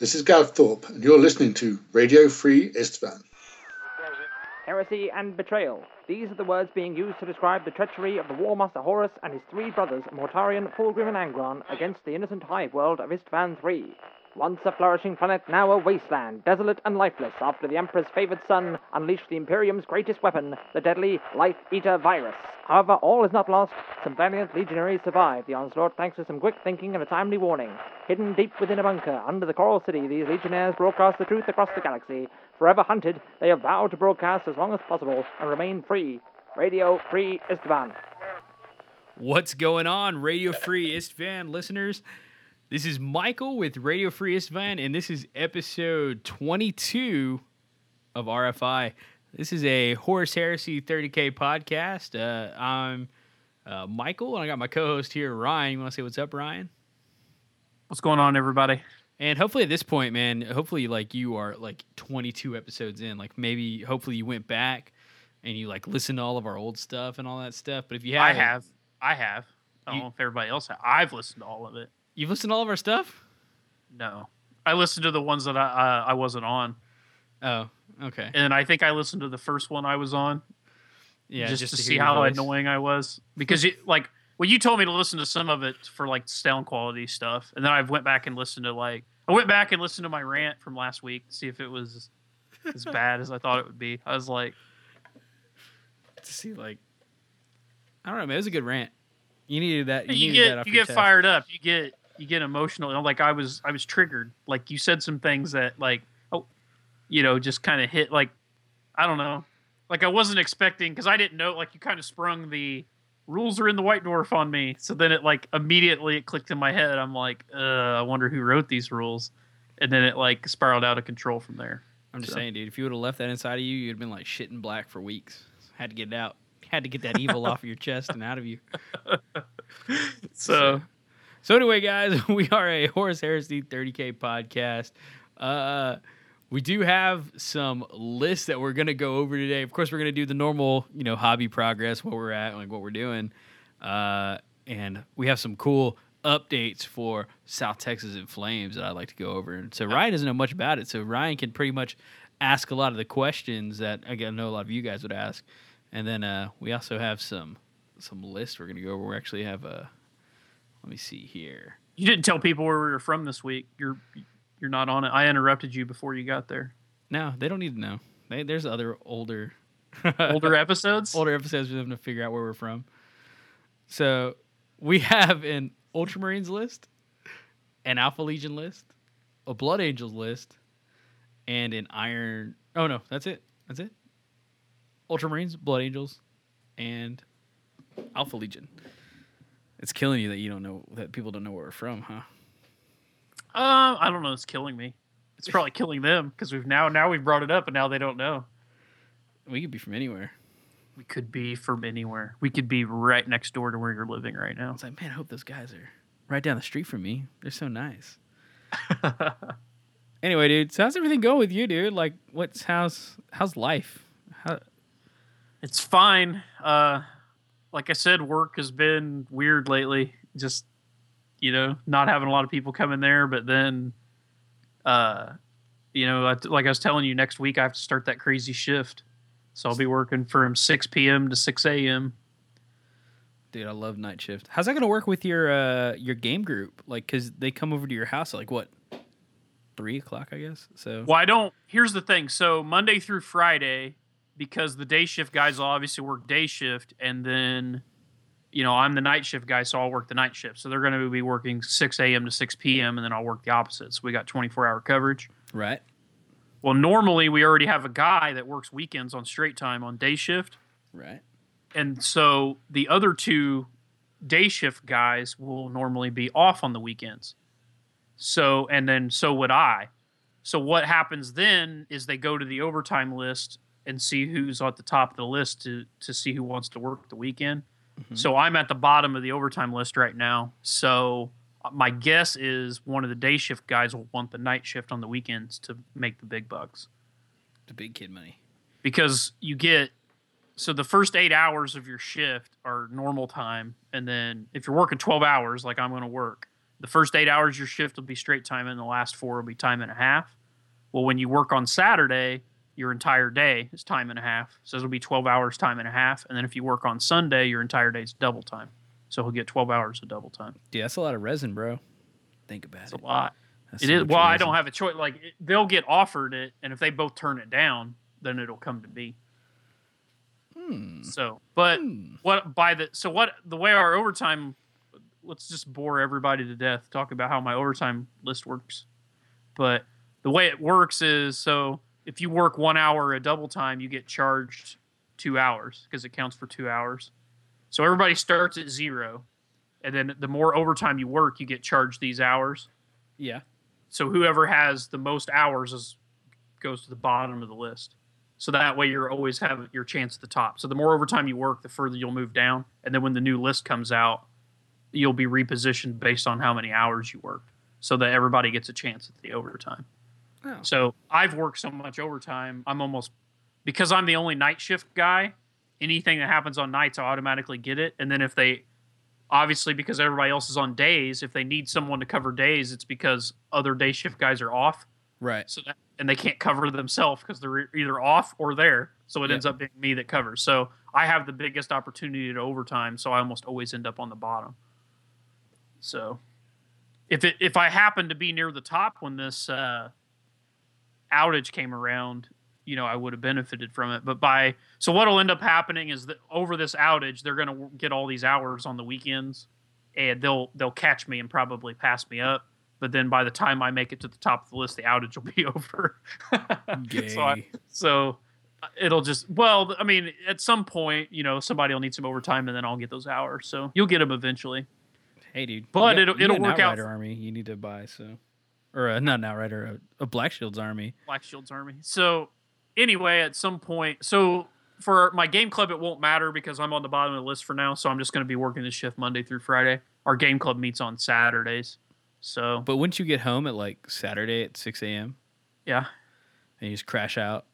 This is Gav Thorpe, and you're listening to Radio Free Istvan. Heresy and betrayal. These are the words being used to describe the treachery of the War Master Horus and his three brothers, Mortarion, Fulgrim, and Angron, against the innocent hive world of Istvan III. Once a flourishing planet, now a wasteland, desolate and lifeless, after the Emperor's favored son unleashed the Imperium's greatest weapon, the deadly Life Eater virus. However, all is not lost. Some valiant legionaries survived the onslaught thanks to some quick thinking and a timely warning. Hidden deep within a bunker under the Coral City, these legionnaires broadcast the truth across the galaxy. Forever hunted, they have vowed to broadcast as long as possible and remain free. Radio Free Istvan. What's going on, Radio Free Istvan listeners? This is Michael with Radio Free Istvan, and this is episode 22 of RFI. This is a Horus Heresy 30K podcast. Uh, I'm uh, Michael, and I got my co host here, Ryan. You want to say what's up, Ryan? What's going on, everybody? And hopefully at this point, man, hopefully like you are like 22 episodes in. Like maybe, hopefully you went back and you like listened to all of our old stuff and all that stuff. But if you haven't, have. I have. I don't You- know if everybody else has. I've listened to all of it. You've listened to all of our stuff. No. I listened to the ones that I uh, I wasn't on, Oh, okay. and I think I listened to the first one I was on Yeah, just, to, hear see how voice. annoying I was. Because you, like well, you told me to listen to some of it for like sound quality stuff, and then I went back and listened to like I went back and listened to my rant from last week to see if it was as bad as I thought it would be. I was like, to see like I don't know, man. It was a good rant. You needed that. You, you, needed that get off you get chest. fired up you get you get emotional you know, like i was i was triggered like you said some things that like oh you know just kind of hit like i don't know like i wasn't expecting because i didn't know like you kind of sprung the rules are in the white dwarf on me so then it like immediately it clicked in my head i'm like uh i wonder who wrote these rules and then it like spiraled out of control from there I'm just so. saying, dude. If you would have left that inside of you, you'd have been like shitting black for weeks. Had to get it out. Had to get that evil off of your chest and out of you. so So anyway, guys, we are a Horus Heresy 30K podcast. Uh, we do have some lists that we're gonna go over today. Of course, we're gonna do the normal, you know, hobby progress, where we're at, like what we're doing, uh, and we have some cool updates for South Texas in flames that I'd like to go over. And so Ryan doesn't know much about it, so Ryan can pretty much ask a lot of the questions that I know a lot of you guys would ask. And then uh, we also have some some lists we're gonna go over. We actually have a let me see here. you didn't tell people where we were from this week you're you're not on it i interrupted you before you got there No, they don't need to know. They, there's other older older episodes older episodes for them to figure out where we're from. So we have an Ultramarines list, an Alpha Legion list, a Blood Angels list, and an Iron. Oh no, that's it. That's it. Ultramarines, Blood Angels, and Alpha Legion. It's killing you that you don't know that people don't know where we're from, huh? Uh, I don't know. It's killing me. It's probably killing them because we've now now we've brought it up and now they don't know. We could be from anywhere. We could be from anywhere. We could be right next door to where you're living right now. It's like, man, I hope those guys are right down the street from me. They're so nice. Anyway, dude, so how's everything going with you, dude? Like, what's how's how's life? How, it's fine. Uh, like I said, work has been weird lately. Just you know, not having a lot of people come in there, but then, uh, you know, like I was telling you, next week I have to start that crazy shift. So I'll be working from 6 p.m. to 6 a.m. dude, I love night shift. How's that gonna work with your uh your game group? Like, cause they come over to your house at like what, three o'clock, I guess. So Well, I don't. Here's the thing. So Monday through Friday, because the day shift guys will obviously work day shift, and then, you know, I'm the night shift guy, so I'll work the night shift. So they're going to be working 6 a.m. to 6 p.m., and then I'll work the opposite. So we got 24 hour coverage. right, Well, normally we already have a guy that works weekends on straight time on day shift, right, and so the other two day shift guys will normally be off on the weekends. So and then so would I. So what happens then is they go to the overtime list and see who's at the top of the list to to see who wants to work the weekend. Mhm. So I'm at the bottom of the overtime list right now. So uh, my guess is one of the day shift guys will want the night shift on the weekends to make the big bucks the big kid money. because you get so the first eight hours of your shift are normal time and then if you're working 12 hours like i'm going to work the first eight hours your shift will be straight time, and the last four will be time and a half. Well, when you work on Saturday, your entire day is time and a half. So it'll be 12 hours time and a half. And then if you work on Sunday, your entire day is double time. So he'll get 12 hours of double time. Dude, that's a lot of resin, bro. Think about It's it. It's a lot. That's It is. Well, I don't have a choice. Like it, they'll get offered it, and if they both turn it down, then it'll come to be. Hmm. So, but Hmm. what by the so what the way our overtime? Let's just bore everybody to death. Talk about how my overtime list works. But the way it works is so if you work one hour a double time, you get charged two hours because it counts for two hours. So everybody starts at zero, and then the more overtime you work, you get charged these hours. Yeah. So whoever has the most hours is goes to the bottom of the list. So that way you're always have your chance at the top. So the more overtime you work, the further you'll move down. And then when the new list comes out, you'll be repositioned based on how many hours you worked. So that everybody gets a chance at the overtime. Oh. So I've worked so much overtime, I'm almost because I'm the only night shift guy, anything that happens on nights I automatically get it. And then if they obviously because everybody else is on days, if they need someone to cover days, it's because other day shift guys are off. Right. So that, and they can't cover themselves because they're either off or there. So it ends up being me that covers. So I have the biggest opportunity to overtime. So I almost always end up on the bottom. So if it if I happen to be near the top when this uh, outage came around, you know, I would have benefited from it. But by so what'll end up happening is that over this outage, they're going to get all these hours on the weekends, and they'll they'll catch me and probably pass me up. But then by the time I make it to the top of the list, the outage will be over. so, I, so uh, it'll just well, I mean, at some point, you know, somebody will need some overtime, and then I'll get those hours. So you'll get them eventually. Hey, dude. But you it'll- it'll got work out army you need to buy, so. Or uh, not an Outrider, a, a Black Shields army. Black Shield's army. So anyway, at some point, so for my game club, it won't matter because I'm on the bottom of the list for now. So I'm just going to be working this shift Monday through Friday. Our game club meets on Saturdays. So But wouldn't you get home at like Saturday at 6 a.m. yeah, and you just crash out?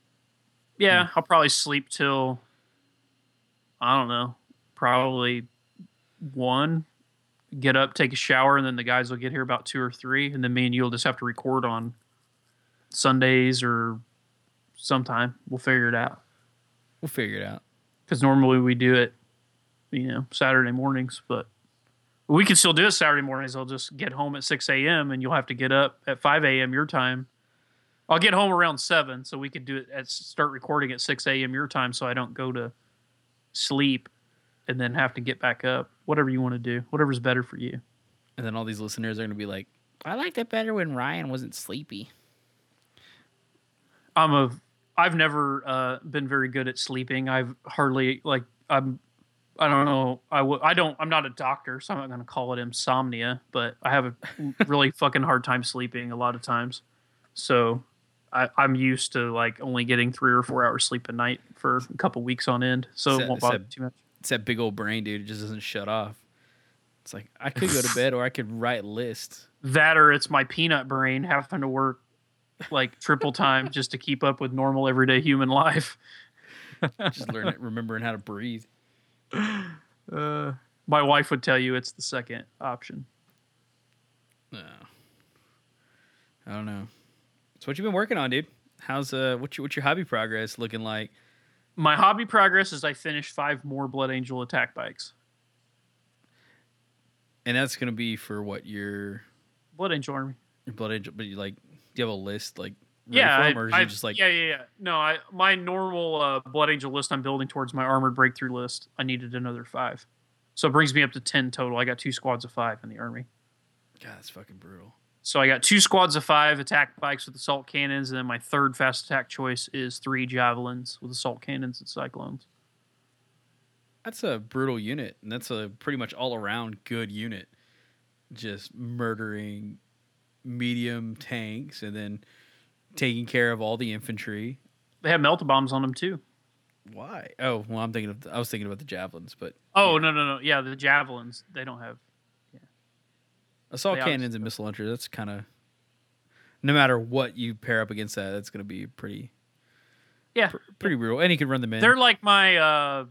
yeah, I'll probably sleep till I don't know, probably one. Get up, take a shower, and then the guys will get here about two or three, and then me and you'll just have to record on Sundays or sometime. We'll figure it out. We'll figure it out. because normally we do it, you know, Saturday mornings. But we can still do it Saturday mornings. I'll just get home at six a.m. and you'll have to get up at five a.m. your time. I'll get home around seven, so we could do it at start recording at six a.m. your time, so I don't go to sleep and then have to get back up. Whatever you want to do, whatever's better for you. And then all these listeners are going to be like, I liked it better when Ryan wasn't sleepy. I'm a I've never uh, been very good at sleeping. I've hardly like I'm I don't know. I w- I don't I'm not a doctor, so I'm not going to call it insomnia, but I have a really fucking hard time sleeping a lot of times. So I, I'm used to like only getting three or four hours sleep a night for a couple weeks on end, so it won't bother me too much. It's that big old brain, dude. It just doesn't shut off. It's like, I could go to bed or I could write lists. That or it's my peanut brain having to work like triple time just to keep up with normal everyday human life. Just learning, remembering how to breathe. Uh, my wife would tell you it's the second option. No. I don't know. So what you've been working on, dude? How's uh what's your what's your hobby progress looking like? My hobby progress is I finished five more Blood Angel attack bikes. And that's gonna be for what your Blood Angel Army. your blood angel but you like do you have a list like Yeah, I, or I, just like yeah, yeah, yeah. No, I my normal uh, Blood Angel list I'm building towards my armored breakthrough list. I needed another five, so it brings me up to ten total. I got two squads of five in the army. God, that's fucking brutal. So I got two squads of five attack bikes with assault cannons, and then my third fast attack choice is three javelins with assault cannons and cyclones. That's a brutal unit, and that's a pretty much all around good unit. Just murdering medium tanks and then taking care of all the infantry. They have melta bombs on them too. Why? Oh, well, I'm thinking of I was thinking about the javelins, but Oh no no no yeah the javelins they don't have assault cannons and missile launchers. That's kind of no matter what you pair up against that, that's going to be pretty yeah pr- pretty brutal. And you can run them in. They're like my uh,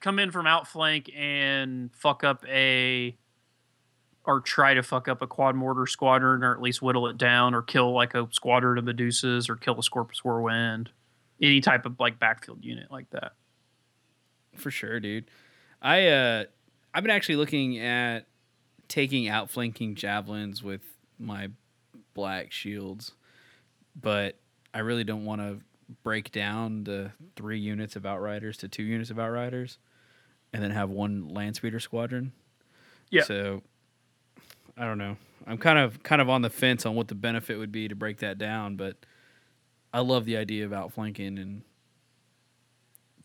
come in from outflank and fuck up a or try to fuck up a quad mortar squadron, or at least whittle it down, or kill like a squadron of Medusas, or kill a Scorpus Whirlwind, any type of like backfield unit like that. For sure, dude. I uh I've been actually looking at taking outflanking javelins with my black shields, but I really don't want to break down the three units of outriders to two units of outriders and then have one land speeder squadron. Yeah. So I don't know. I'm kind of kind of on the fence on what the benefit would be to break that down, but I love the idea of outflanking and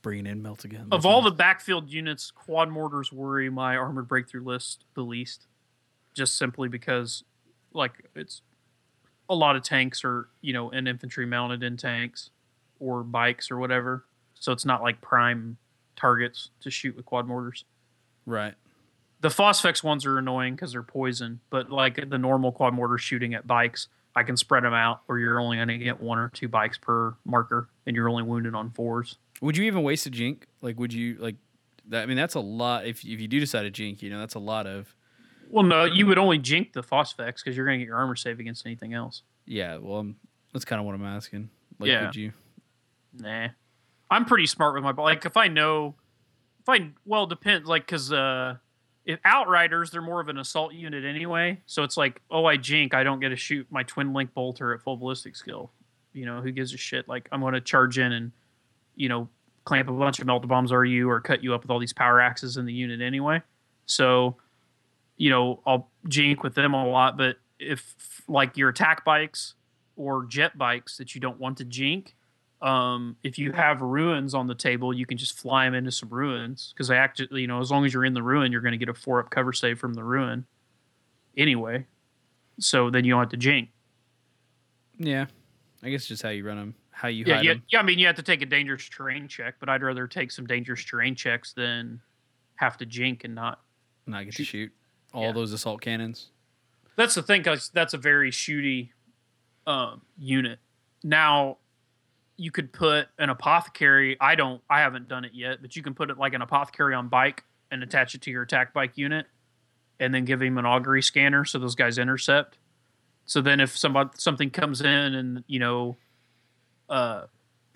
bringing in melt again. Of all the backfield units, quad mortars worry my armored breakthrough list the least, just simply because, like, it's a lot of tanks or you know, and infantry mounted in tanks or bikes or whatever. So it's not like prime targets to shoot with quad mortars. right. The Phosphex ones are annoying because they're poison, but like the normal quad mortar shooting at bikes, I can spread them out, or you're only going to get one or two bikes per marker, and you're only wounded on fours. Would you even waste a jink? Like, would you like that? I mean, that's a lot. If if you do decide to jink, you know, that's a lot of. Well, no, you would only jink the Phosphex because you're going to get your armor save against anything else. Yeah. Well, um, that's kind of what I'm asking. Like, Yeah. would you? Nah, I'm pretty smart with my like if I know, if I well depends like because uh, if outriders they're more of an assault unit anyway, so it's like oh I jink I don't get to shoot my twin link bolter at full ballistic skill, you know who gives a shit like I'm going to charge in and you know clamp a bunch of melta bombs on you or cut you up with all these power axes in the unit anyway, so you know I'll jink with them a lot, but if like your attack bikes or jet bikes that you don't want to jink um, if you have ruins on the table, you can just fly them into some ruins because they act. You know, as long as you're in the ruin, you're going to get a four up cover save from the ruin. Anyway, so then you don't have to jink. Yeah. I guess just how you run them, how you Yeah, hide yeah, 'em. yeah. I mean, you have to take a dangerous terrain check, but I'd rather take some dangerous terrain checks than have to jink and not. not get to shoot all Yeah. those assault cannons. That's the thing, cause that's a very shooty um, unit. Now, you could put an apothecary. I don't. I haven't done it yet, but you can put it like an apothecary on bike and attach it to your attack bike unit, and then give him an augury scanner so those guys intercept. So then, if somebody something comes in and you know, uh,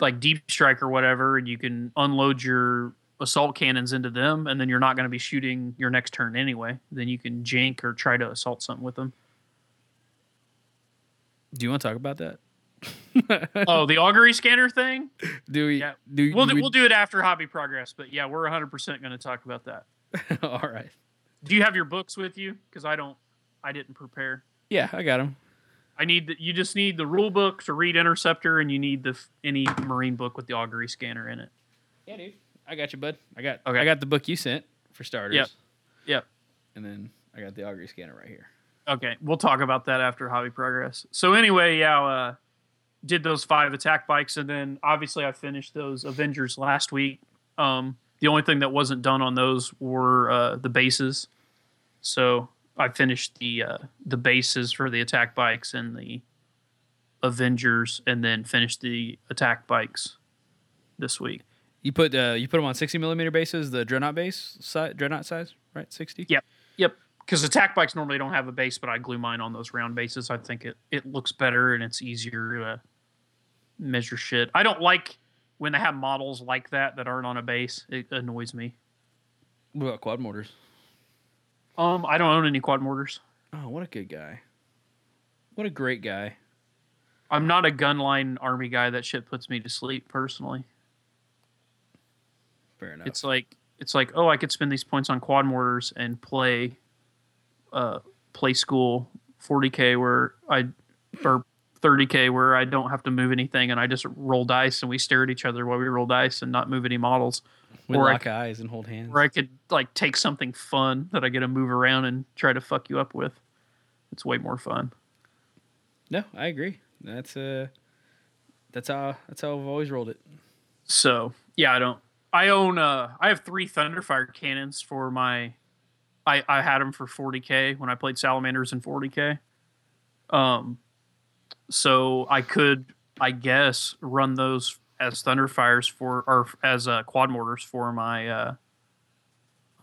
like deep strike or whatever, and you can unload your assault cannons into them, and then you're not going to be shooting your next turn anyway. Then you can jink or try to assault something with them. Do you want to talk about that? oh, the augury scanner thing. do we? Yeah. Do We'll do do, we- we'll do it after hobby progress, but yeah, we're 100 percent going to talk about that. all right. Do you have your books with you? Because I don't. I didn't prepare. Yeah, I got them. I need the, you just need the rule book to read Interceptor, and you need the any marine book with the augury scanner in it. Yeah, dude. I got you, bud. I got. Okay. I got the book you sent for starters. Yep. Yep. And then I got the augury scanner right here. Okay, we'll talk about that after hobby progress. So anyway, yeah, uh, did those five attack bikes, and then obviously I finished those Avengers last week. Um, the only thing that wasn't done on those were uh, the bases. So I finished the uh, the bases for the attack bikes and the Avengers, and then finished the attack bikes this week. You put uh, you put them on sixty millimeter bases, the dreadnought base size, dreadnought size, right? Sixty. Yeah. Yep. Because attack bikes normally don't have a base, but I glue mine on those round bases. I think it, it looks better and it's easier to measure shit. I don't like when they have models like that that aren't on a base. It annoys me. What about quad mortars? Um, I don't own any quad mortars. Oh, what a good guy. What a great guy. I'm not a gunline army guy. That shit puts me to sleep personally. Fair enough. It's like it's like oh, I could spend these points on quad mortars and play, uh, play school 40k where I, or 30k where I don't have to move anything and I just roll dice and we stare at each other while we roll dice and not move any models. we or I lock eyes and hold hands. Where I could like take something fun that I get to move around and try to fuck you up with. It's way more fun. No, I agree. That's uh, that's how that's how I've always rolled it. So yeah, I don't. I own. Uh, I have three Thunderfire cannons for my. I I had them for 40k when I played Salamanders in 40k. Um, so I could, I guess, run those as Thunderfires for or as uh, quad mortars for my uh,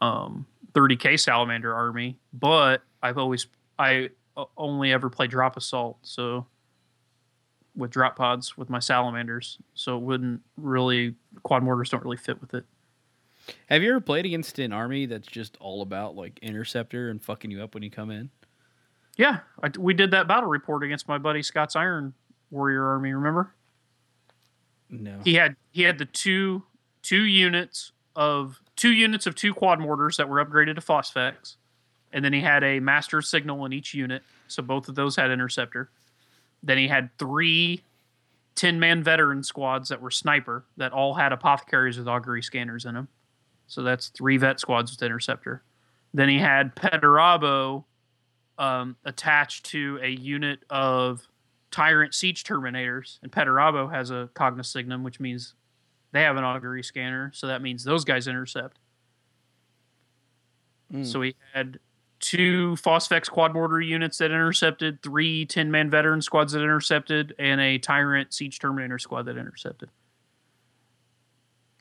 um 30k salamander army, but I've always I only ever play drop assault, so with drop pods with my salamanders, so it wouldn't really quad mortars don't really fit with it. Have you ever played against an army that's just all about like interceptor and fucking you up when you come in? Yeah, I, we did that battle report against my buddy Scott's Iron Warrior army. Remember? No. He had he had the two two units of two units of two quad mortars that were upgraded to phosphex, and then he had a master signal in each unit, so both of those had interceptor. Then he had three 10 man veteran squads that were sniper that all had apothecaries with augury scanners in them. So that's three vet squads with interceptor. Then he had Perturabo um, attached to a unit of Tyrant Siege Terminators, and Perturabo has a cognis-signum, which means they have an augury scanner. So that means those guys intercept. Mm. So he had two Phosphex quad mortar units that intercepted, three 10 man veteran squads that intercepted, and a Tyrant Siege Terminator squad that intercepted.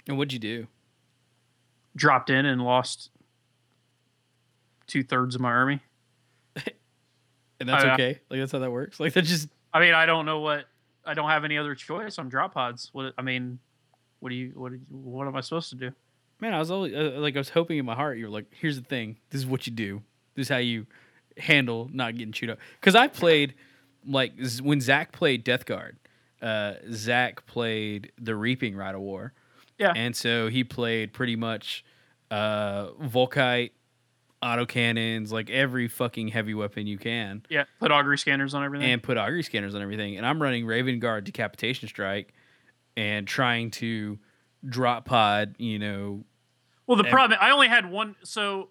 and what'd you do? Dropped in and lost two thirds of my army. And that's Oh, yeah. okay. Like that's how that works. Like that just I mean, I don't know what I don't have any other choice I'm drop pods. What I mean, what do you what do you, what am I supposed to do? man. I was always uh, like I was hoping in my heart you were like, here's the thing. This is what you do. This is how you handle not getting chewed up. Because I played like z- when Zach played Death Guard. Uh, Zach played the Reaping Rite of War. Yeah. And so he played pretty much uh, Volkite, autocannons, like every fucking heavy weapon you can. Yeah, put augury scanners on everything. and put augury scanners on everything. And I'm running Raven Guard Decapitation Strike and trying to drop pod, you know. well, the ev- problem I only had one. So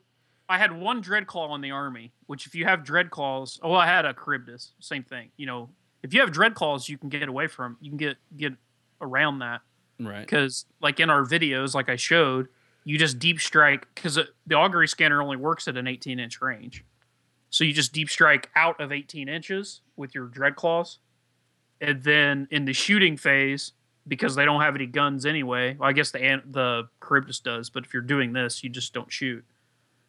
I had one Dreadclaw in the army. Which, if you have Dreadclaws, oh, I had a Charybdis. Same thing. You know, if you have Dreadclaws, you can get away from. You can get get around that. Right. because like in our videos like i showed you just deep strike because uh, the augury scanner only works at an 18 inch range so you just deep strike out of 18 inches with your dread claws and then in the shooting phase because they don't have any guns anyway well, i guess the the charybdis does but if you're doing this you just don't shoot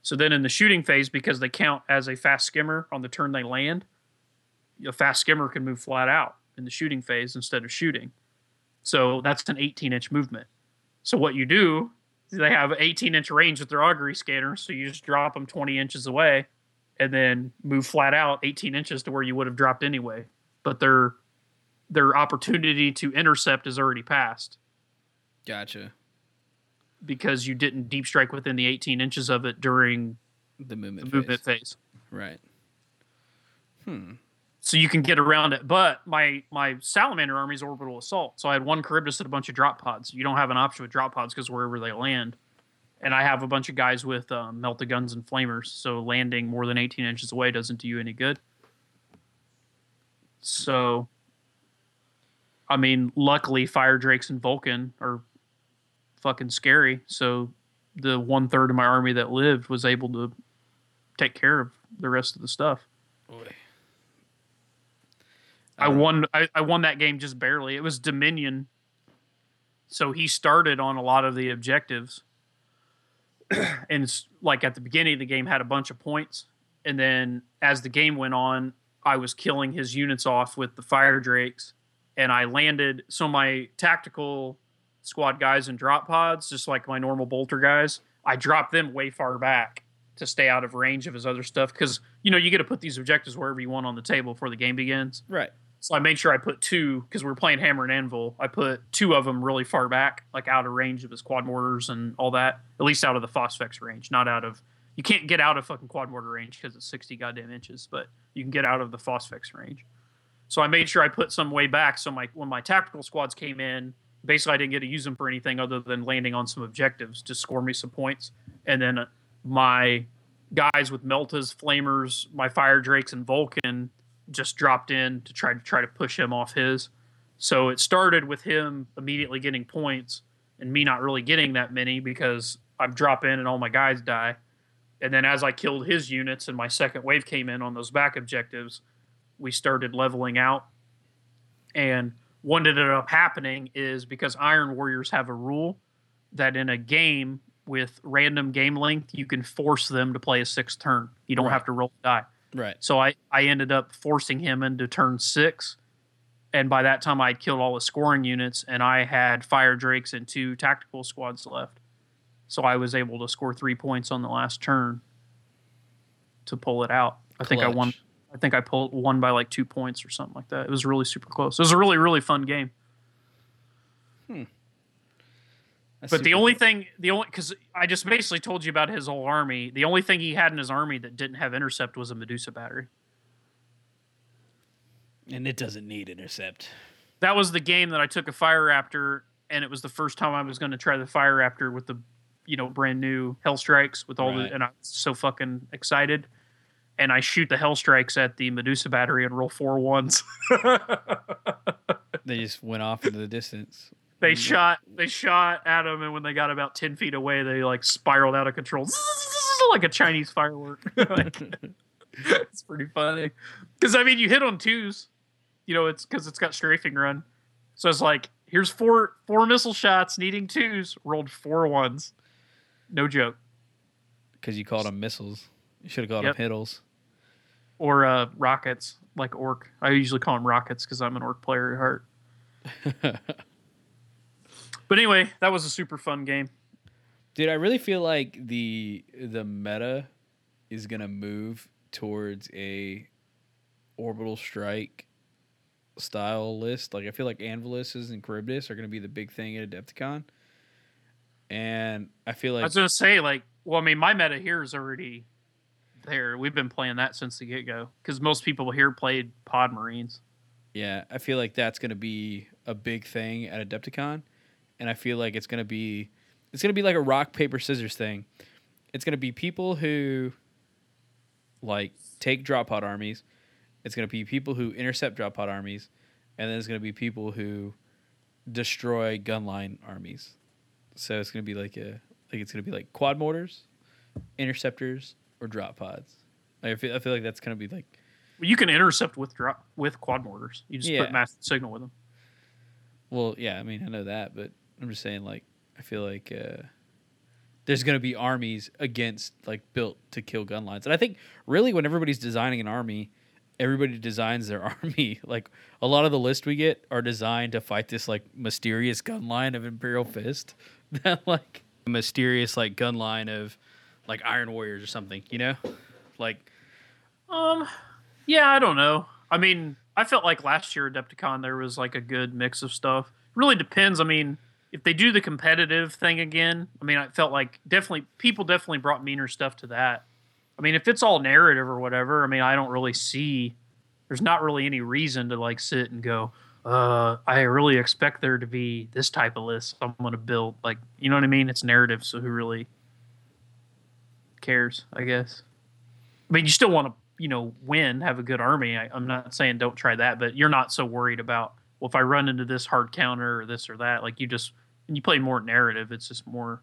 so then in the shooting phase because they count as a fast skimmer on the turn they land a fast skimmer can move flat out in the shooting phase instead of shooting so that's an 18 inch movement. So what you do, they have 18 inch range with their augury scanner. So you just drop them 20 inches away and then move flat out 18 inches to where you would have dropped anyway. But their their opportunity to intercept is already passed Gotcha. Because you didn't deep strike within the 18 inches of it during The the movement. movement phase. phase. Right. Hmm. So you can get around it. But my my salamander army is orbital assault. So I had one Charybdis and a bunch of drop pods. You don't have an option with drop pods because wherever they land. And I have a bunch of guys with um, melta guns and flamers. So landing more than 18 inches away doesn't do you any good. So, I mean, luckily, Fire Drakes and Vulcan are fucking scary. So the one third of my army that lived was able to take care of the rest of the stuff. Boy. I don't- won. I, I won that game just barely. It was Dominion, so he started on a lot of the objectives, and it's like at the beginning of the game had a bunch of points, and then as the game went on, I was killing his units off with the fire drakes, and I landed. So my tactical squad guys and drop pods, just like my normal bolter guys, I drop them way far back to stay out of range of his other stuff because you know you get to put these objectives wherever you want on the table before the game begins. Right. So I made sure I put two because we are playing Hammer and Anvil. I put two of them really far back, like out of range of his quad mortars and all that. At least out of the Phosphex range, not out of. You can't get out of fucking quad mortar range because it's sixty goddamn inches, but you can get out of the Phosphex range. So I made sure I put some way back. So my when my tactical squads came in, basically I didn't get to use them for anything other than landing on some objectives to score me some points. And then my guys with Meltas, Flamers, my Fire Drakes, and Vulcan just dropped in to try to try to push him off his. So it started with him immediately getting points and me not really getting that many because I drop in and all my guys die. And then as I killed his units and my second wave came in on those back objectives, we started leveling out. And what ended up happening is because Iron Warriors have a rule that in a game, with random game length, you can force them to play a sixth turn. You don't Right. have to roll the die. Right. So I, I ended up forcing him into turn six. And by that time, I'd killed all the scoring units, and I had fire drakes and two tactical squads left. So I was able to score three points on the last turn to pull it out. I think I won. I think I pulled one by like two points or something like that. It was really super close. It was a really really fun game. Hmm. That's But the only cool. thing, the only because I just basically told you about his whole army. The only thing he had in his army that didn't have intercept was a Medusa battery. and it doesn't need intercept. that was the game that I took a Fire Raptor, and it was the first time I was going to try the Fire Raptor with the, you know, brand new Hell Strikes with all Right. the, and I was so fucking excited. And I shoot the Hell Strikes at the Medusa battery and roll four ones. They just went off into the distance. they mm. shot, they shot at him, and when they got about ten feet away, they like spiraled out of control, like a Chinese firework. Like, it's pretty funny because I mean, you hit on twos, you know, it's because it's got strafing run. So it's like, here's four four missile shots needing twos, rolled four ones. No joke. Because you called them missiles. You should have called Yep. them hiddles. Or uh, rockets, like orc. I usually call them rockets because I'm an orc player at heart. But anyway, that was a super fun game. Dude, I really feel like the the meta is gonna move towards a orbital strike style list. Like I feel like Anviluses and Charybdis are gonna be the big thing at Adepticon. And I feel like I was gonna say, like, well, I mean, my meta here is already there. We've been playing that since the get go because most people here played Pod Marines. yeah, I feel like that's gonna be a big thing at Adepticon. And I feel like it's gonna be it's gonna be like a rock, paper, scissors thing. It's gonna be people who like take drop pod armies. It's gonna be people who intercept drop pod armies, and then it's gonna be people who destroy gunline armies. So it's gonna be like a like it's gonna be like quad mortars, interceptors, or drop pods. Like I feel I feel like that's gonna be like you can intercept with drop with quad mortars. You just Yeah. put mass signal with them. Well, yeah, I mean, I know that, but I'm just saying, like, I feel like uh, there's going to be armies against, like, built to kill gun lines. And I think, really, when everybody's designing an army, everybody designs their army. Like, a lot of the list we get are designed to fight this, like, mysterious gun line of Imperial Fist. that, like, mysterious, like, gun line of, like, Iron Warriors or something, you know? Like, Um, yeah, I don't know. I mean, I felt like last year Adepticon there was like a good mix of stuff. Really depends. I mean, if they do the competitive thing again, I mean, I felt like definitely people definitely brought meaner stuff to that. I mean, if it's all narrative or whatever, I mean, I don't really see. There's not really any reason to like sit and go. Uh, I really expect there to be this type of list I'm going to build. Like, you know what I mean? It's narrative, so who really cares? I guess. I mean, you still want to, you know, win, have a good army. I, I'm not saying don't try that, but you're not so worried about, well, if I run into this hard counter or this or that, like you just, and you play more narrative, it's just more,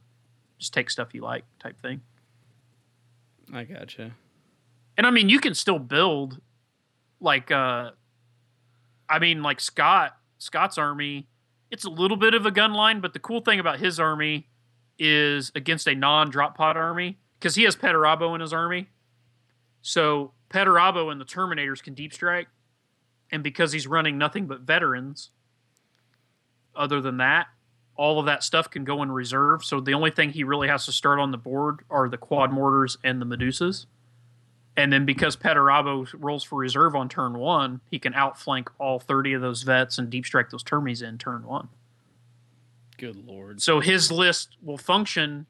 just take stuff you like type thing. I gotcha. And I mean, you can still build like, uh, I mean, like Scott, Scott's army, it's a little bit of a gun line, but the cool thing about his army is against a non drop pod army because he has Perturabo in his army. So Perturabo and the Terminators can deep strike. And because he's running nothing but veterans, other than that, all of that stuff can go in reserve. So the only thing he really has to start on the board are the quad mortars and the Medusas. And then because Perturabo rolls for reserve on turn one, he can outflank all 30 of those vets and deep strike those termies in turn one. Good lord. So his list will function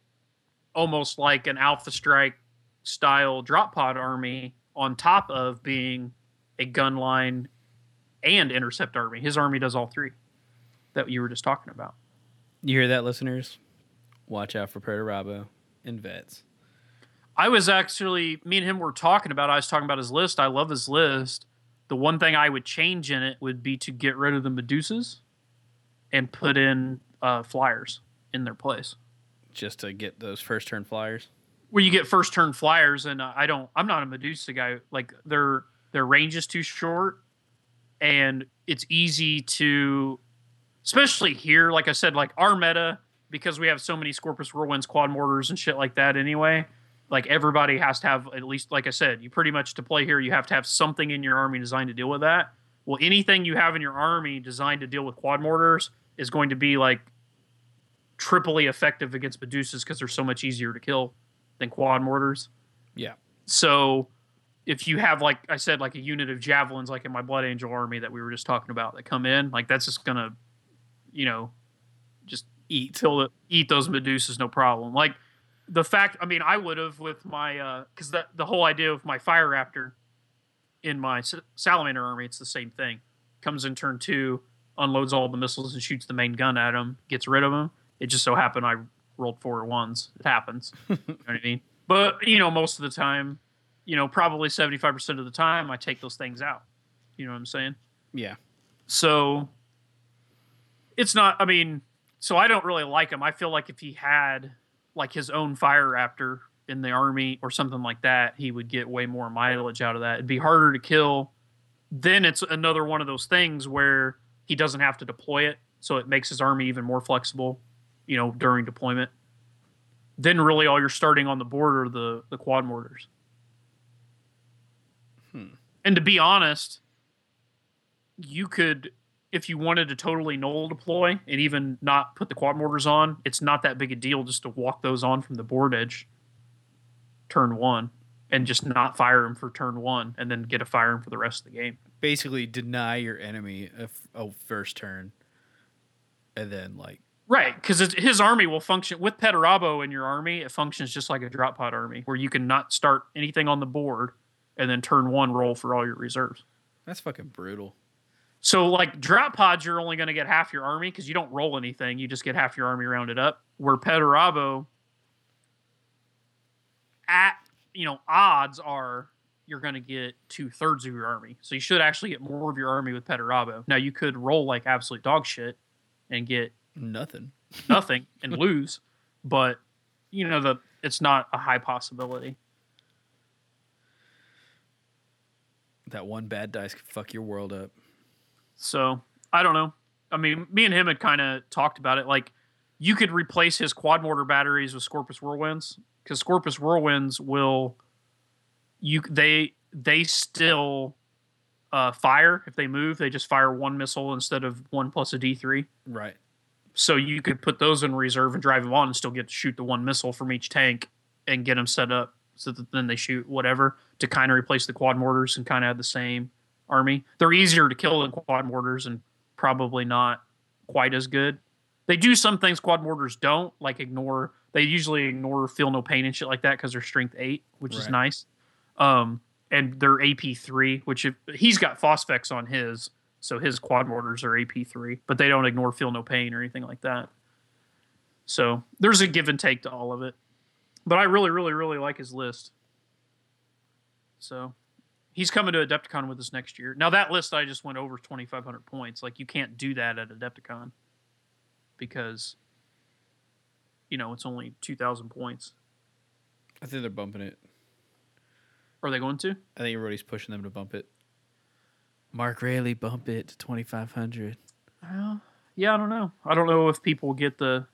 almost like an Alpha Strike style drop pod army on top of being a gun line and intercept army. His army does all three that you were just talking about. You hear that, listeners? Watch out for Perturabo and vets. I was actually me and him were talking about. I was talking about his list. I love his list. The one thing I would change in it would be to get rid of the Medusas and put in uh, flyers in their place. Just to get those first turn flyers. Well, you get first turn flyers, and uh, I don't. I'm not a Medusa guy. Like their their range is too short, and it's easy to, especially here. Like I said, like our meta, because we have so many Scorpus Whirlwinds quad mortars and shit like that anyway. Like everybody has to have at least, like I said, you pretty much to play here, you have to have something in your army designed to deal with that. Well, anything you have in your army designed to deal with quad mortars is going to be like triply effective against Medusas because they're so much easier to kill than quad mortars. Yeah. So if you have like I said, like a unit of javelins, like in my Blood Angel army that we were just talking about, that come in, like that's just gonna, you know, just Eat. till the eat those Medusas, no problem. Like the fact, I mean, I would have with my uh, because the the whole idea of my Fire Raptor in my Salamander army, it's the same thing. Comes in turn two, unloads all the missiles and shoots the main gun at him, gets rid of him. It just so happened I rolled four ones. It happens. you know what I mean? But you know, most of the time, you know, probably seventy five percent of the time, I take those things out. You know what I'm saying? Yeah. So it's not. I mean, so I don't really like him. I feel like if he had like his own Fire Raptor in the army or something like that, he would get way more mileage out of that. It'd be harder to kill. Then it's another one of those things where he doesn't have to deploy it, so it makes his army even more flexible. You know, during deployment. Then really, all you're starting on the board are the the quad mortars. Hmm. And to be honest, you could if you wanted to totally null deploy and even not put the quad mortars on, it's not that big a deal just to walk those on from the board edge turn one and just not fire them for turn one and then get to fire them for the rest of the game. Basically, deny your enemy a, f- a first turn, and then like Right, because his army will function with Perturabo in your army. It functions just like a drop pod army, where you can not start anything on the board and then turn one roll for all your reserves. that's fucking brutal. So like drop pods, you're only going to get half your army because you don't roll anything. You just get half your army rounded up. Where Perturabo, at you know odds are you're going to get two thirds of your army. So you should actually get more of your army with Perturabo. Now you could roll like absolute dog shit and get Nothing. nothing and lose, but you know the it's not a high possibility. That one bad dice could fuck your world up. So I don't know. I mean, me and him had kind of talked about it. Like, you could replace his quad mortar batteries with Scorpus Whirlwinds because Scorpus Whirlwinds will you they they still uh, fire if they move. They just fire one missile instead of one plus a D three. Right. So you could put those in reserve and drive them on and still get to shoot the one missile from each tank and get them set up so that then they shoot whatever to kind of replace the quad mortars and kind of have the same army. They're easier to kill than quad mortars and probably not quite as good. They do some things quad mortars don't, like ignore. They usually ignore feel no pain and shit like that because they're strength eight, which is nice. Um, and they're AP three, which if, he's got phosphex on his, so his quad mortars are AP three, but they don't ignore feel no pain or anything like that. So there's a give and take to all of it, but I really, really, really like his list. So he's coming to Adepticon with us next year. Now that list I just went over 2,500 points. Like you can't do that at Adepticon because you know it's only 2,000 points. I think they're bumping it. Are they going to? I think everybody's pushing them to bump it. Mark Rayleigh, bump it to twenty five hundred. Well, yeah, I don't know. I don't know if people get the.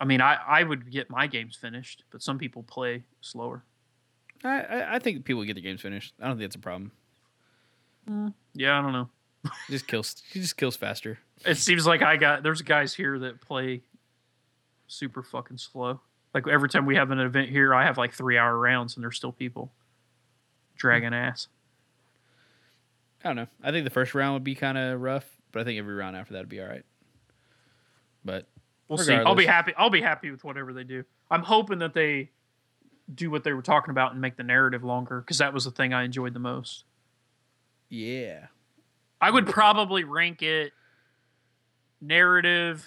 I mean, I I would get my games finished, but some people play slower. I, I I think people get their games finished. I don't think that's a problem. Mm, yeah, I don't know. It just kills. He just kills faster. It seems like I got there's guys here that play super fucking slow. Like every time we have an event here, I have like three hour rounds, and there's still people dragging ass. I don't know. I think the first round would be kind of rough, but I think every round after that would be all right. But We'll see. I'll be happy. I'll be happy with whatever they do. I'm hoping that they do what they were talking about and make the narrative longer because that was the thing I enjoyed the most. yeah, I would probably rank it narrative.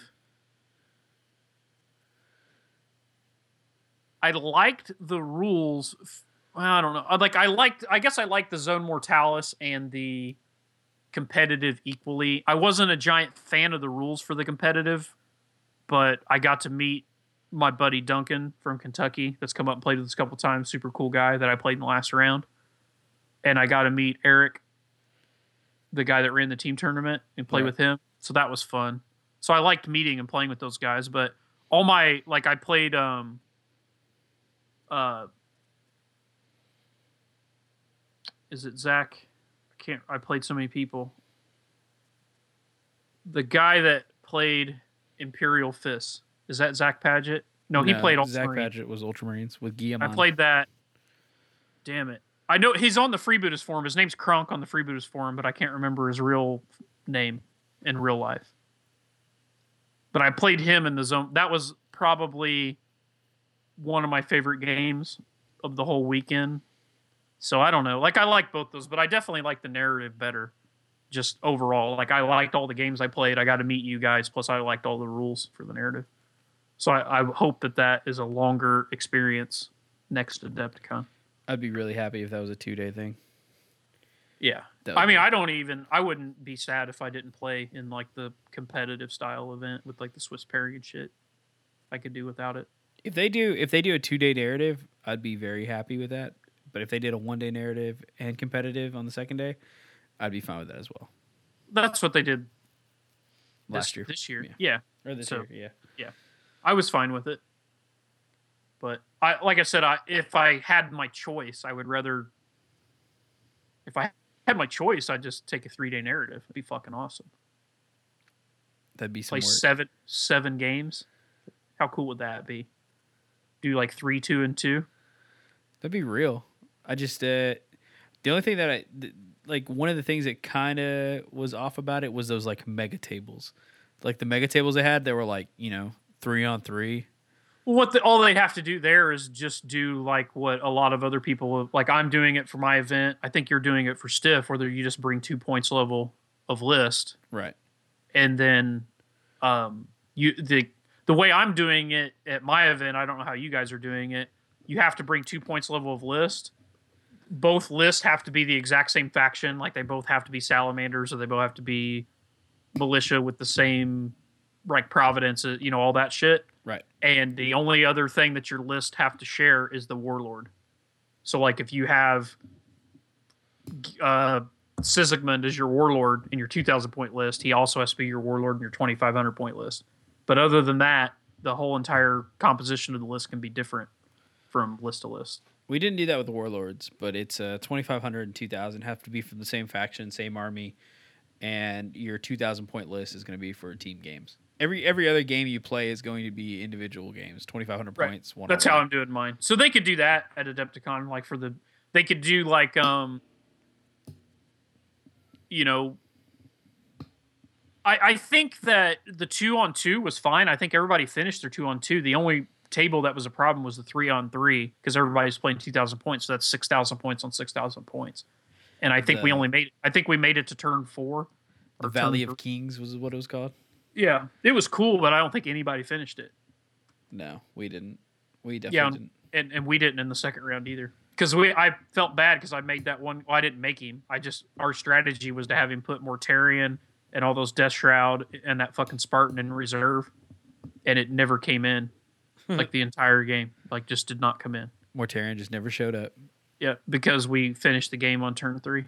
I liked the rules. Well, I don't know. Like I liked. I guess I liked the zone mortalis and the competitive equally. I wasn't a giant fan of the rules for the competitive, but I got to meet my buddy Duncan from Kentucky that's come up and played with us a couple times. Super cool guy that I played in the last round. And I got to meet Eric, the guy that ran the team tournament, and play Right. with him. So that was fun. So I liked meeting and playing with those guys, but all my like I played um uh is it Zach? I can't I played so many people. The guy that played Imperial Fists. Is that Zach Paget? No, he played Ultramarines. Zach Paget was Ultramarines with Guilliman. I played that. Damn it. I know he's on the Freebooters forum. His name's Kronk on the Freebooters forum, but I can't remember his real name in real life. But I played him in the zone. That was probably one of my favorite games of the whole weekend. So I don't know. Like I like both those, but I definitely like the narrative better. Just overall, like I liked all the games I played. I got to meet you guys. Plus, I liked all the rules for the narrative. So I, I hope that that is a longer experience next to Adepticon. I'd be really happy if that was a two day thing. Yeah. I mean, I don't even. I wouldn't be sad if I didn't play in like the competitive style event with like the Swiss pairing and shit. I could do without it. If they do, if they do a two day narrative, I'd be very happy with that. But if they did a one day narrative and competitive on the second day, I'd be fine with that as well. That's what they did Last this, year, this year. Yeah. Yeah. or this So- year, yeah. Yeah, I was fine with it. But I, like I said, I if I had my choice, I would rather. If I had my choice, I'd just take a three day narrative. It'd be fucking awesome. That'd be some Play work. seven seven games. How cool would that be? Do like three, two, and two. That'd be real. I just uh the only thing that I th- like one of the things that kind of was off about it was those like mega tables. Like the mega tables they had, they were like, you know, 3 on 3. Well, what the, all they have to do there is just do like what a lot of other people like. I'm doing it for my event. I think you're doing it for Stiff, where you just bring two points level of list, Right. and then um, you the the way I'm doing it at my event. I don't know how you guys are doing it. You have to bring two points level of list. Both lists have to be the exact same faction. Like they both have to be salamanders, or they both have to be militia with the same like providence. uh, You know all that shit Right. and the only other thing that your list have to share is the warlord. So, like, if you have uh, Sigismund as your warlord in your 2,000 point list, he also has to be your warlord in your 2,500 point list. But other than that, the whole entire composition of the list can be different from list to list. We didn't do that with the warlords, but it's uh 2500 and 2000 have to be from the same faction, same army, and your 2000 point list is going to be for team games. Every every other game you play is going to be individual games. 2500 Right. points, one That's how one. I'm doing mine. So they could do that at Adepticon, like for the they could do like um you know I I think that the two on two was fine. I think everybody finished their two on two. The only table that was a problem was the three on three because everybody's playing two thousand points. So that's six thousand points on six thousand points. And I think we only made I think we made it to turn four. The Valley of Kings was what it was called. Yeah. It was cool, but I don't think anybody finished it. No, we didn't. We definitely Yeah, didn't. and and we didn't in the second round either. Because we, I felt bad because I made that one. Well, I didn't make him. I just our strategy was to have him put Mortarion and all those Death Shroud and that fucking Spartan in reserve, and it never came in, like the entire game, like just did not come in. Mortarion just never showed up. Yeah, because we finished the game on turn three.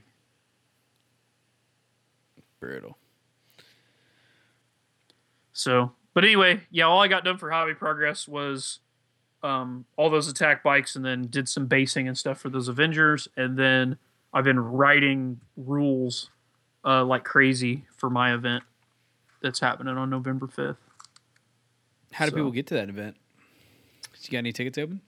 Brutal. So, but anyway, yeah, all I got done for hobby progress was um, all those attack bikes, and then did some basing and stuff for those Avengers, and then I've been writing rules uh, like crazy for my event that's happening on November fifth. How do So- people get to that event? You got any tickets open?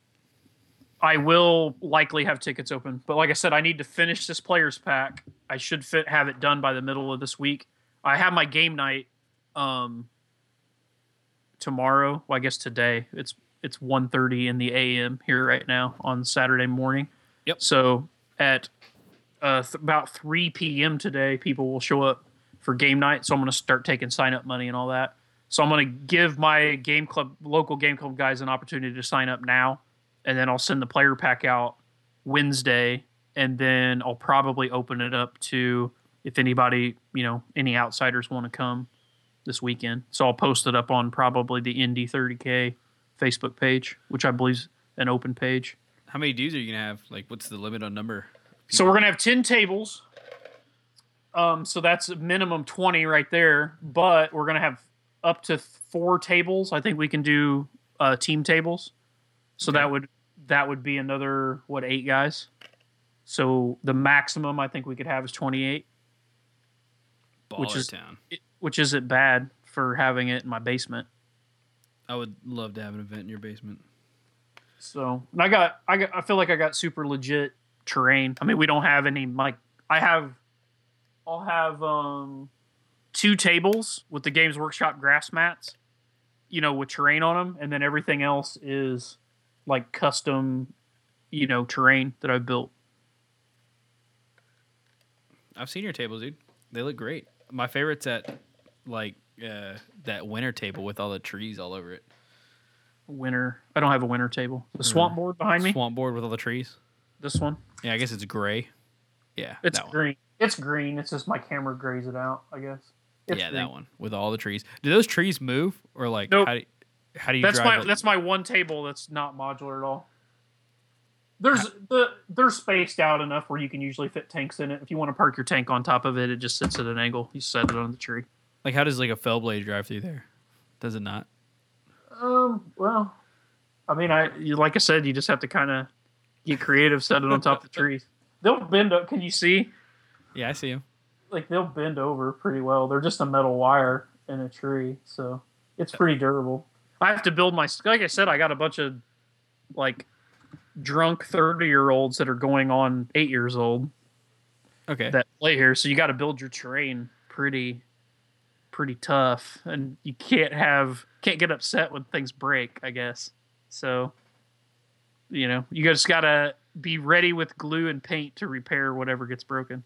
I will likely have tickets open, but like I said, I need to finish this players pack. I should fit have it done by the middle of this week. I have my game night um tomorrow. Well, I guess today. It's it's 1.30 in the AM here right now on Saturday morning. Yep. So at uh, th- about 3 p.m. today, people will show up for game night. So I'm going to start taking sign up money and all that. So I'm going to give my game club, local game club guys, an opportunity to sign up now, and then I'll send the player pack out Wednesday, and then I'll probably open it up to if anybody, you know, any outsiders want to come this weekend. So I'll post it up on probably the Indy 30K Facebook page, which I believe is an open page. How many dudes are you gonna have? Like, what's the limit on number? So we're gonna have ten tables. Um, so that's a minimum twenty right there. But we're gonna have up to four tables. I think we can do uh, team tables. So Okay. that would that would be another what eight guys. So the maximum I think we could have is twenty eight, Which is- town. which isn't bad for having it in my basement. I would love to have an event in your basement. So and I got I got I feel like I got super legit terrain. I mean we don't have any like I have I'll have um two tables with the Games Workshop grass mats, you know, with terrain on them, and then everything else is like custom, you know, terrain that I built. I've seen your tables, dude. They look great. My favorite's at like uh, that winter table with all the trees all over it. Winter. I don't have a winter table. The swamp board behind me. Swamp board with all the trees. This one. Yeah, I guess it's gray. Yeah, It's that one. green. It's green. It's just my camera grays it out. I guess. It's yeah, green. that one with all the trees. Do those trees move or like Nope. how do, how do you that's drive? my like- that's my one table that's not modular at all. There's the they're spaced out enough where you can usually fit tanks in it. If you want to park your tank on top of it, it just sits at an angle. You set it on the tree. like how does like a fell blade drive through there? Does it not? Um. Well, I mean, I you, like I said, you just have to kind of get creative, set it on top of the trees. They'll bend up. Can you see? Yeah, I see him. Like they'll bend over pretty well. They're just a metal wire in a tree, so it's pretty durable. I have to build my like I said, I got a bunch of like drunk thirty year olds that are going on eight years old Okay. that play here. So you got to build your terrain pretty pretty tough, and you can't have can't get upset when things break. I guess so. You know, you just gotta be ready with glue and paint to repair whatever gets broken.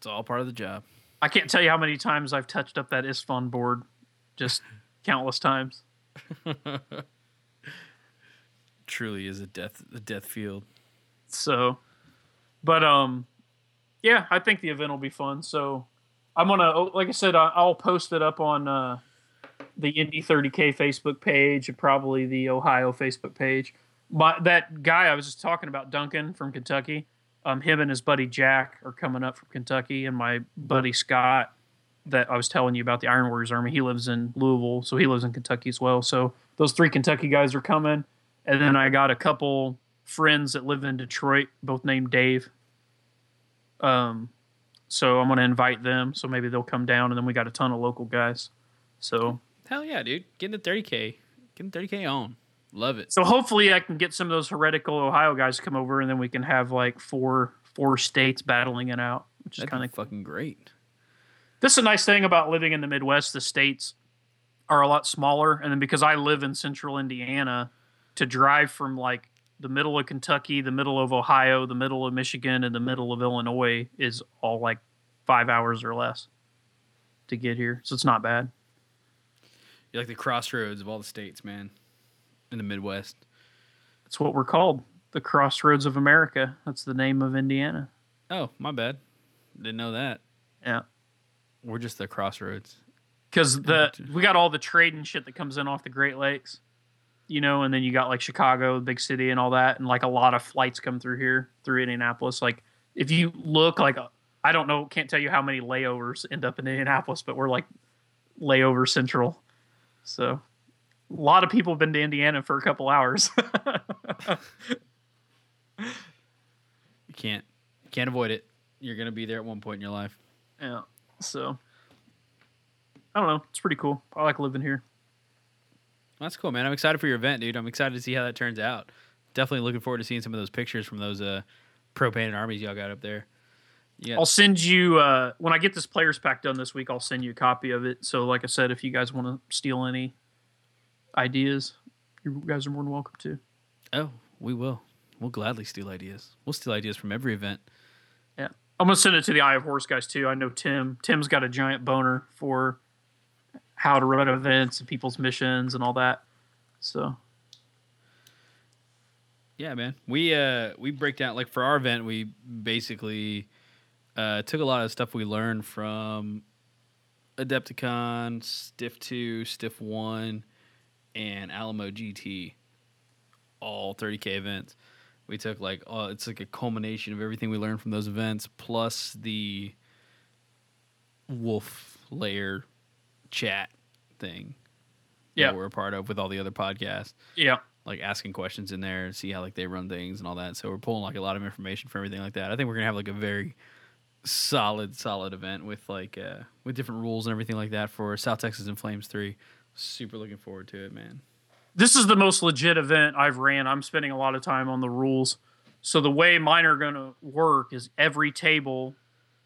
It's all part of the job. I can't tell you how many times I've touched up that Isstvan board, just countless times. Truly is a death a death field. So, but um, yeah, I think the event will be fun. So, I'm gonna, oh, like I said, I'll post it up on uh, the Indy 30K Facebook page and probably the Ohio Facebook page. My that guy I was just talking about, Duncan from Kentucky. Um, him and his buddy Jack are coming up from Kentucky, and my buddy Scott that I was telling you about the Iron Warriors Army. He lives in Louisville, so he lives in Kentucky as well. So those three Kentucky guys are coming, and then I got a couple friends that live in Detroit, both named Dave. Um, so I'm gonna invite them. So maybe they'll come down, and then we got a ton of local guys. So Hell yeah, dude. Getting the 30k. Getting 30k on. Love it. so hopefully I can get some of those heretical Ohio guys to come over, and then we can have like four four states battling it out, which is That'd kind be of fucking great. this is a nice thing about living in the Midwest. The states are a lot smaller, and then because I live in central Indiana, to drive from like the middle of Kentucky, the middle of Ohio, the middle of Michigan, and the middle of Illinois is all like five hours or less to get here. So it's not bad. You're like the crossroads of all the states, man. In the Midwest. That's what we're called, the Crossroads of America. That's the name of Indiana. Oh, my bad. Didn't know that. Yeah. We're just the crossroads. because the we got all the trade and shit that comes in off the Great Lakes, you know, and then you got like Chicago, the big city, and all that, and like a lot of flights come through here through Indianapolis. Like if you look, like uh, I don't know, can't tell you how many layovers end up in Indianapolis, but we're like layover central. So a lot of people have been to Indiana for a couple hours. You can't can't avoid it. You're gonna be there at one point in your life. yeah. So I don't know. It's pretty cool. I like living here. That's cool, man. I'm excited for your event, dude. I'm excited to see how that turns out. Definitely looking forward to seeing some of those pictures from those uh pro painted armies y'all got up there. Yeah. I'll send you uh, when I get this players pack done this week. I'll send you a copy of it. So, like I said, if you guys want to steal any ideas, you guys are more than welcome to. Oh, we will. We'll gladly steal ideas. We'll steal ideas from every event. Yeah. I'm gonna send it to the Eye of Horus guys too. I know Tim. Tim's got a giant boner for how to run events and people's missions and all that. So Yeah, man. We uh we break down like for our event, we basically uh took a lot of stuff we learned from Adepticon, Stiff 2, Stiff 1, and Alamo GT. All 30k events. We took like uh, it's like a culmination of everything we learned from those events plus the wolf layer chat thing Yeah. that we're a part of with all the other podcasts. Yeah. Like asking questions in there and see how like they run things and all that. So we're pulling like a lot of information for everything like that. I think we're gonna have like a very solid, solid event with like uh with different rules and everything like that for South Texas and Flames three. Super looking forward to it, man. this is the most legit event I've ran. I'm spending a lot of time on the rules. So the way mine are going to work is every table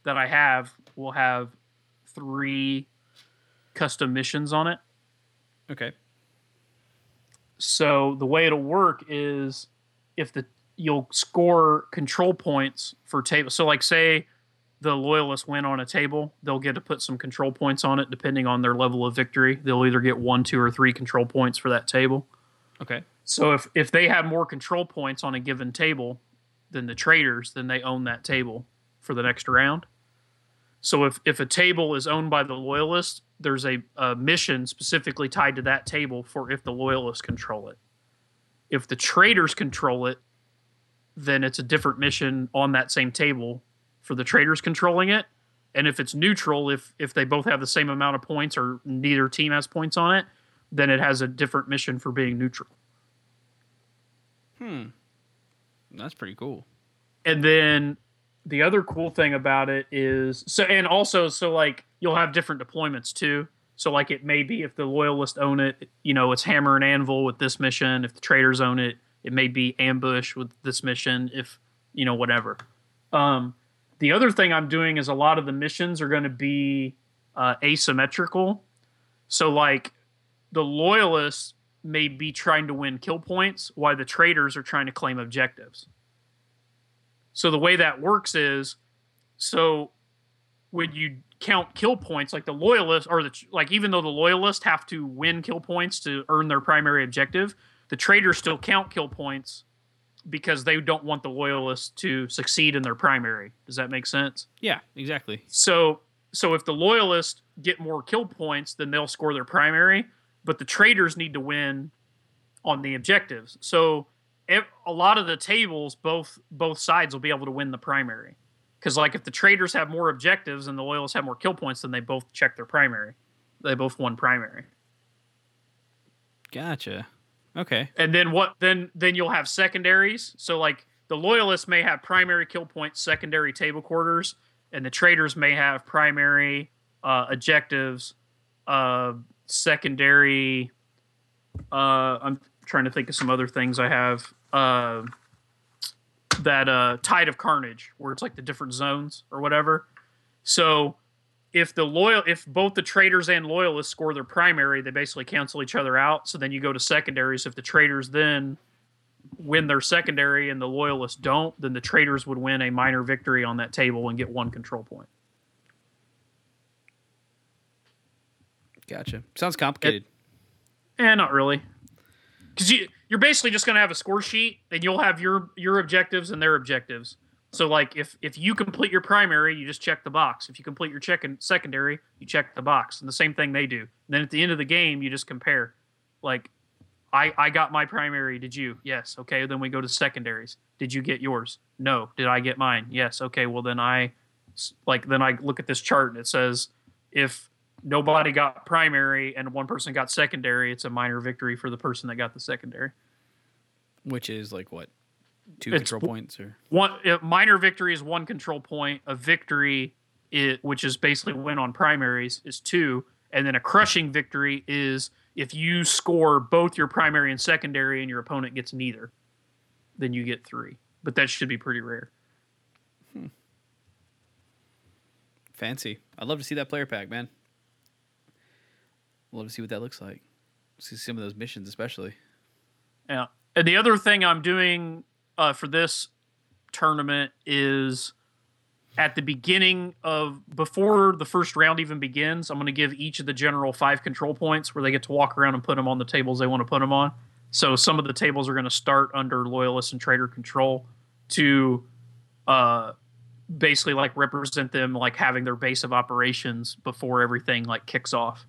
that I have will have three custom missions on it. Okay. So the way it'll work is if the you'll score control points for table. So like say the loyalists win on a table, they'll get to put some control points on it depending on their level of victory. They'll either get one, two, or three control points for that table. Okay. So if if they have more control points on a given table than the traitors, then they own that table for the next round. So if if a table is owned by the loyalist, there's a, a mission specifically tied to that table for if the loyalists control it. If the traitors control it, then it's a different mission on that same table for the traitors controlling it. And if it's neutral, if if they both have the same amount of points or neither team has points on it, then it has a different mission for being neutral. Hmm. That's pretty cool. and then the other cool thing about it is so and also so like you'll have different deployments too so like it may be if the loyalists own it you know it's hammer and anvil with this mission if the traitors own it it may be ambush with this mission if you know whatever um the other thing i'm doing is a lot of the missions are going to be uh, asymmetrical. So like the loyalists may be trying to win kill points while the traitors are trying to claim objectives. So the way that works is, so when you count kill points, like the loyalists or the like, even though the loyalists have to win kill points to earn their primary objective, the traitors still count kill points because they don't want the loyalists to succeed in their primary. Does that make sense? Yeah, exactly. So so if the loyalists get more kill points, then they'll score their primary, but the traitors need to win on the objectives. So ev- a lot of the tables, both both sides will be able to win the primary. Because like if the traitors have more objectives and the loyalists have more kill points, then they both check their primary. They both won primary. Gotcha. Okay. And then what then then you'll have secondaries. So like the loyalists may have primary kill points, secondary table quarters, and the traitors may have primary uh, objectives, uh, secondary. Uh, I'm trying to think of some other things I have. Uh, that uh, tide of carnage, where it's like the different zones or whatever. So if the loyal if both the traitors and loyalists score their primary, they basically cancel each other out. So then you go to secondaries. If the traitors then win their secondary and the loyalists don't, then the traitors would win a minor victory on that table and get one control point. Gotcha. Sounds complicated. Eh, not really. Because you you're basically just gonna have a score sheet and you'll have your your objectives and their objectives. So like if if you complete your primary, you just check the box. If you complete your check and secondary, you check the box. And the same thing they do. And then at the end of the game, you just compare. Like I I got my primary, did you? Yes. Okay, then we go to secondaries. Did you get yours? No. Did I get mine? Yes. Okay, well then I like then I look at this chart and it says if nobody got primary and one person got secondary, it's a minor victory for the person that got the secondary. Which is like what? Two It's control points or One a minor victory is one control point. A victory, i which is basically win on primaries, is two, and then a crushing victory is if you score both your primary and secondary and your opponent gets neither, then you get three. But that should be pretty rare. hmm. fancy. I'd love to see that player pack, man. Love to see what that looks like. See some of those missions, especially. Yeah. And the other thing I'm doing uh, for this tournament is at the beginning of before the first round even begins, I'm going to give each of the general five control points where they get to walk around and put them on the tables they want to put them on. So some of the tables are going to start under loyalist and traitor control to uh, basically like represent them like having their base of operations before everything like kicks off.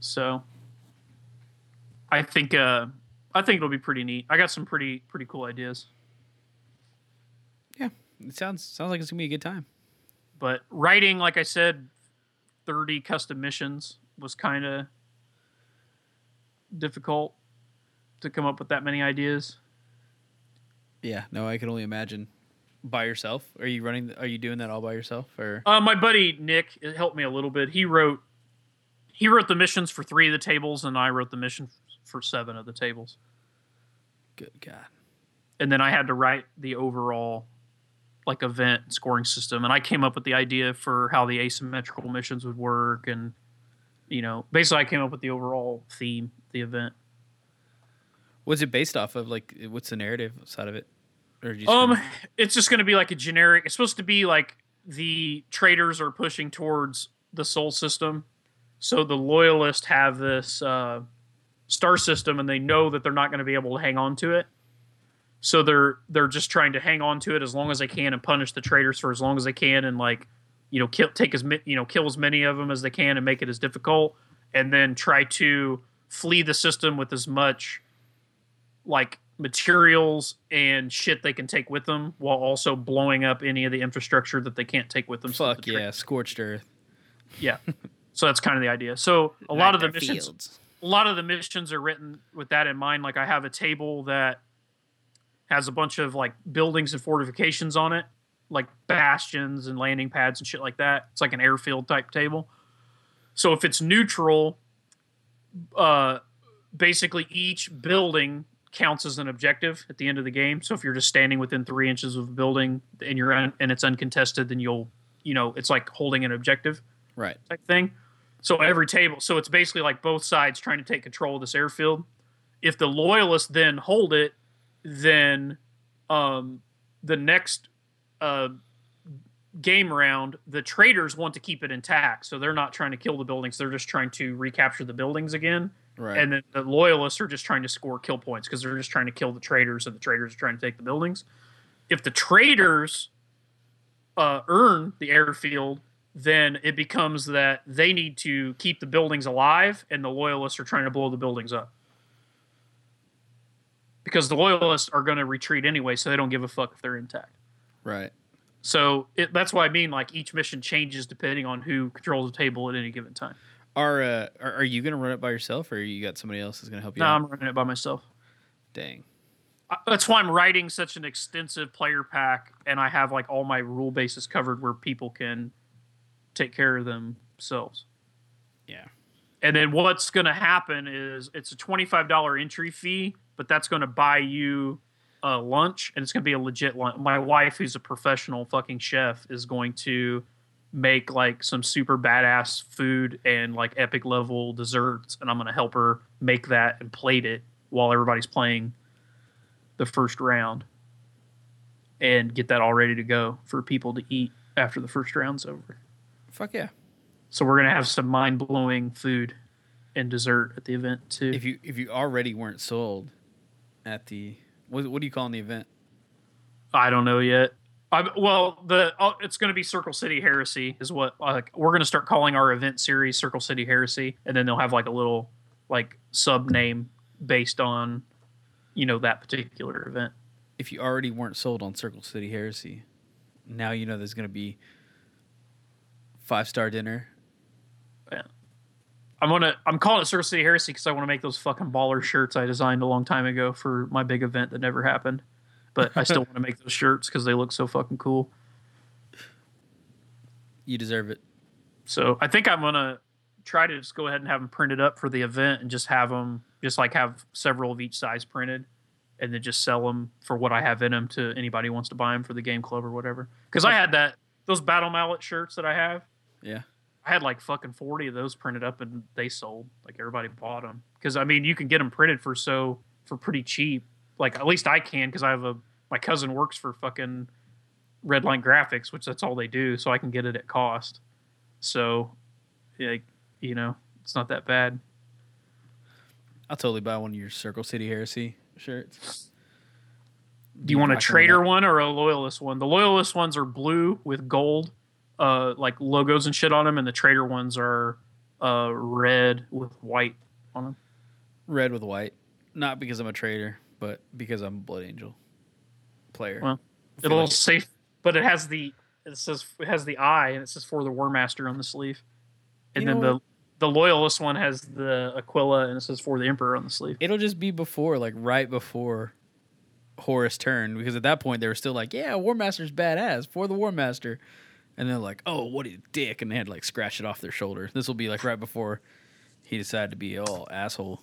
So I think uh I think it'll be pretty neat. I got some pretty pretty cool ideas. Yeah, it sounds sounds like it's gonna be a good time. But writing, like I said, thirty custom missions was kind of difficult to come up with that many ideas. Yeah, no, I can only imagine. By yourself? Are you running? Are you doing that all by yourself, or Uh, my buddy Nick helped me a little bit. He wrote he wrote the missions for three of the tables, and I wrote the mission for seven of the tables. good God? And then I had to write the overall like event scoring system, and I came up with the idea for how the asymmetrical missions would work, and you know, basically I came up with the overall theme, the event. Was it based off of? Like, what's the narrative side of it? Or just Um, kinda- it's just going to be like a generic. It's supposed to be like the traitors are pushing towards the Sol system, so the loyalists have this uh, star system, and they know that they're not going to be able to hang on to it. So they're they're just trying to hang on to it as long as they can and punish the traitors for as long as they can, and like you know kill take as you know kill as many of them as they can and make it as difficult, and then try to flee the system with as much like materials and shit they can take with them while also blowing up any of the infrastructure that they can't take with them. so fuck the yeah, scorched earth. yeah. So that's kind of the idea. So a lot of the missions, fields. A lot of the missions are written with that in mind. Like I have a table that has a bunch of like buildings and fortifications on it, like bastions and landing pads and shit like that. It's like an airfield type table. So if it's neutral, uh, basically each building counts as an objective at the end of the game. So if you're just standing within three inches of a building and you're un- and it's uncontested, then you'll, you know, it's like holding an objective Right. type thing. So every table, so it's basically like both sides trying to take control of this airfield. If the loyalists then hold it, then um, the next uh, game round, the traitors want to keep it intact. So they're not trying to kill the buildings; they're just trying to recapture the buildings again. Right. And then the loyalists are just trying to score kill points because they're just trying to kill the traitors, and the traitors are trying to take the buildings. If the traitors uh, earn the airfield, then it becomes that they need to keep the buildings alive, and the loyalists are trying to blow the buildings up. Because the loyalists are going to retreat anyway, so they don't give a fuck if they're intact. right. So it, that's why I mean, like each mission changes depending on who controls the table at any given time. Are uh, are, are you gonna run it by yourself, or you got somebody else that's gonna help you? No, out? I'm running it by myself. Dang. I- that's why I'm writing such an extensive player pack and I have like all my rule bases covered where people can take care of themselves. Yeah. And then what's going to happen is it's a $25 entry fee, but that's going to buy you a lunch and it's going to be a legit lunch. My wife, who's a professional fucking chef, is going to make like some super badass food and like epic level desserts. And I'm going to help her make that and plate it while everybody's playing the first round and get that all ready to go for people to eat after the first round's over. Fuck yeah. So we're gonna have some mind blowing food and dessert at the event too. If you if you already weren't sold at the what what do you call in the event? I don't know yet. I, well, the oh, it's going to be Circle City Heresy is what like we're going to start calling our event series Circle City Heresy, and then they'll have like a little like sub name based on you know that particular event. If you already weren't sold on Circle City Heresy, now you know there's gonna be five star dinner. Yeah. I'm gonna I'm calling it Circle City Heresy because I want to make those fucking baller shirts I designed a long time ago for my big event that never happened. But I still want to make those shirts because they look so fucking cool. You deserve it. So I think I'm gonna try to just go ahead and have them printed up for the event and just have them just like have several of each size printed and then just sell them for what I have in them to anybody who wants to buy them for the game club or whatever. Because I had that those battle mallet shirts that I have. Yeah. I had like fucking forty of those printed up and they sold. Like everybody bought them because I mean you can get them printed for so for pretty cheap. Like at least I can because I have a my cousin works for fucking Redline Graphics, which that's all they do, so I can get it at cost. So, like you know, it's not that bad. I'll totally buy one of your Circle City Heresy shirts. Do you want a traitor one or a loyalist one? The loyalist ones are blue with gold, uh, like logos and shit on them, and the traitor ones are uh, red with white on them. Red with white. Not because I'm a traitor, but because I'm a Blood Angel player. Well, It'll like- safe, but it has the it says it has the eye and it says for the War Master on the sleeve, and You then know the the loyalist one has the Aquila and it says for the Emperor on the sleeve. It'll just be before, like right before Horus turned, because at that point they were still like, "Yeah, War Master's badass for the War Master," and they're like, "Oh, what a dick!" and they had to like scratch it off their shoulder. This will be like right before he decided to be all asshole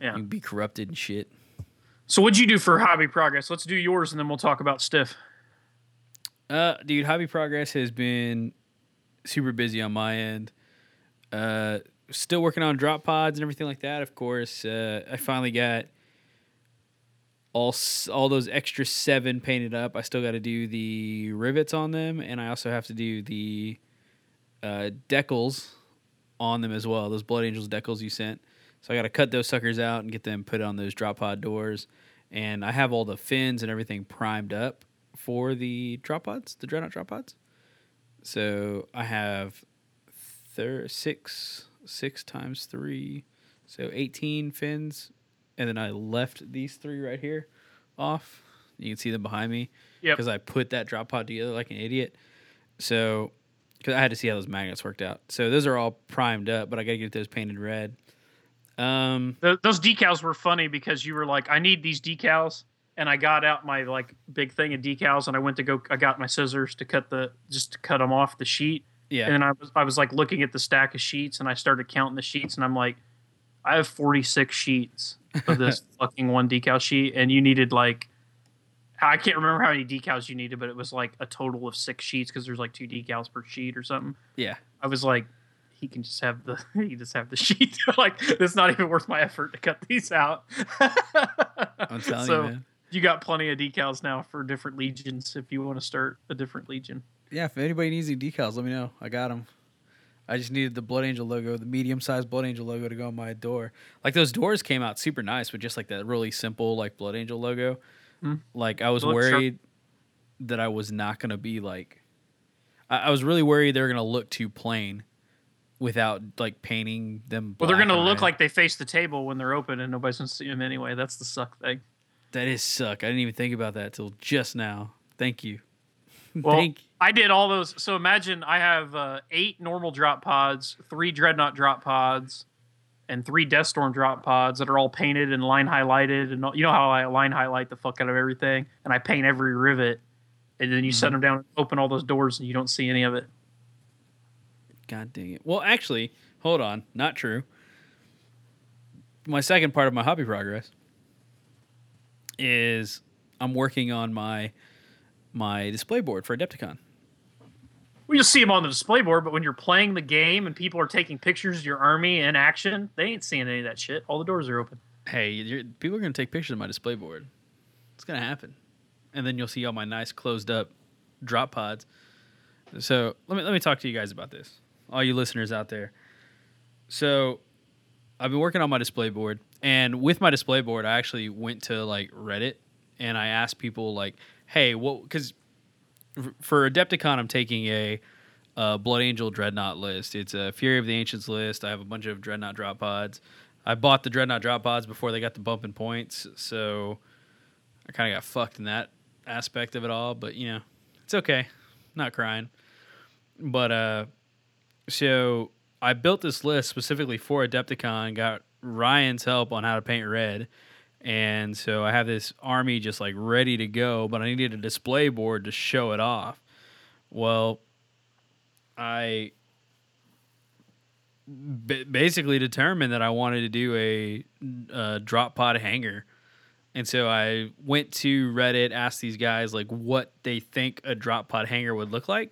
Yeah. and be corrupted and shit. So what'd you do for hobby progress? Let's do yours and then we'll talk about stiff. Uh, dude, hobby progress has been super busy on my end. Uh, still working on drop pods and everything like that. Of course, uh, I finally got all all those extra seven painted up. I still got to do the rivets on them, and I also have to do the uh, decals on them as well. Those Blood Angels decals you sent. So I got to cut those suckers out and get them put on those drop pod doors. And I have all the fins and everything primed up for the drop pods, the dreadnought drop pods. So I have thir- six six times three, so eighteen fins, and then I left these three right here off. You can see them behind me Yep. because I put that drop pod together like an idiot. So because I had to see how those magnets worked out. So those are all primed up, but I got to get those painted red. Um, Th those decals were funny because you were like, I need these decals. And I got out my like big thing of decals and I went to go, I got my scissors to cut the, just to cut them off the sheet. yeah, And then I was, I was like looking at the stack of sheets and I started counting the sheets and I'm like, I have 46 sheets of this fucking one decal sheet. And you needed like, I can't remember how many decals you needed, but it was like a total of six sheets because there's like two decals per sheet or something. yeah. I was like, he can just have the he just have the sheet. like it's not even worth my effort to cut these out. I'm telling so you, man. you got plenty of decals now for different legions if you want to start a different legion. Yeah, if anybody needs any decals, let me know. I got them. I just needed the Blood Angel logo, the medium-sized Blood Angel logo to go on my door. Like those doors came out super nice with just like that really simple like Blood Angel logo. Hmm. Like I was sharp. worried that I was not gonna be like. I, I was really worried they were gonna look too plain without like painting them. Well, they're gonna look red. like they face the table when they're open and nobody's gonna see them anyway. That's the suck thing. that is suck. I didn't even think about that till just now. Thank you. Well, Thank. I did all those. So imagine I have uh, eight normal drop pods, three dreadnought drop pods, and three Deathstorm drop pods that are all painted and line highlighted. And all, you know how I line highlight the fuck out of everything, and I paint every rivet, and then you set Mhm. them down, and open all those doors, and you don't see any of it. God dang it. Well, actually, hold on. Not true. My second part of my hobby progress is I'm working on my my display board for Adepticon. We just see them on the display board, but when you're playing the game and people are taking pictures of your army in action, they ain't seeing any of that shit. All the doors are open. Hey, you're, people are going to take pictures of my display board. It's going to happen. And then you'll see all my nice closed up drop pods. So, let me let me talk to you guys about this. All you listeners out there. So, I've been working on my display board, and with my display board, I actually went to like Reddit and I asked people like, "Hey, what?" Because for Adepticon, I'm taking a uh, Blood Angel Dreadnought list. It's a Fury of the Ancients list. I have a bunch of Dreadnought drop pods. I bought the Dreadnought drop pods before they got the bump in points, so I kind of got fucked in that aspect of it all. But you know, it's okay. not crying. But uh, so I built this list specifically for Adepticon. Got Ryan's help on how to paint red. And so I have this army just like ready to go, but I needed a display board to show it off. Well, I basically determined that I wanted to do a, a drop pod hanger. And so I went to Reddit, asked these guys like what they think a drop pod hanger would look like,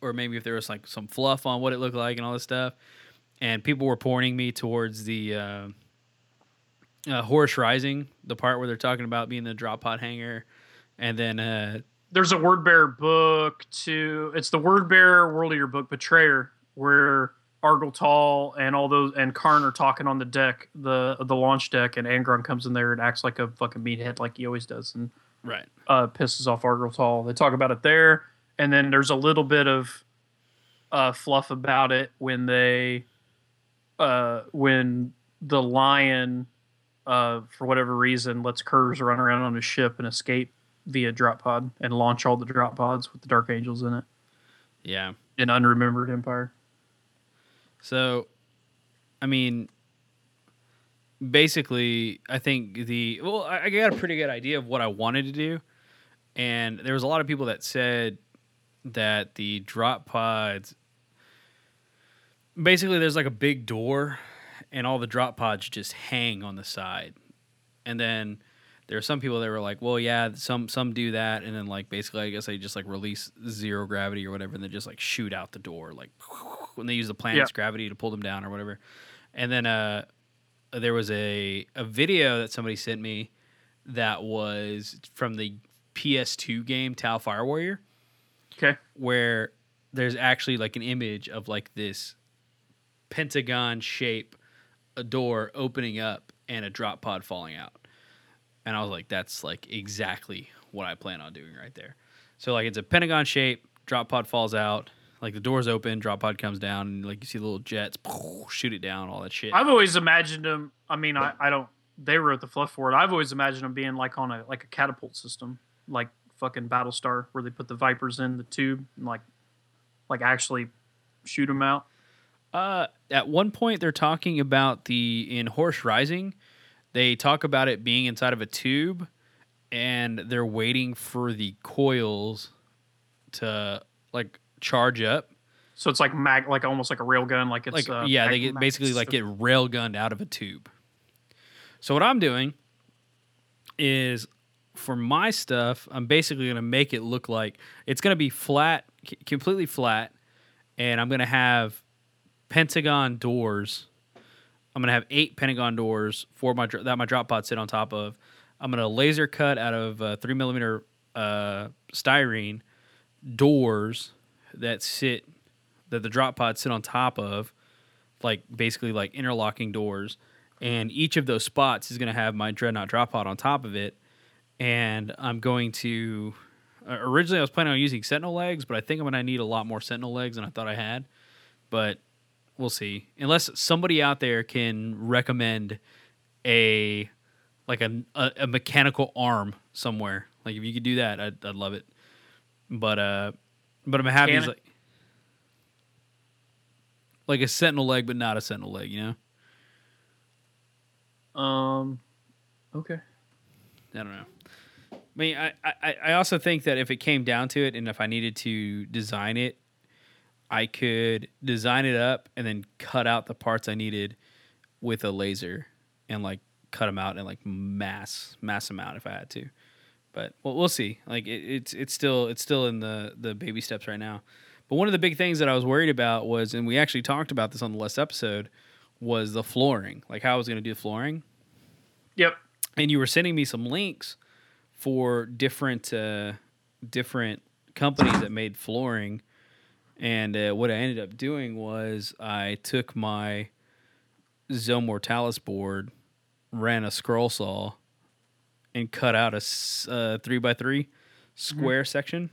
or maybe if there was like some fluff on what it looked like and all this stuff. And people were pointing me towards the uh, uh, Horus Rising, the part where they're talking about being the drop pod hanger, and then uh, There's a word bearer book to it's the word bearer world eater book Betrayer where Argel Tal and all those and Karn are talking on the deck, the the launch deck, and Angron comes in there and acts like a fucking meathead like he always does and right, uh, pisses off Argel Tal. They talk about it there, and then there's a little bit of uh, fluff about it when they uh, when the lion uh, for whatever reason lets Curze run around on his ship and escape via drop pod and launch all the drop pods with the Dark Angels in it Yeah. An Unremembered Empire. So, I mean, basically, I think the well, I got a pretty good idea of what I wanted to do, and there was a lot of people that said that the drop pods. Basically, there's like a big door, and all the drop pods just hang on the side, and then there are some people that were like, "Well, yeah, some some do that," and then like basically, I guess they just like release zero gravity or whatever, and they just like shoot out the door, like when they use the planet's gravity to pull them down or whatever. And then uh, there was a a video that somebody sent me that was from the PS2 game Tau Fire Warrior, Okay. where there's actually like an image of like this pentagon shape, a door opening up and a drop pod falling out. And I was like, that's like exactly what I plan on doing right there. So like it's a pentagon shape, drop pod falls out, like the doors open, drop pod comes down, and like you see the little jets shoot it down, all that shit. I've always imagined them. I mean, I, I don't. They wrote the fluff for it. I've always imagined them being like on a like a catapult system, like fucking Battlestar, where they put the Vipers in the tube and like like actually shoot them out. Uh, at one point, they're talking about the in Horus Rising. They talk about it being inside of a tube, and they're waiting for the coils to like charge up. So it's like mag, like almost like a rail gun. Like it's Like uh, yeah, they get mag- basically like get rail gunned out of a tube. So what I'm doing is for my stuff, I'm basically going to make it look like it's going to be flat, c- completely flat, and I'm going to have pentagon doors. I'm to have eight pentagon doors for my that my drop pod sit on top of. I'm to laser cut out of uh, three millimeter uh, styrene doors that sit that the drop pods sit on top of, like basically like interlocking doors, and each of those spots is to have my dreadnought drop pod on top of it, and I'm going to. Uh, originally, I was planning on using Sentinel legs, but I think I'm to need a lot more Sentinel legs than I thought I had. But we'll see. Unless somebody out there can recommend a like a, a, a mechanical arm somewhere. Like if you could do that, I'd, I'd love it. But uh, but I'm happy. It's like like a sentinel leg, but not a sentinel leg. You know. Um. Okay. I don't know. I mean, I, I, I also think that if it came down to it, and if I needed to design it, I could design it up and then cut out the parts I needed with a laser and like cut them out and like mass mass them out if I had to. But well, we'll see. Like it, it's it's still it's still in the the baby steps right now. But one of the big things that I was worried about was, and we actually talked about this on the last episode, was the flooring. Like how I was going to do the flooring Yep. and you were sending me some links for different uh, different companies that made flooring. And uh, what I ended up doing was I took my Zone Mortalis board, ran a scroll saw, and cut out a uh, three by three square section,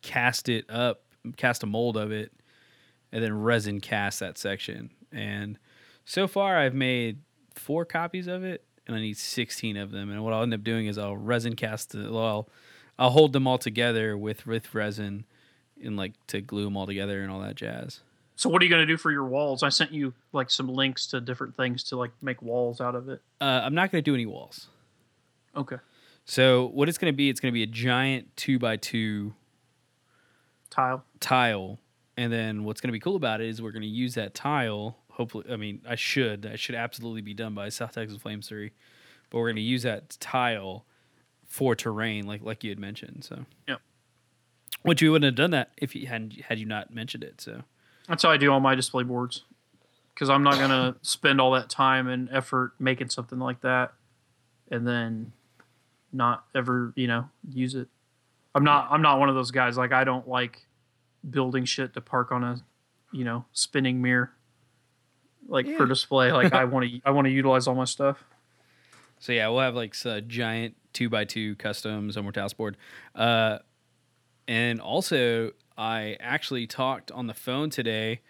cast it up, cast a mold of it, and then resin cast that section. And so far, I've made four copies of it, and I need 16 of them. And what I'll end up doing is I'll resin cast the, well, I'll, I'll hold them all together with, with resin and like to glue them all together and all that jazz. So what are you gonna do for your walls? I sent you like some links to different things to like make walls out of it. Uh, I'm not going to do any walls. Okay. So what it's going to be, it's going to be a giant two by two Tile. tile, and then what's going to be cool about it is we're going to use that tile. Hopefully, I mean, I should, I should absolutely be done by South Texas Flames Three, but we're going to use that tile for terrain, like like you had mentioned. So, Yep. Which you wouldn't have done that if you hadn't had you not mentioned it. So, That's how I do all my display boards. Because I'm not gonna spend all that time and effort making something like that, and then not ever, you know, use it. I'm not. I'm not one of those guys. Like I don't like building shit to park on a, you know, spinning mirror. Like for display. Like I want to. I want to utilize all my stuff. so yeah, we'll have like a giant two by two custom Zone Mortalis board. Uh, and also, I actually talked on the phone today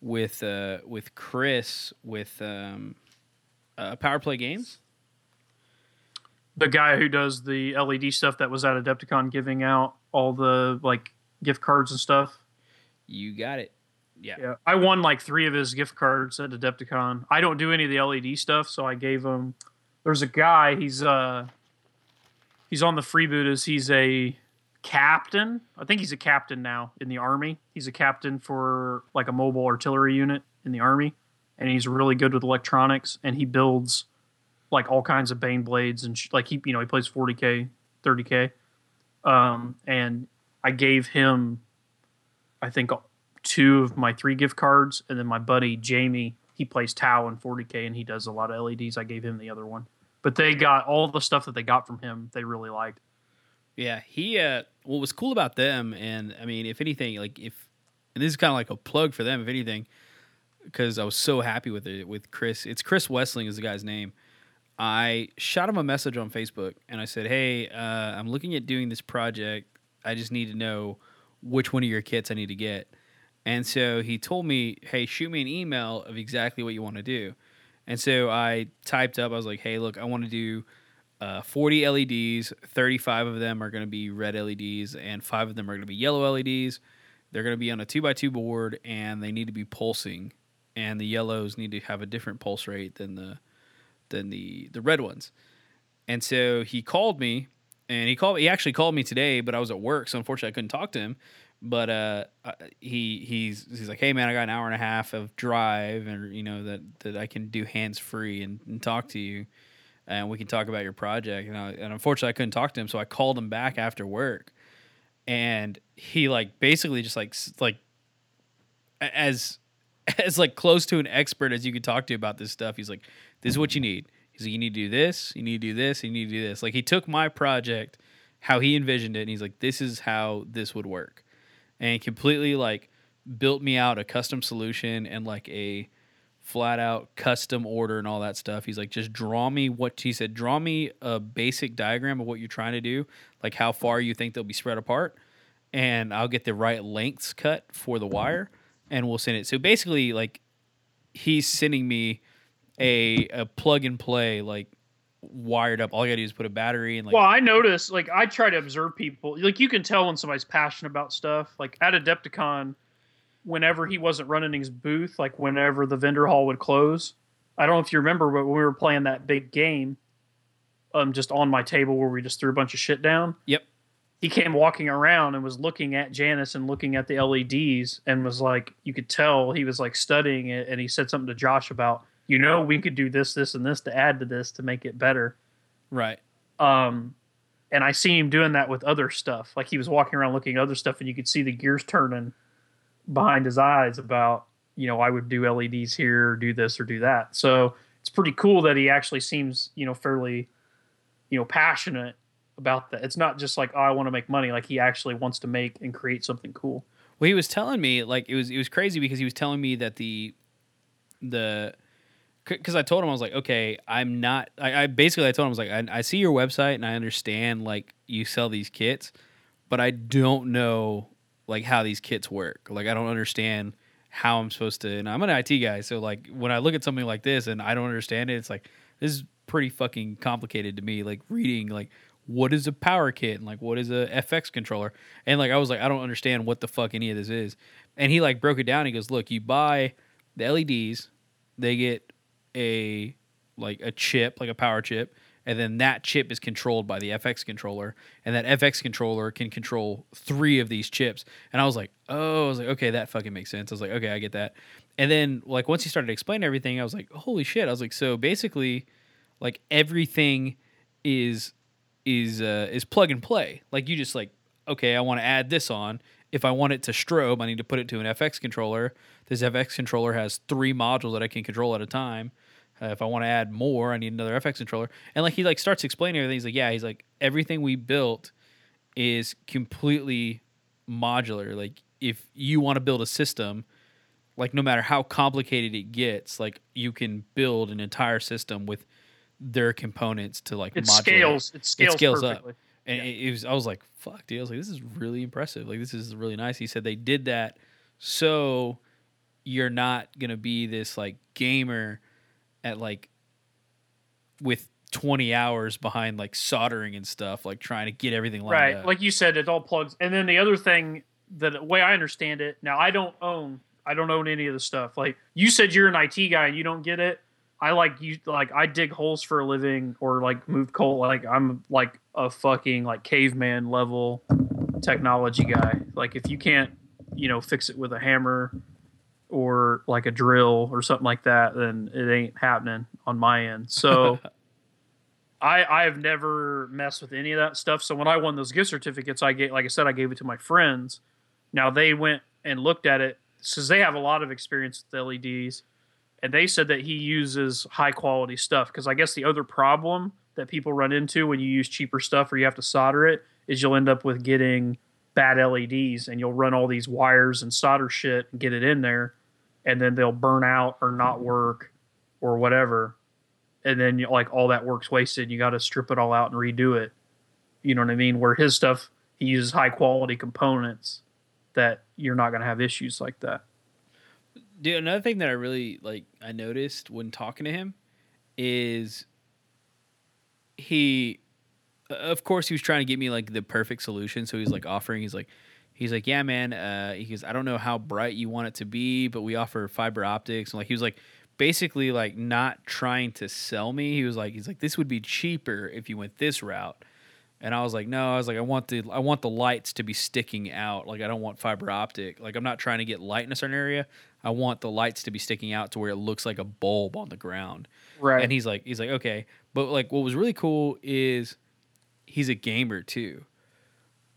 with uh, with Chris with um, uh, Power Play Games. the guy who does the LED stuff that was at Adepticon giving out all the like gift cards and stuff. You got it. Yeah. Yeah, I won like three of his gift cards at Adepticon. I don't do any of the LED stuff, so I gave him. There's a guy. He's uh, he's on the freebooters. He's a captain. I think he's a captain now in the army. He's a captain for like a mobile artillery unit in the army, and he's really good with electronics. And he builds like all kinds of Bane blades and sh- like he you know he plays 40k, 30k. Um, and I gave him, I think two of my three gift cards, and then my buddy Jamie, he plays Tau in 40k, and he does a lot of LEDs. I gave him the other one, but they got all the stuff that they got from him. They really liked. Yeah, he. Uh, what was cool about them, and I mean, if anything, like if, and this is kind of like a plug for them, if anything, because I was so happy with it with Chris. It's Chris Westling is the guy's name. I shot him a message on Facebook, and I said, "Hey, uh, I'm looking at doing this project. I just need to know which one of your kits I need to get." And so he told me, "Hey, shoot me an email of exactly what you want to do." And so I typed up. I was like, "Hey, look, I want to do." Uh, 40 LEDs, 35 of them are going to be red LEDs, and five of them are going to be yellow LEDs. They're going to be on a 2x2 board, and they need to be pulsing. And the yellows need to have a different pulse rate than the than the the red ones. And so he called me, and he called. He actually called me today, but I was at work, so unfortunately I couldn't talk to him. But uh, he he's he's like, hey man, I got an hour and a half of drive, and you know that that I can do hands free and, and talk to you and we can talk about your project. And, I, and unfortunately, I couldn't talk to him, so I called him back after work, and he like basically just like like as as like close to an expert as you could talk to about this stuff. He's like, "This is what you need." He's like, "You need to do this. You need to do this. You need to do this." Like he took my project, how he envisioned it, and he's like, "This is how this would work," and completely like built me out a custom solution and like a flat out custom order and all that stuff. He's like, just draw me what he said, draw me a basic diagram of what you're trying to do, like how far you think they'll be spread apart, and I'll get the right lengths cut for the wire, and we'll send it. So basically, like, he's sending me a a plug and play like wired up. All you gotta do is put a battery and like. Well, I notice, like, I try to observe people. Like, you can tell when somebody's passionate about stuff. Like at Adepticon, whenever he wasn't running his booth, like whenever the vendor hall would close. I don't know if you remember, but when we were playing that big game, um, just on my table where we just threw a bunch of shit down. Yep. He came walking around and was looking at Janice and looking at the LEDs and was like, you could tell he was like studying it. And he said something to Josh about, you know, we could do this, this, and this to add to this to make it better. Right. Um, and I see him doing that with other stuff. Like he was walking around looking at other stuff, and you could see the gears turning behind his eyes about you know I would do LEDs here, do this or do that. So it's pretty cool that he actually seems you know fairly you know passionate about that. It's not just like oh I want to make money. Like he actually wants to make and create something cool. Well, he was telling me like it was it was crazy because he was telling me that the the because I told him I was like, okay, I'm not. I, I basically I told him I was like, I, I see your website and I understand like you sell these kits, but I don't know like how these kits work. Like I don't understand how I'm supposed to. And I'm an IT guy, so like when I look at something like this and I don't understand it, it's like this is pretty fucking complicated to me. Like reading like what is a power kit and like what is a FX controller, and like I was like I don't understand what the fuck any of this is. And he like broke it down. He goes, look, you buy the LEDs, they get a like a chip, like a power chip and then that chip is controlled by the FX controller, and that FX controller can control three of these chips. And I was like, oh, I was like, okay, that fucking makes sense. I was like, okay, I get that. And then like once he started explaining everything, I was like, holy shit! I was like, so basically, like everything is is uh, is plug and play. Like you just like, okay, I want to add this on. If I want it to strobe, I need to put it to an FX controller. This FX controller has three modules that I can control at a time uh, if I want to add more, I need another FX controller. And like he like starts explaining everything. He's like, yeah, he's like everything we built is completely modular. Like if you want to build a system, like no matter how complicated it gets, like you can build an entire system with their components to like it modulate. scales. It scales, It scales perfectly. up. And Yeah. it, it was I was like, fuck, dude. I was like, this is really impressive. Like this is really nice. He said they did that so you're not gonna be this like gamer at like with 20 hours behind like soldering and stuff, like trying to get everything lined right up. like you said it all plugs. And then the other thing that the way i understand it now i don't own i don't own any of the stuff. Like you said you're an it guy and you don't get it. I like you like i dig holes for a living or like move coal like i'm like a fucking like caveman level technology guy. Like if you can't you know fix it with a hammer or like a drill or something like that then it ain't happening on my end so I I have never messed with any of that stuff. So when I won those gift certificates, I gave like I said, I gave it to my friends. Now they went and looked at it because they have a lot of experience with LEDs, and they said that he uses high quality stuff. Because I guess the other problem that people run into when you use cheaper stuff or you have to solder it is you'll end up with getting bad LEDs, and you'll run all these wires and solder shit and get it in there, and then they'll burn out or not mm-hmm. work or whatever and then you, like all that work's wasted. You got to strip it all out and redo it. You know what I mean? Where his stuff, he uses high quality components that you're not going to have issues like that. Dude, another thing that I really like I noticed when talking to him is he of course he was trying to get me like the perfect solution. So he's like offering, he's like he's like, Yeah, man, uh he goes, I don't know how bright you want it to be, but we offer fiber optics and like he was like basically like not trying to sell me. He was like he's like, This would be cheaper if you went this route. And I was like, no, I was like, I want the I want the lights to be sticking out. Like I don't want fiber optic. Like I'm not trying to get light in a certain area. I want the lights to be sticking out to where it looks like a bulb on the ground. Right. And he's like, he's like, okay. But like, what was really cool is he's a gamer too.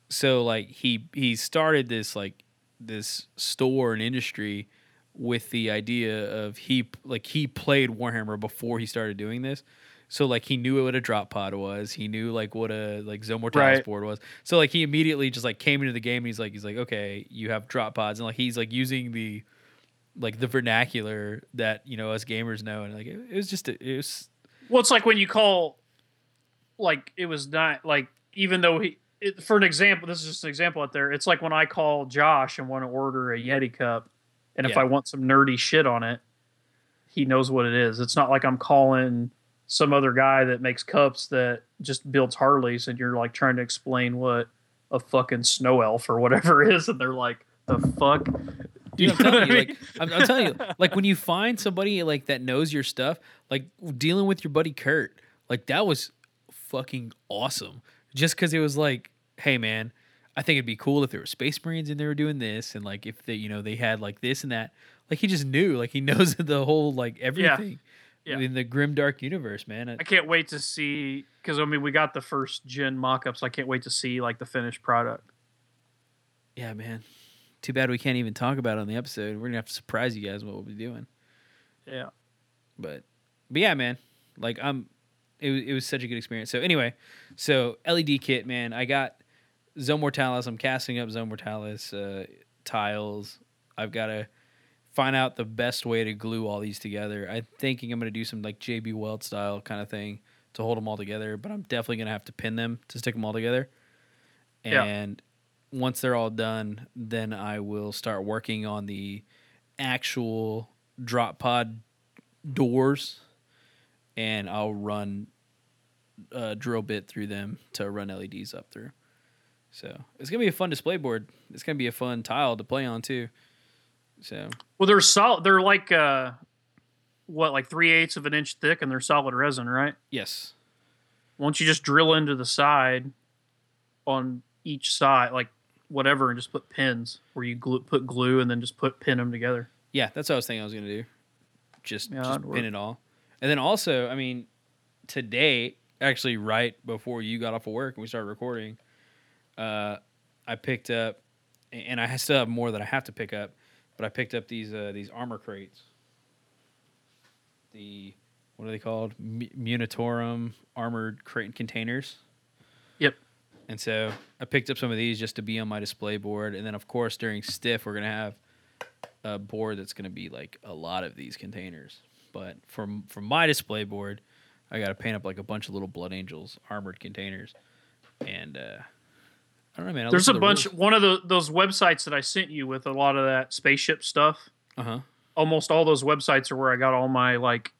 So like he he started this like this store and industry with the idea of he like he played Warhammer before he started doing this. So like he knew what a drop pod was. He knew like what a like Zone Mortalis Right. board was. So like he immediately just like came into the game and he's like he's like okay you have drop pods and like he's like using the like the vernacular that you know us gamers know and like it, it was just a, it was Well, it's like when you call, like it was not like even though he. It, for an example, this is just an example out there. It's like when I call Josh and want to order a Yeti cup, and if Yeah. I want some nerdy shit on it, he knows what it is. It's not like I'm calling some other guy that makes cups that just builds Harleys, and you're like trying to explain what a fucking snow elf or whatever is, and they're like, "The fuck." Dude, I'm You telling you, like. I'm, I'm telling you, like, when you find somebody like that knows your stuff, like dealing with your buddy Kurt, like that was fucking awesome. Just because it was like, hey man, I think it'd be cool if there were Space Marines and they were doing this, and like if they, you know, they had like this and that. Like he just knew, like he knows the whole like everything Yeah. in the grim dark universe, man. I can't wait to see because I mean we got the first gen mock-ups. I can't wait to see like the finished product. yeah, man. Too bad we can't even talk about it on the episode. We're gonna have to surprise you guys what we'll be doing. Yeah. but but yeah, man, like I'm, it it was such a good experience. So anyway, so LED kit, man, I got Zone Mortalis. I'm casting up Zone Mortalis uh, tiles. I've got to find out the best way to glue all these together. I'm thinking I'm gonna do some like JB Weld style kind of thing to hold them all together, but I'm definitely gonna have to pin them to stick them all together. Yeah. And once they're all done, then I will start working on the actual drop pod doors and I'll run a drill bit through them to run LEDs up through. So it's gonna be a fun display board. It's gonna be a fun tile to play on too. So Well, they're solid. They're like uh, what, like three eighths of an inch thick, and they're solid resin, right? yes, Won't you just drill into the side on each side, like whatever, and just put pins where you glue, put glue and then just put pin them together? yeah, that's what I was thinking I was gonna do. Just Yeah, just pin work. it all, and then also, I mean, today actually right before you got off of work and we started recording, uh, I picked up, and I still have more that I have to pick up, but I picked up these uh, these armor crates. The what are they called? M- Munitorum armored crate containers. Yep. And so I picked up some of these just to be on my display board, and then of course during stiff we're gonna have a board that's gonna be like a lot of these containers. But from from my display board, I got to paint up like a bunch of little Blood Angels armored containers, and uh, I don't know, man. I There's a at bunch. the One of the those websites that I sent you with a lot of that spaceship stuff. Uh huh. Almost all those websites are where I got all my like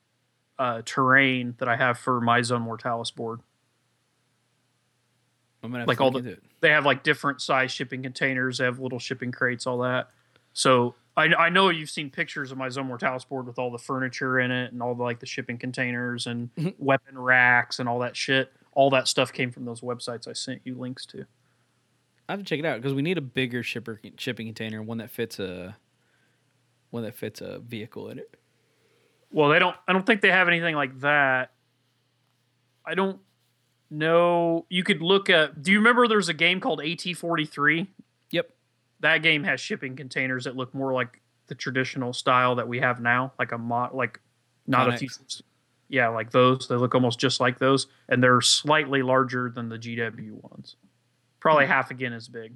uh, terrain that I have for my Zone Mortalis board. I'm gonna have Like to all the- it. They have like different size shipping containers. They have little shipping crates, all that. So I, I know you've seen pictures of my Zone Mortalis board with all the furniture in it and all the like the shipping containers and Mhm. weapon racks and all that shit. All that stuff came from those websites I sent you links to. I have to check it out because we need a bigger shipper shipping container, one that fits a one that fits a vehicle in it. Well, they don't. I don't think they have anything like that. I don't know. You could look at. Do you remember there's a game called AT43? Yep. That game has shipping containers that look more like the traditional style that we have now, like a mod, like not a Connex. T. Yeah, like those. They look almost just like those, and they're slightly larger than the GW ones. Probably half again as big.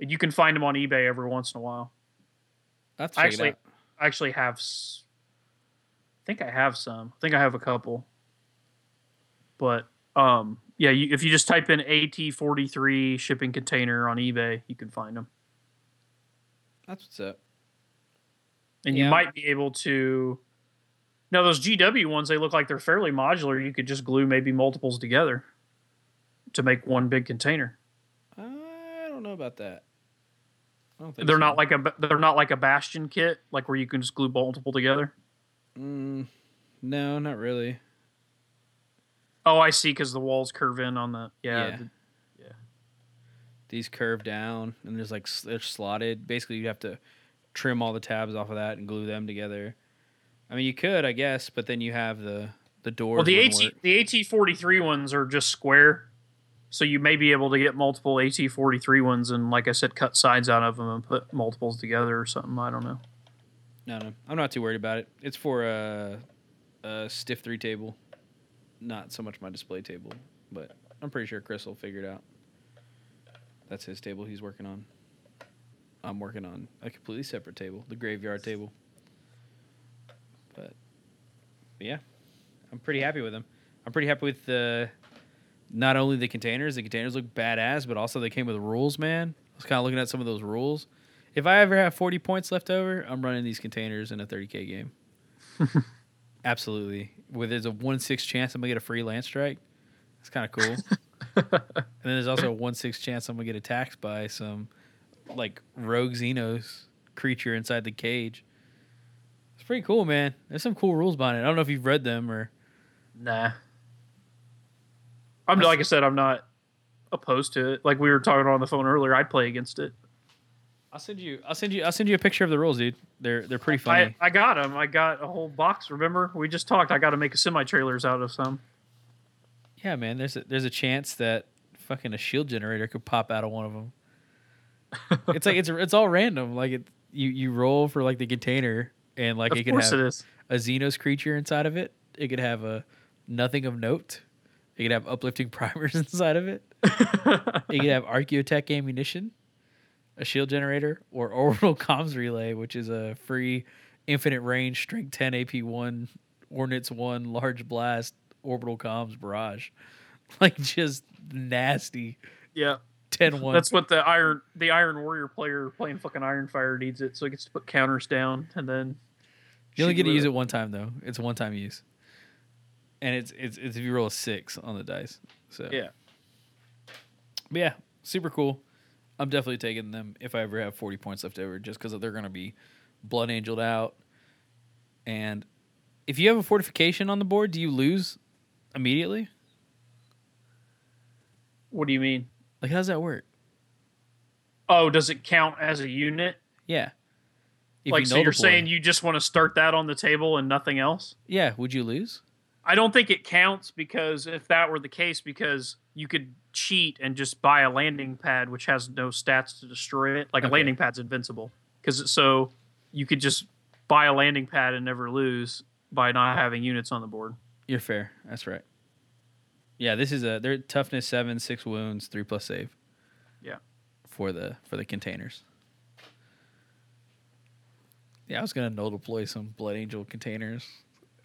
And you can find them on eBay every once in a while. I have to check Actually. I actually have. I think I have some. I think I have a couple. But um, yeah, you, if you just type in AT43 shipping container on eBay, you can find them, That's what's up. and Yeah. you might be able to. Now those GW ones, they look like they're fairly modular. You could just glue maybe multiples together to make one big container. Know about that. I don't think They're so. not like a they're not like a Bastion kit, like where you can just glue multiple together. Mm, no, not really. Oh, I see, because the walls curve in on the yeah. Yeah. the- These curve down and there's like they're slotted. Basically, you have to trim all the tabs off of that and glue them together. I mean, you could, I guess, but then you have the the doors. Well, the AT work. the AT forty three ones are just square, so you may be able to get multiple AT forty three ones, and like I said, cut sides out of them and put multiples together or something. I don't know. No, no, I'm not too worried about it. It's for a, a stiff three table, not so much my display table. But I'm pretty sure Chris will figure it out. That's his table he's working on. I'm working on a completely separate table, the graveyard table. But, but yeah, I'm pretty happy with them. I'm pretty happy with the not only the containers. The containers look badass, but also they came with rules. Man, I was kind of looking at some of those rules. If I ever have 40 points left over, I'm running these containers in a 30k game. Absolutely. Where there's a 1 6 chance I'm going to get a free land strike. That's kind of cool. and then there's also a 1 6 chance I'm going to get attacked by some like rogue Xenos creature inside the cage. It's pretty cool, man. There's some cool rules behind it. I don't know if you've read them or. Nah. I'm like I said, I'm not opposed to it. Like we were talking on the phone earlier, I'd play against it. I'll send you. I'll send you. I'll send you a picture of the rules, dude. They're they're pretty funny. I, I got them. I got a whole box. Remember, we just talked. I got to make a semi trailers out of some. Yeah, man. There's a, there's a chance that fucking a shield generator could pop out of one of them. it's like it's it's all random. Like it, you you roll for like the container, and like of it could have it a Xenos creature inside of it. It could have a nothing of note. It could have uplifting primers inside of it. It could have Archaeotech ammunition, a shield generator, or orbital comms relay, which is a free infinite range strength 10 AP one Ordnance one large blast orbital comms barrage. Like just nasty yeah. 10 1. That's what the iron the Iron Warrior player playing fucking Iron Fire needs it, so he gets to put counters down and then You only get to use it one time though. It's a one time use. And it's it's it's if you roll a six on the dice. So Yeah. But yeah, super cool. I'm definitely taking them if I ever have 40 points left over, just because they're gonna be blood angeled out. And if you have a fortification on the board, do you lose immediately? What do you mean? Like how does that work? Oh, does it count as a unit? Yeah. If like you so you're saying you just want to start that on the table and nothing else? Yeah, would you lose? I don't think it counts because if that were the case, because you could cheat and just buy a landing pad which has no stats to destroy it. Like a landing pad's invincible because so you could just buy a landing pad and never lose by not having units on the board. You're fair. That's right. Yeah, this is a their toughness seven, six wounds, three plus save. Yeah. For the for the containers. Yeah, I was gonna null deploy some Blood Angel containers.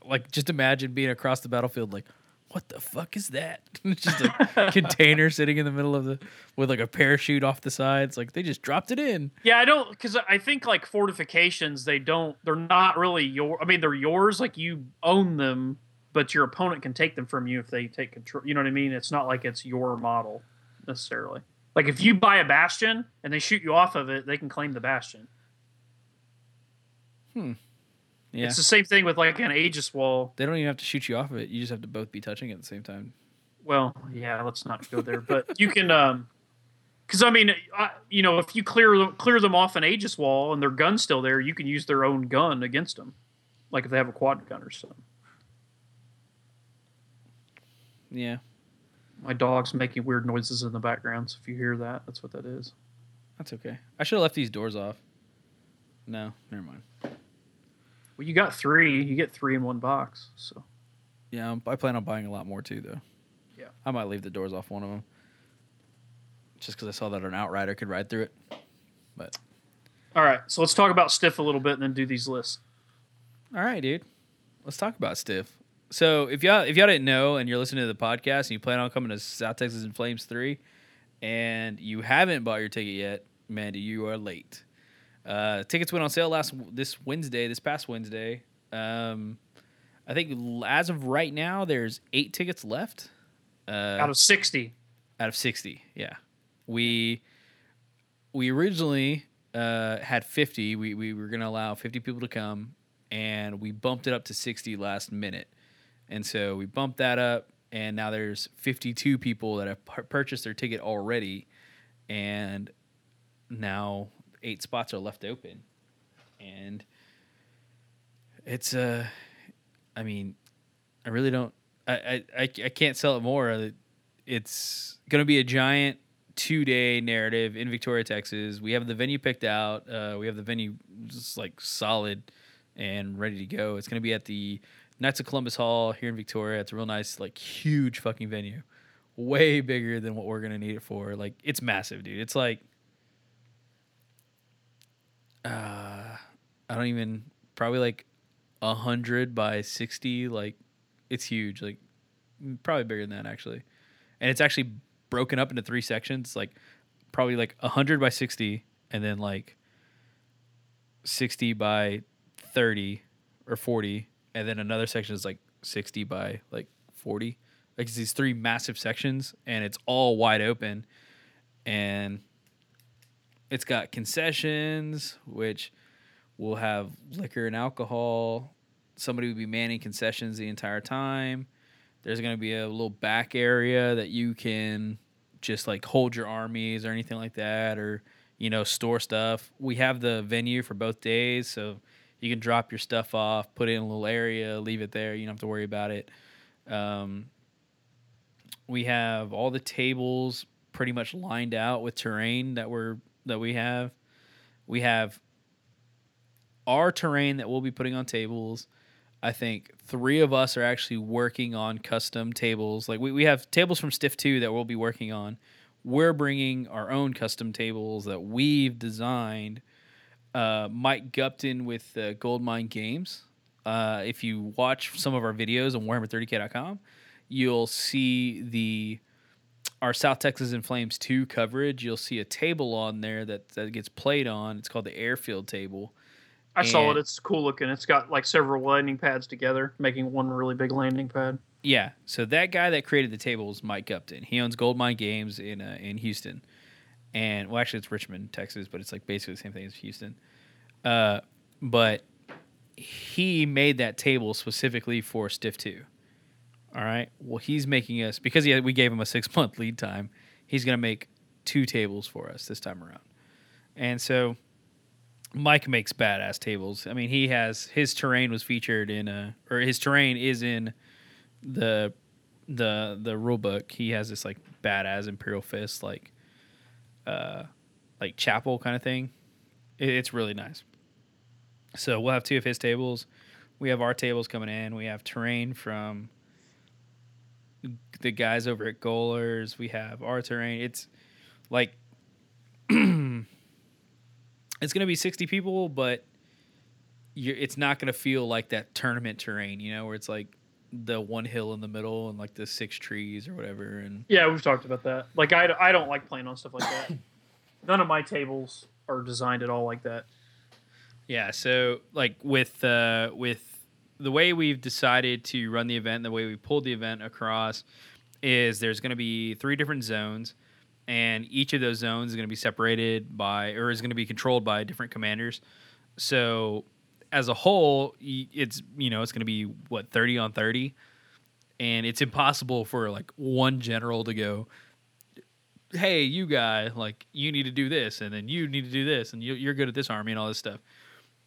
Like just imagine being across the battlefield like, what the fuck is that? It's just a container sitting in the middle of the with like a parachute off the sides. Like they just dropped it in. Yeah, I don't because I think like fortifications, they don't, they're not really your. I mean, they're yours. Like you own them, but your opponent can take them from you if they take control. You know what I mean? It's not like it's your model necessarily. Like if you buy a bastion and they shoot you off of it, they can claim the bastion. Hmm. Yeah. It's the same thing with like an Aegis wall. They don't even have to shoot you off of it. You just have to both be touching it at the same time. Well, yeah, let's not go there. But you can, um, because I mean, I, you know, if you clear clear them off an Aegis wall and their gun's still there, you can use their own gun against them, like if they have a quad gun or something. Yeah. My dog's making weird noises in the background, so if you hear that, that's what that is. That's okay. I should have left these doors off. No, never mind. Well, you got three. You get three in one box. So Yeah, I'm- plan on buying a lot more too, though. Yeah. I might leave the doors off one of them. Just because I saw that an outrider could ride through it. But all right, so let's talk about stiff a little bit and then do these lists. all right, dude. Let's talk about stiff. So if y'all if y'all didn't know and you're listening to the podcast and you plan on coming to South Texas in Flames three, and you haven't bought your ticket yet, Mandy, you are late. Uh, tickets went on sale last this Wednesday, this past Wednesday. Um, I think as of right now, there's eight tickets left. Uh, Out of sixty, out of 60 yeah. We we originally uh, had 50 we, we were going to allow 50 people to come and we bumped it up to 60 last minute. And so we bumped that up and now there's 52 people that have pur- purchased their ticket already. And now eight spots are left open and it's uh i mean i really don't i i, I, can't sell it more it's going to be a giant two day narrative in Victoria, Texas. We have the venue picked out. Uh, we have the venue just like solid and ready to go. It's to be at the Knights of Columbus Hall here in Victoria. It's a real nice, like, huge fucking venue. Way bigger than what we're to need it for. Like, it's massive, dude. It's like, uh, I don't even, probably like a 100 by 60. Like, it's huge. Like, probably bigger than that, actually and it's actually broken up into three sections like probably like a 100 by 60 and then like 60 by 30 or 40 and then another section is like 60 by like 40 like it's these three massive sections and it's all wide open and it's got concessions which will have liquor and alcohol. Somebody will be manning concessions the entire time. There's going to be a little back area that you can just like hold your armies or anything like that or you know store stuff. We have the venue for both days so you can drop your stuff off put it in a little area leave it there. You don't have to worry about it. Um, we have all the tables pretty much lined out with terrain that we're that we have we have our terrain that we'll be putting on tables I think three of us are actually working on custom tables. Like we, we have tables from Stiff 2 that we'll be working on. We're bringing our own custom tables that we've designed. Uh, Mike Gupton with uh, Goldmine Games. Uh, if you watch some of our videos on Warhammer30k.com, you'll see the our South Texas in Flames 2 coverage. You'll see a table on there that, that gets played on. It's called the airfield table. I saw it. It's cool looking. It's got like several landing pads together, making one really big landing pad. Yeah. So that guy that created the table is Mike Upton. He owns Goldmine Games in uh, in Houston, and well, actually, it's Richmond, Texas, but it's like basically the same thing as Houston. Uh, but he made that table specifically for Stiff Two. All right. Well, he's making us because he, we gave him a six month lead time. He's gonna make two tables for us this time around, and so Mike makes badass tables. I mean, he has his terrain was featured in uh or his terrain is in the the the rule book. He has this like badass imperial fist like uh like chapel kind of thing. It, it's really nice. So we'll have two of his tables. We have our tables coming in. We have terrain from the guys over at Goalers. We have our terrain. It's like it's gonna be sixty people, but you're, it's not gonna feel like that tournament terrain, you know, where it's like the one hill in the middle and like the six trees or whatever. And Yeah, we've talked about that. Like I, I don't like playing on stuff like that. None of my tables are designed at all like that. yeah, so like with uh, with the way we've decided to run the event, the way we pulled the event across, is there's going to be three different zones, and each of those zones is going to be separated by, or is going to be controlled by different commanders. So, as a whole, it's you know it's going to be what thirty on thirty, and it's impossible for like one general to go. Hey, you guy, like you need to do this, and then you need to do this, and you, you're good at this army and all this stuff.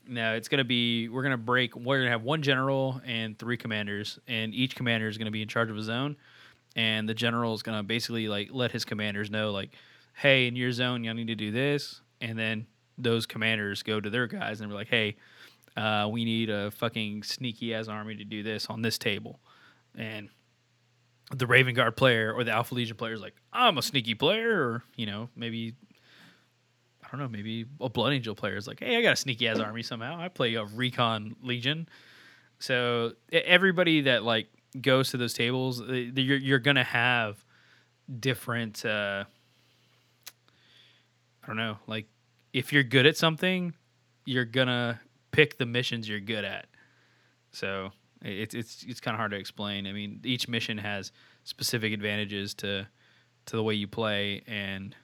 No, it's gonna be we're gonna break. We're gonna have one general and three commanders, and each commander is gonna be in charge of a zone, and the general is gonna basically like let his commanders know like, hey, in your zone, y'all need to do this, and then those commanders go to their guys and be like, hey, uh, we need a fucking sneaky ass army to do this on this table, and the Raven Guard player or the Alpha Legion player is like, I'm a sneaky player, or you know maybe don't know, maybe a Blood Angel player is like, hey, I got a sneaky ass army somehow. I play a Recon Legion. So everybody that like goes to those tables, uh, you're you're gonna have different. Uh, I don't know, like if you're good at something, you're gonna pick the missions you're good at. So it's it's it's kind of hard to explain. I mean, each mission has specific advantages to to the way you play, and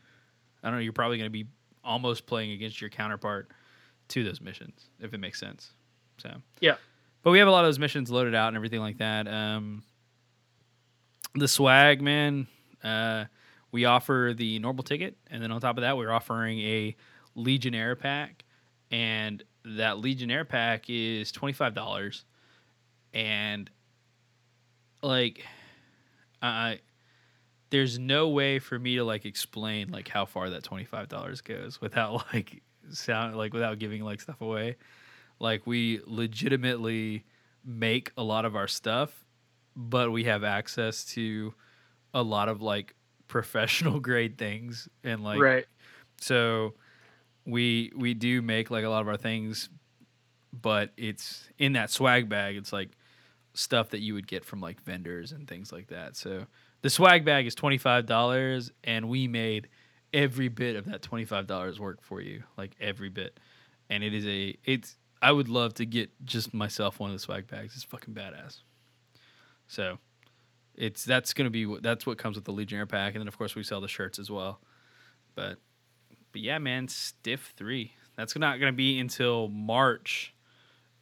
I don't know. You're probably to be almost playing against your counterpart to those missions, if it makes sense. So Yeah. but we have a lot of those missions loaded out and everything like that. Um, the swag, man. Uh, we offer the normal ticket, and then on top of that, we're offering a Legionnaire pack, and that Legionnaire pack is twenty five dollars, and like, I there's no way for me to like explain like how far that twenty five dollars goes without like sound like without giving like stuff away. Like we legitimately make a lot of our stuff, but we have access to a lot of like professional grade things and like right. so we we do make like a lot of our things but it's in that swag bag it's like stuff that you would get from like vendors and things like that so the swag bag is $25 and we made every bit of that $25 work for you like every bit. And it is a it's i would love to get just myself one of the swag bags. It's fucking badass. So it's that's gonna be that's what comes with the legionnaire pack and then of course we sell the shirts as well. But but yeah man stiff three. That's not gonna be until march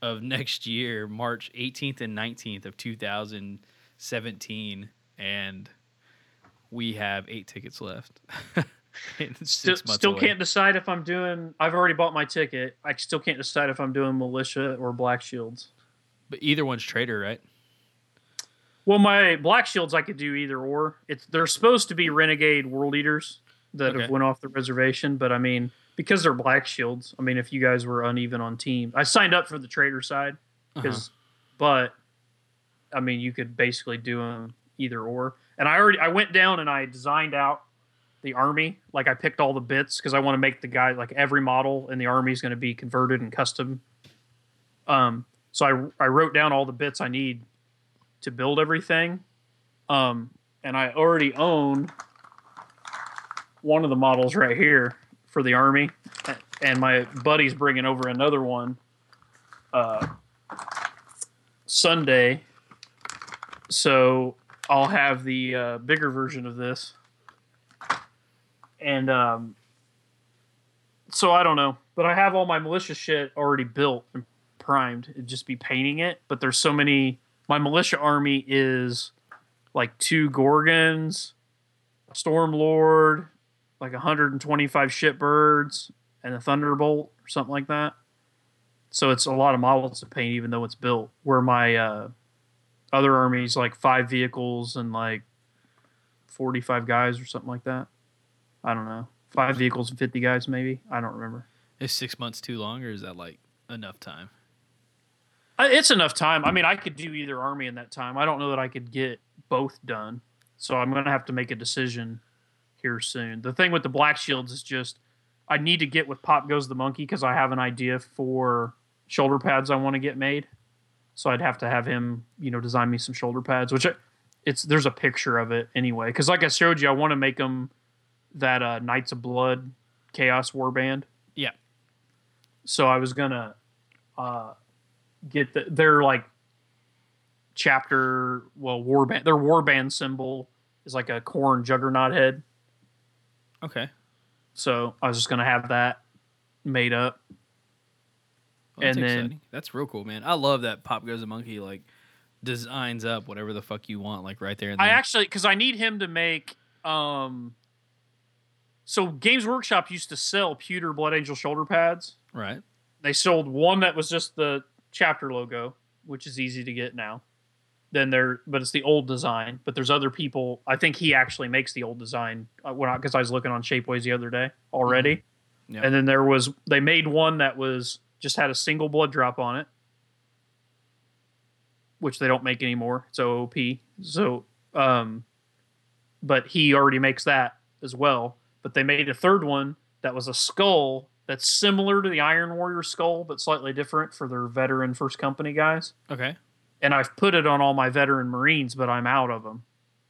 of next year march 18th and 19th of 2017 and we have eight tickets left Still, still can't decide if I'm doing. I've already bought my ticket. I still can't decide if I'm doing militia or black shields. but either one's traitor right Well, my black shields I could do either or. It's they're supposed to be renegade world eaters that Okay. have went off the reservation, but I mean because they're black shields. I mean if you guys were uneven on team, I signed up for the traitor side Uh-huh. because, but I mean you could basically do them either or. And I already I went down and I designed out the army. Like I picked all the bits because I want to make the guy like every model in the army is going to be converted and custom. Um, so I I wrote down all the bits I need to build everything. Um, and I already own one of the models right here for the army, and my buddy's bringing over another one uh, Sunday. So I'll have the uh, bigger version of this, and um, so I don't know, but I have all my militia shit already built and primed. It'd just be painting it, but there's so many. My militia army is like two Gorgons, a Storm Lord, like 125 shipbirds, and a Thunderbolt or something like that. So it's a lot of models to paint, even though it's built. Where my uh, other armies like five vehicles and like 45 guys or something like that. I don't know. Five vehicles and 50 guys, maybe. I don't remember. is six months too long or is that like enough time I- It's enough time. I mean, I could do either army in that time. I don't know that I could get both done. So I'm going to have to make a decision here soon. The thing with the Black Shields is just I need to get with Pop Goes the Monkey because I have an idea for shoulder pads I want to get made. So I'd have to have him, you know, design me some shoulder pads, which I, it's there's a picture of it anyway. Because like I showed you, I want to make them that uh, Knights of Blood Chaos Warband. Yeah. So I was gonna uh, get the they're like chapter, well, warband, their warband symbol is like a Khorne juggernaut head. Okay. So I was just gonna have that made up. Well, that's And then- exciting. that's real cool, man. I love that Pop Goes the Monkey like designs up whatever the fuck you want, like right there. And I actually because I need him to make um. So Games Workshop used to sell pewter Blood Angel shoulder pads. right. They sold one that was just the chapter logo, which is easy to get now. Then there, but it's the old design. But there's other people. I think he actually makes the old design. Uh, when I because I was looking on Shapeways the other day already. Yeah. And then there was they made one that was just had a single blood drop on it, which they don't make anymore. It's OOP. So, um, but he already makes that as well. But they made a third one that was a skull that's similar to the Iron Warrior skull, but slightly different for their veteran first company guys. Okay. And I've put it on all my veteran Marines, but I'm out of them.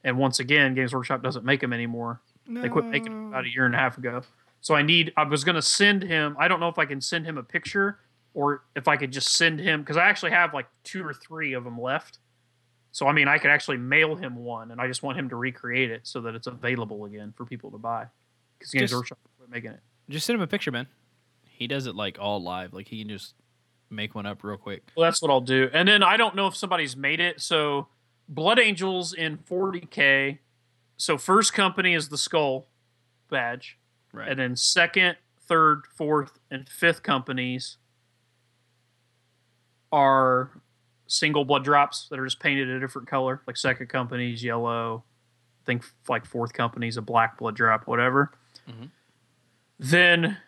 And once again, Games Workshop doesn't make them anymore. They quit making them about a year and a half ago. So I need. I was going to send him. I don't know if I can send him a picture or if I could just send him because I actually have like two or three of them left. So I mean, I could actually mail him one, and I just want him to recreate it so that it's available again for people to buy. Because Games Workshop quit making it. Just send him a picture, man. He does it like all live. Like he can just make one up real quick. Well, that's what I'll do. And then I don't know if somebody's made it. So Blood Angels in 40k. So first company is the skull badge. Right. And then second, third, fourth, and fifth companies are single blood drops that are just painted a different color. Like second company's yellow. I think like fourth company's a black blood drop, whatever. Mhm. Then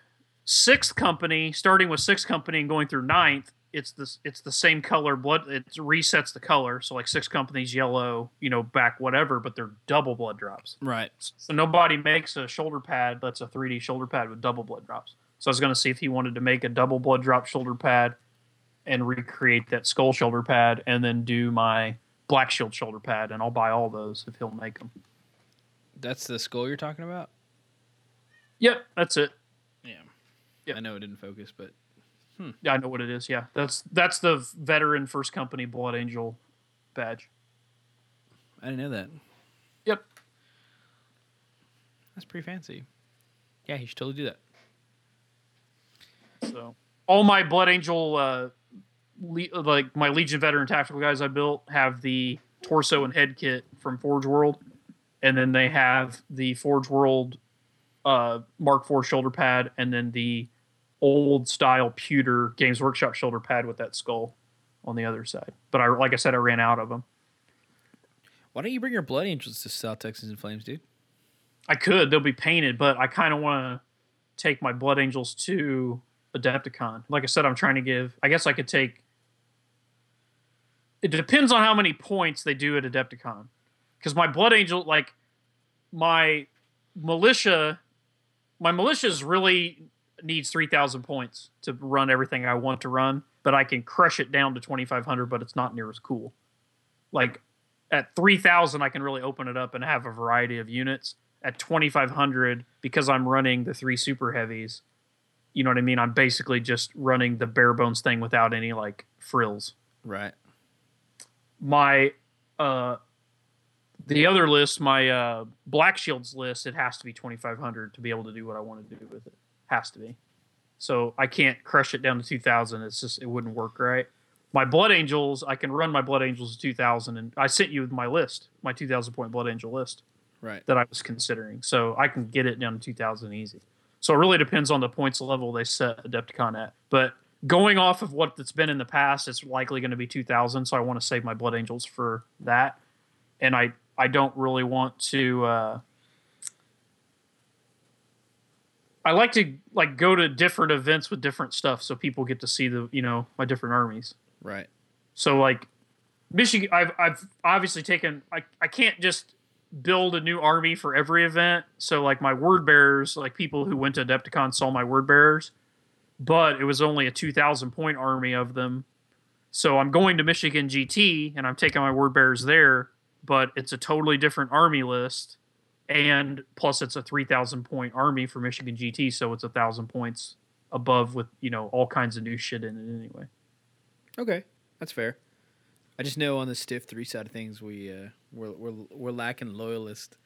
sixth company, starting with sixth company and going through ninth, it's the it's the same color blood. It resets the color. So like six companies yellow, you know, back whatever, but they're double blood drops. right. So nobody makes a shoulder pad that's a 3D shoulder pad with double blood drops. So I was going to see if he wanted to make a double blood drop shoulder pad and recreate that skull shoulder pad and then do my black shield shoulder pad. And I'll buy all those if he'll make them. That's the skull you're talking about. Yep, that's it. Yeah. Yep. I know it didn't focus, but Yeah, I know what it is. Yeah, that's that's the veteran first company Blood Angel badge. I didn't know that. Yep. That's pretty fancy. Yeah, he should totally do that. So all my Blood Angel, uh, le- like my Legion veteran tactical guys I built, have the torso and head kit from Forge World, and then they have the Forge World uh, Mark IV shoulder pad, and then the old style pewter Games Workshop shoulder pad with that skull on the other side. But I, like I said, I ran out of them. Why don't you bring your blood angels to South Texas in Flames, dude? I could, they'll be painted, but I kind of want to take my Blood Angels to Adepticon. Like I said, I'm trying to give. I guess I could take. It depends on how many points they do at Adepticon, because my Blood Angel, like my militia, my militia's really needs three thousand points to run everything I want to run, but I can crush it down to twenty five hundred, but it's not near as cool. Like at 3000 i can really open it up and have a variety of units at 2500 because i'm running the three super heavies you know what i mean i'm basically just running the bare bones thing without any like frills Right. my uh the other list my uh black shields list it has to be 2500 to be able to do what i want to do with it has to be. So i can't crush it down to 2000 it's just it wouldn't work right. My blood angels i can run my blood angels to 2000 and i sent you my list my 2000 point blood angel list Right. that i was considering. So i can get it down to 2000 easy. So it really depends on the points level they set adepticon at. But going off of what it's been in the past it's likely going to be 2000 so i want to save my blood angels for that. And i i don't really want to uh i like to like go to different events with different stuff so people get to see the you know my different armies Right. so like Michigan, I've I've obviously taken. I I can't just build a new army for every event. So like my word bearers, like people who went to Adepticon saw my word bearers, but it was only a two thousand point army of them. So I'm going to Michigan GT and I'm taking my word bearers there, but it's a totally different army list, and plus it's a three thousand point army for Michigan GT, so it's a thousand points above with you know all kinds of new shit in it anyway. Okay. That's fair. I just know on the stiff three side of things, we uh, we're we're we're lacking loyalist.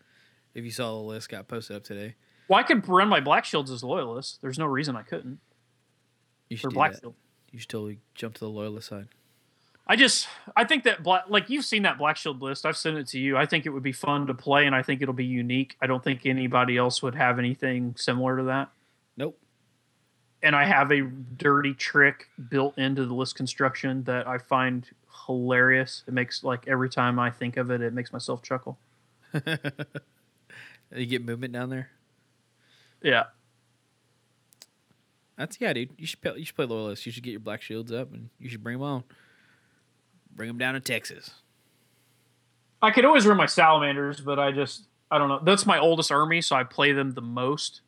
If you saw the list got posted up today, Well, I could run my black shields as loyalists. There's no reason I couldn't. you should do black shield. You should totally jump to the loyalist side. I just I think that black like you've seen that black shield list. I've sent it to you. I think it would be fun to play and I think it'll be unique. I don't think anybody else would have anything similar to that. Nope. And I have a dirty trick built into the list construction that I find hilarious. It makes like every time I think of it, it makes myself chuckle. you get movement down there. Yeah. That's yeah, dude. You should play, you should play loyalist. You should get your black shields up and you should bring them on. Bring them down to Texas. I could always run my salamanders, but I just I don't know. That's my oldest army, so I play them the most.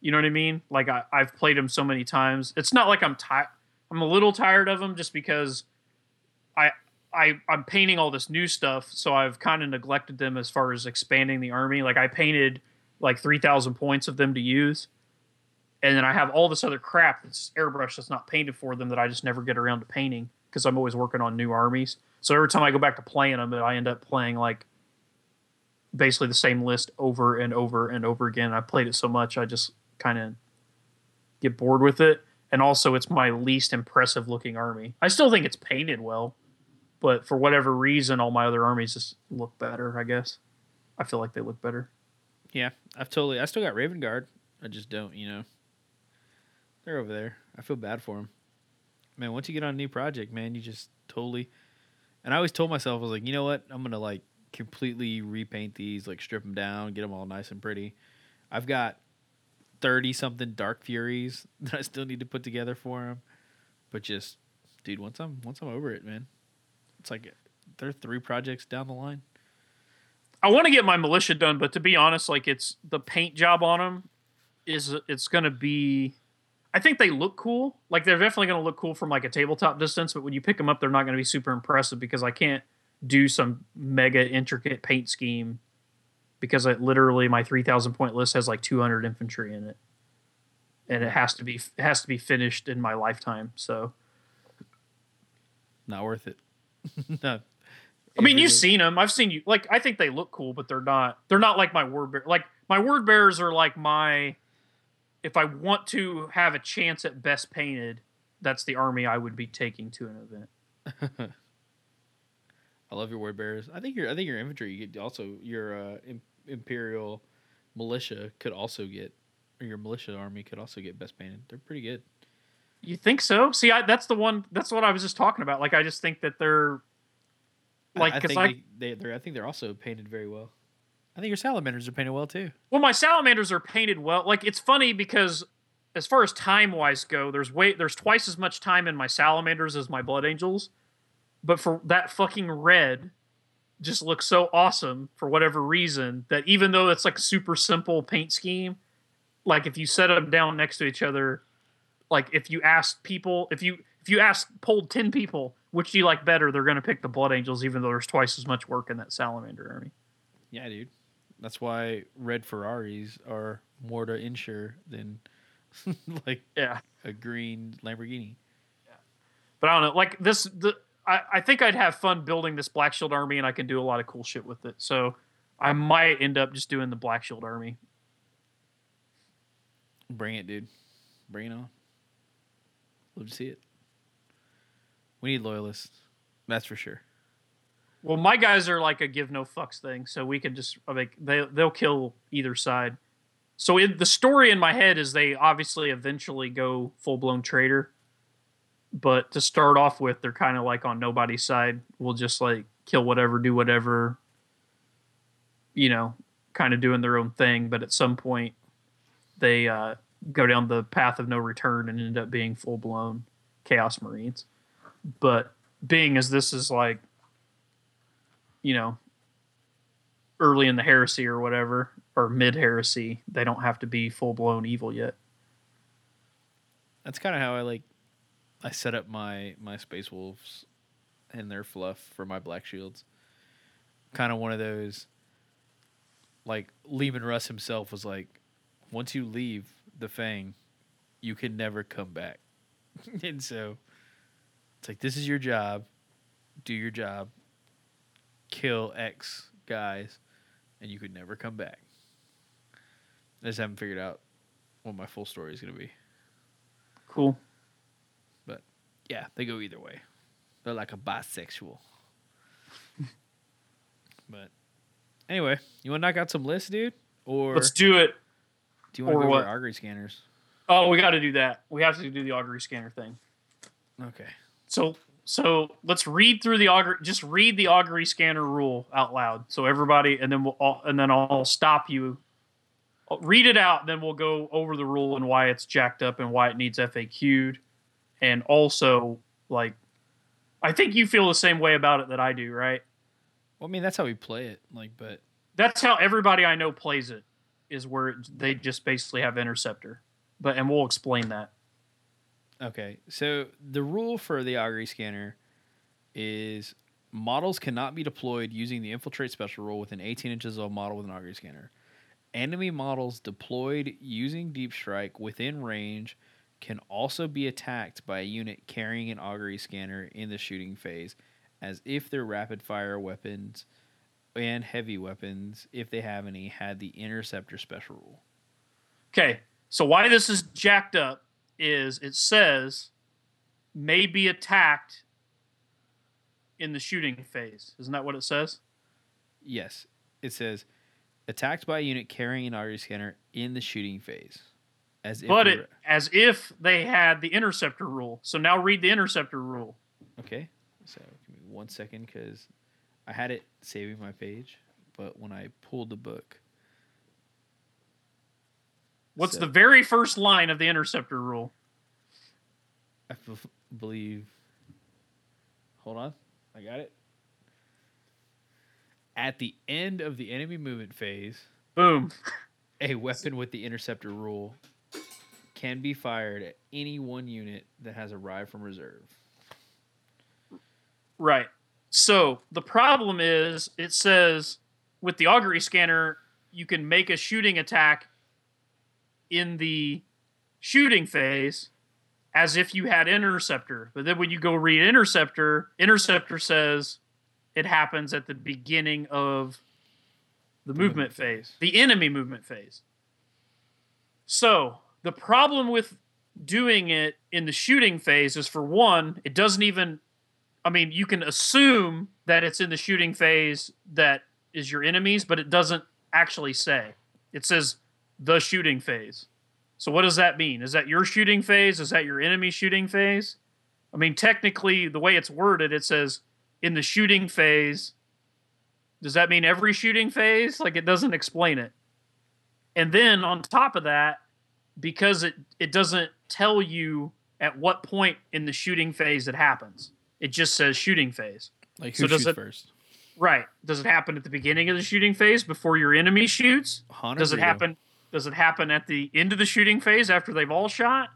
You know what I mean? Like I, I've played them so many times. It's not like I'm tired. I'm a little tired of them just because I I I'm painting all this new stuff, so I've kind of neglected them as far as expanding the army. Like I painted like three thousand points of them to use, and then I have all this other crap that's airbrush that's not painted for them that I just never get around to painting because I'm always working on new armies. So every time I go back to playing them, I end up playing like basically the same list over and over and over again. I played it so much, I just kind of get bored with it. And also, it's my least impressive looking army. I still think it's painted well, but for whatever reason, all my other armies just look better. I guess I feel like they look better. Yeah, I've totally. I still got Raven Guard. I just don't. You know, they're over there. I feel bad for them. Man, once you get on a new project, man, you just totally. And I always told myself, I was like, you know what? I'm gonna like completely repaint these, like strip them down, get them all nice and pretty. I've got thirty something Dark Furies that I still need to put together for them. But just, dude, once I'm once I'm over it, man, it's like there are three projects down the line. I want to get my militia done, but to be honest, like it's the paint job on them is it's to be. I think they look cool. Like they're definitely going to look cool from like a tabletop distance, but when you pick them up, they're not going to be super impressive because I can't do some mega intricate paint scheme because it literally my three thousand point list has like two hundred infantry in it, and it has to be it has to be finished in my lifetime. So Not worth it. no. I mean, you've seen them. I've seen you. Like, I think they look cool, but they're not. They're not like my word bear. Like my word bearers are like my. If I want to have a chance at best painted, that's the army I would be taking to an event. I love your word bearers. I think your I think your infantry you get also your uh, im- imperial militia could also get or your militia army could also get best painted. They're pretty good. You think so? See, I, that's the one. That's what I was just talking about. Like, I just think that they're like because think I, they, they they're I think they're also painted very well. I think your salamanders are painted well too. well, my salamanders are painted well. Like, it's funny because as far as time wise go, there's way there's twice as much time in my salamanders as my blood angels, but for that fucking red, just looks so awesome for whatever reason that even though it's like a super simple paint scheme, like if you set them down next to each other, like if you ask people, if you if you ask polled ten people which do you like better, they're gonna pick the blood angels, even though there's twice as much work in that salamander army. Yeah, dude. That's why red Ferraris are more to insure than like Yeah. a green Lamborghini. Yeah. But I don't know. Like this, the I, I think I'd have fun building this Black Shield army, and I can do a lot of cool shit with it. So I might end up just doing the Black Shield army. Bring it, dude. Bring it on. Love to see it. We need loyalists. That's for sure. Well, my guys are like a give no fucks thing, so we can just like they they'll kill either side. So in the story in my head is they obviously eventually go full blown traitor, but to start off with, they're kind of like on nobody's side. We'll just like kill whatever, do whatever, you know, kind of doing their own thing. But at some point, they uh, go down the path of no return and end up being full blown chaos marines. But being as this is like you know, early in the heresy or whatever, or mid heresy, they don't have to be full blown evil yet. That's kind of how I like. I set up my my space wolves and their fluff for my black shields. Kind of one of those. Like Leman Russ himself was like, once you leave the Fang, you can never come back, and so it's like this is your job. do your job, kill X guys, and you could never come back. I just haven't figured out what my full story is going to be. Cool. But yeah, they go either way. They're like a bisexual. but anyway, you want to knock out some lists, dude? Or Let's do it. do you want to go over augury scanners? Oh, we got to do that. We have to do the augury scanner thing. Okay. So so let's read through the augury. Just read the augury scanner rule out loud. So everybody, and then we'll all, and then I'll stop you. I'll read it out, then we'll go over the rule and why it's jacked up and why it needs FAQ'd, and also like, I think you feel the same way about it that I do, right? Well, I mean, that's how we play it. Like, but That's how everybody I know plays it. Is where they just basically have interceptor, but and we'll explain that. Okay, so the rule for the augury scanner is models cannot be deployed using the infiltrate special rule within 18 inches of a model with an augury scanner. Enemy models deployed using deep strike within range can also be attacked by a unit carrying an augury scanner in the shooting phase, as if their rapid fire weapons and heavy weapons, if they have any, had the interceptor special rule. Okay, so why this is jacked up is it says may be attacked in the shooting phase. Isn't that what it says? Yes, it says attacked by a unit carrying an augury scanner in the shooting phase, as if but it as if they had the interceptor rule. So now read the interceptor rule. okay. So give me one second because I had it saving my page, but when I pulled the book, What's So- the very first line of the interceptor rule? I b- believe. Hold on, I got it. At the end of the enemy movement phase, Boom. a weapon with the interceptor rule can be fired at any one unit that has arrived from reserve. Right. So the problem is it says with the augury scanner, you can make a shooting attack in the shooting phase as if you had interceptor. But then when you go read interceptor, interceptor says it happens at the beginning of the mm-hmm. movement phase, the enemy movement phase. So the problem with doing it in the shooting phase is for one, it doesn't even I mean, you can assume that it's in the shooting phase that is your enemies, but it doesn't actually say. It says the shooting phase. So what does that mean? Is that your shooting phase? Is that your enemy shooting phase? I mean, technically, the way it's worded, it says in the shooting phase. Does that mean every shooting phase? Like it doesn't explain it. And then on top of that, because it it doesn't tell you at what point in the shooting phase it happens. It just says shooting phase. Like So who does shoots it- first? Right. Does it happen at the beginning of the shooting phase before your enemy shoots? Does it happen does it happen at the end of the shooting phase after they've all shot?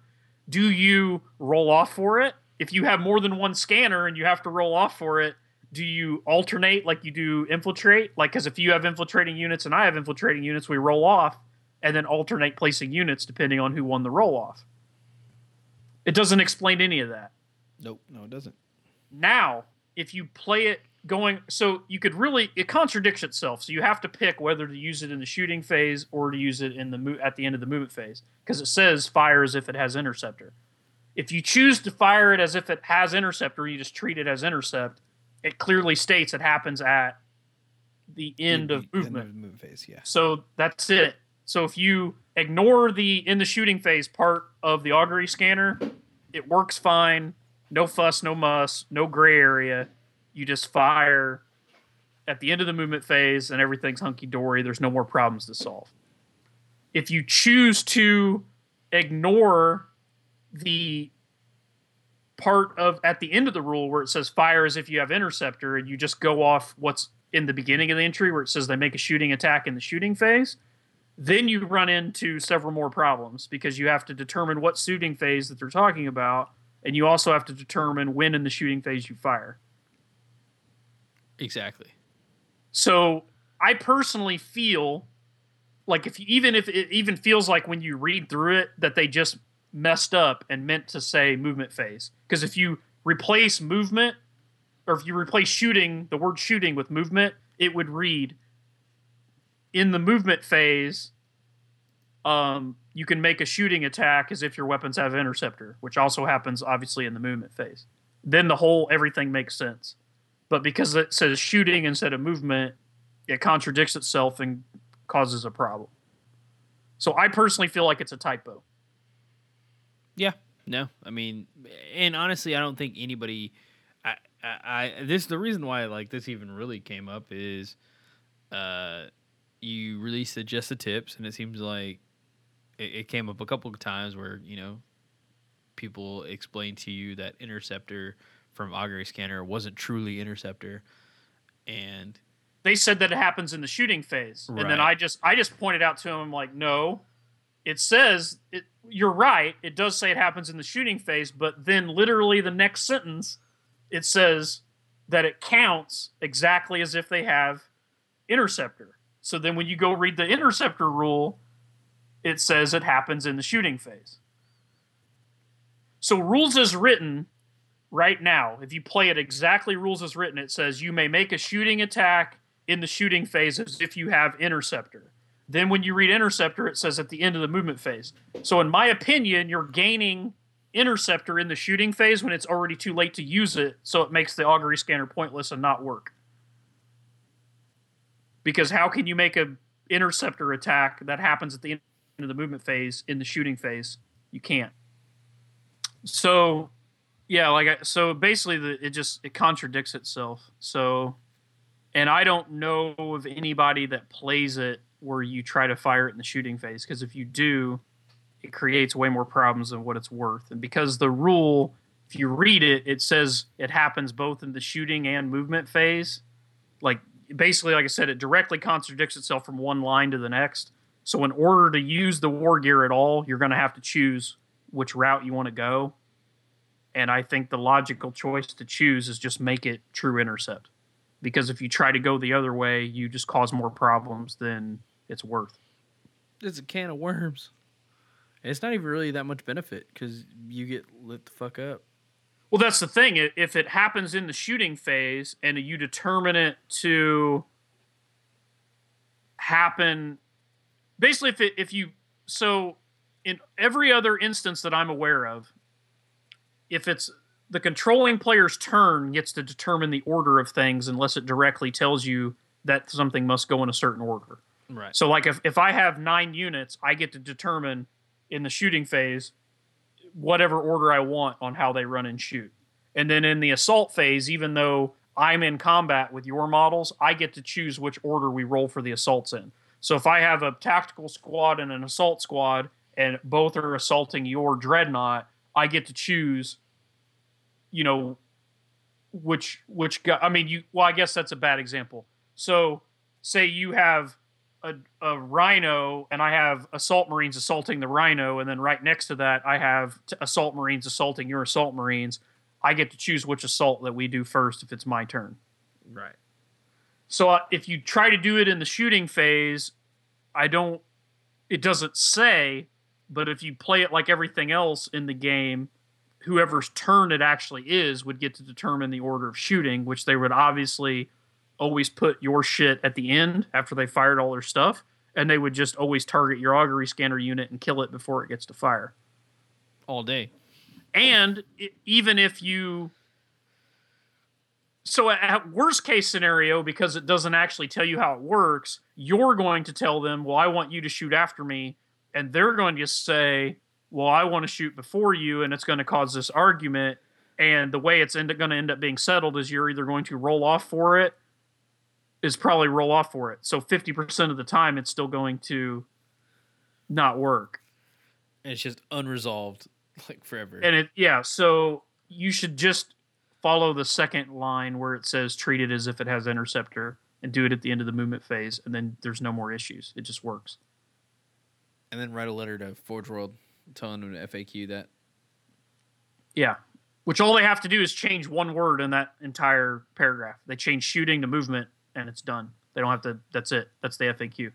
Do you roll off for it? If you have more than one scanner and you have to roll off for it, do you alternate like you do infiltrate? Like cuz if you have infiltrating units and I have infiltrating units, we roll off and then alternate placing units depending on who won the roll off. It doesn't explain any of that. Nope, no, it doesn't. Now, if you play it going, so you could really it contradicts itself. So you have to pick whether to use it in the shooting phase or to use it in the mo- at the end of the movement phase because it says fire as if it has interceptor. If you choose to fire it as if it has interceptor, you just treat it as intercept. It clearly states it happens at the end of movement. End of movement phase, yeah. So that's it. So if you ignore the in the shooting phase part of the augury scanner, it works fine. No fuss, no muss, no gray area. You just fire at the end of the movement phase and everything's hunky dory. There's no more problems to solve. If you choose to ignore the part of at the end of the rule where it says fire as if you have interceptor and you just go off what's in the beginning of the entry where it says they make a shooting attack in the shooting phase, then you run into several more problems because you have to determine what shooting phase that they're talking about, and you also have to determine when in the shooting phase you fire. Exactly. So I personally feel like if even if it even feels like when you read through it that they just messed up and meant to say movement phase because if you replace movement or if you replace shooting, the word shooting with movement, it would read in the movement phase, um, you can make a shooting attack as if your weapons have interceptor, which also happens obviously in the movement phase. Then the whole everything makes sense. But because it says shooting instead of movement, it contradicts itself and causes a problem. So I personally feel like it's a typo. Yeah, no, I mean, and honestly, I don't think anybody. I, I, I this the reason why like this even really came up is, uh, you released the just the tips, and it seems like it, it came up a couple of times where you know people explained to you that interceptor from augury scanner wasn't truly interceptor, and they said that it happens in the shooting phase, Right. and then I just I just pointed out to him I'm like, no, it says it. You're right. It does say it happens in the shooting phase, but then literally the next sentence, it says that it counts exactly as if they have interceptor. So then when you go read the interceptor rule, it says it happens in the shooting phase. So rules as written right now, if you play it exactly rules as written, it says you may make a shooting attack in the shooting phase as if you have interceptor. Then when you read interceptor, it says at the end of the movement phase. So in my opinion, you're gaining interceptor in the shooting phase when it's already too late to use it, so it makes the augury scanner pointless and not work. Because how can you make a interceptor attack that happens at the end of the movement phase in the shooting phase? You can't. So yeah, like I, so basically the it just it contradicts itself. So and I don't know of anybody that plays it where you try to fire it in the shooting phase because if you do, it creates way more problems than what it's worth. And because the rule, if you read it, it says it happens both in the shooting and movement phase. Like basically, like I said, it directly contradicts itself from one line to the next. So in order to use the war gear at all, you're going to have to choose which route you want to go. And I think the logical choice to choose is just make it true intercept. Because if you try to go the other way, you just cause more problems than it's worth. it's a can of worms. And it's not even really that much benefit because you get lit the fuck up. Well, that's the thing. If it happens in the shooting phase and you determine it to happen, basically, if it, if you so in every other instance that I'm aware of, if it's the controlling player's turn gets to determine the order of things unless it directly tells you that something must go in a certain order. Right. So, like, if, if I have nine units, I get to determine in the shooting phase whatever order I want on how they run and shoot. And then in the assault phase, even though I'm in combat with your models, I get to choose which order we roll for the assaults in. So if I have a tactical squad and an assault squad, and both are assaulting your dreadnought, I get to choose, you know, which which guy. I mean, you. Well, I guess that's a bad example. So, say you have a, a rhino and I have assault marines assaulting the rhino, and then right next to that I have t- assault marines assaulting your assault marines. I get to choose which assault that we do first if it's my turn. Right. So uh, if you try to do it in the shooting phase, I don't. It doesn't say, but if you play it like everything else in the game, whoever's turn it actually is would get to determine the order of shooting, which they would obviously always put your shit at the end after they fired all their stuff, and they would just always target your augury scanner unit and kill it before it gets to fire. All day. And i even if you so at worst case scenario because it doesn't actually tell you how it works you're going to tell them well i want you to shoot after me and they're going to say well i want to shoot before you and it's going to cause this argument and the way it's end going to end up being settled is you're either going to roll off for it is probably roll off for it. So 50% of the time it's still going to not work. And it's just unresolved like forever. and it yeah so you should just follow the second line where it says treat it as if it has interceptor and do it at the end of the movement phase and then there's no more issues. It just works and then write a letter to Forge World telling them to FAQ that. yeah which all they have to do is change one word in that entire paragraph they change shooting to movement and it's done they don't have to that's it that's the faq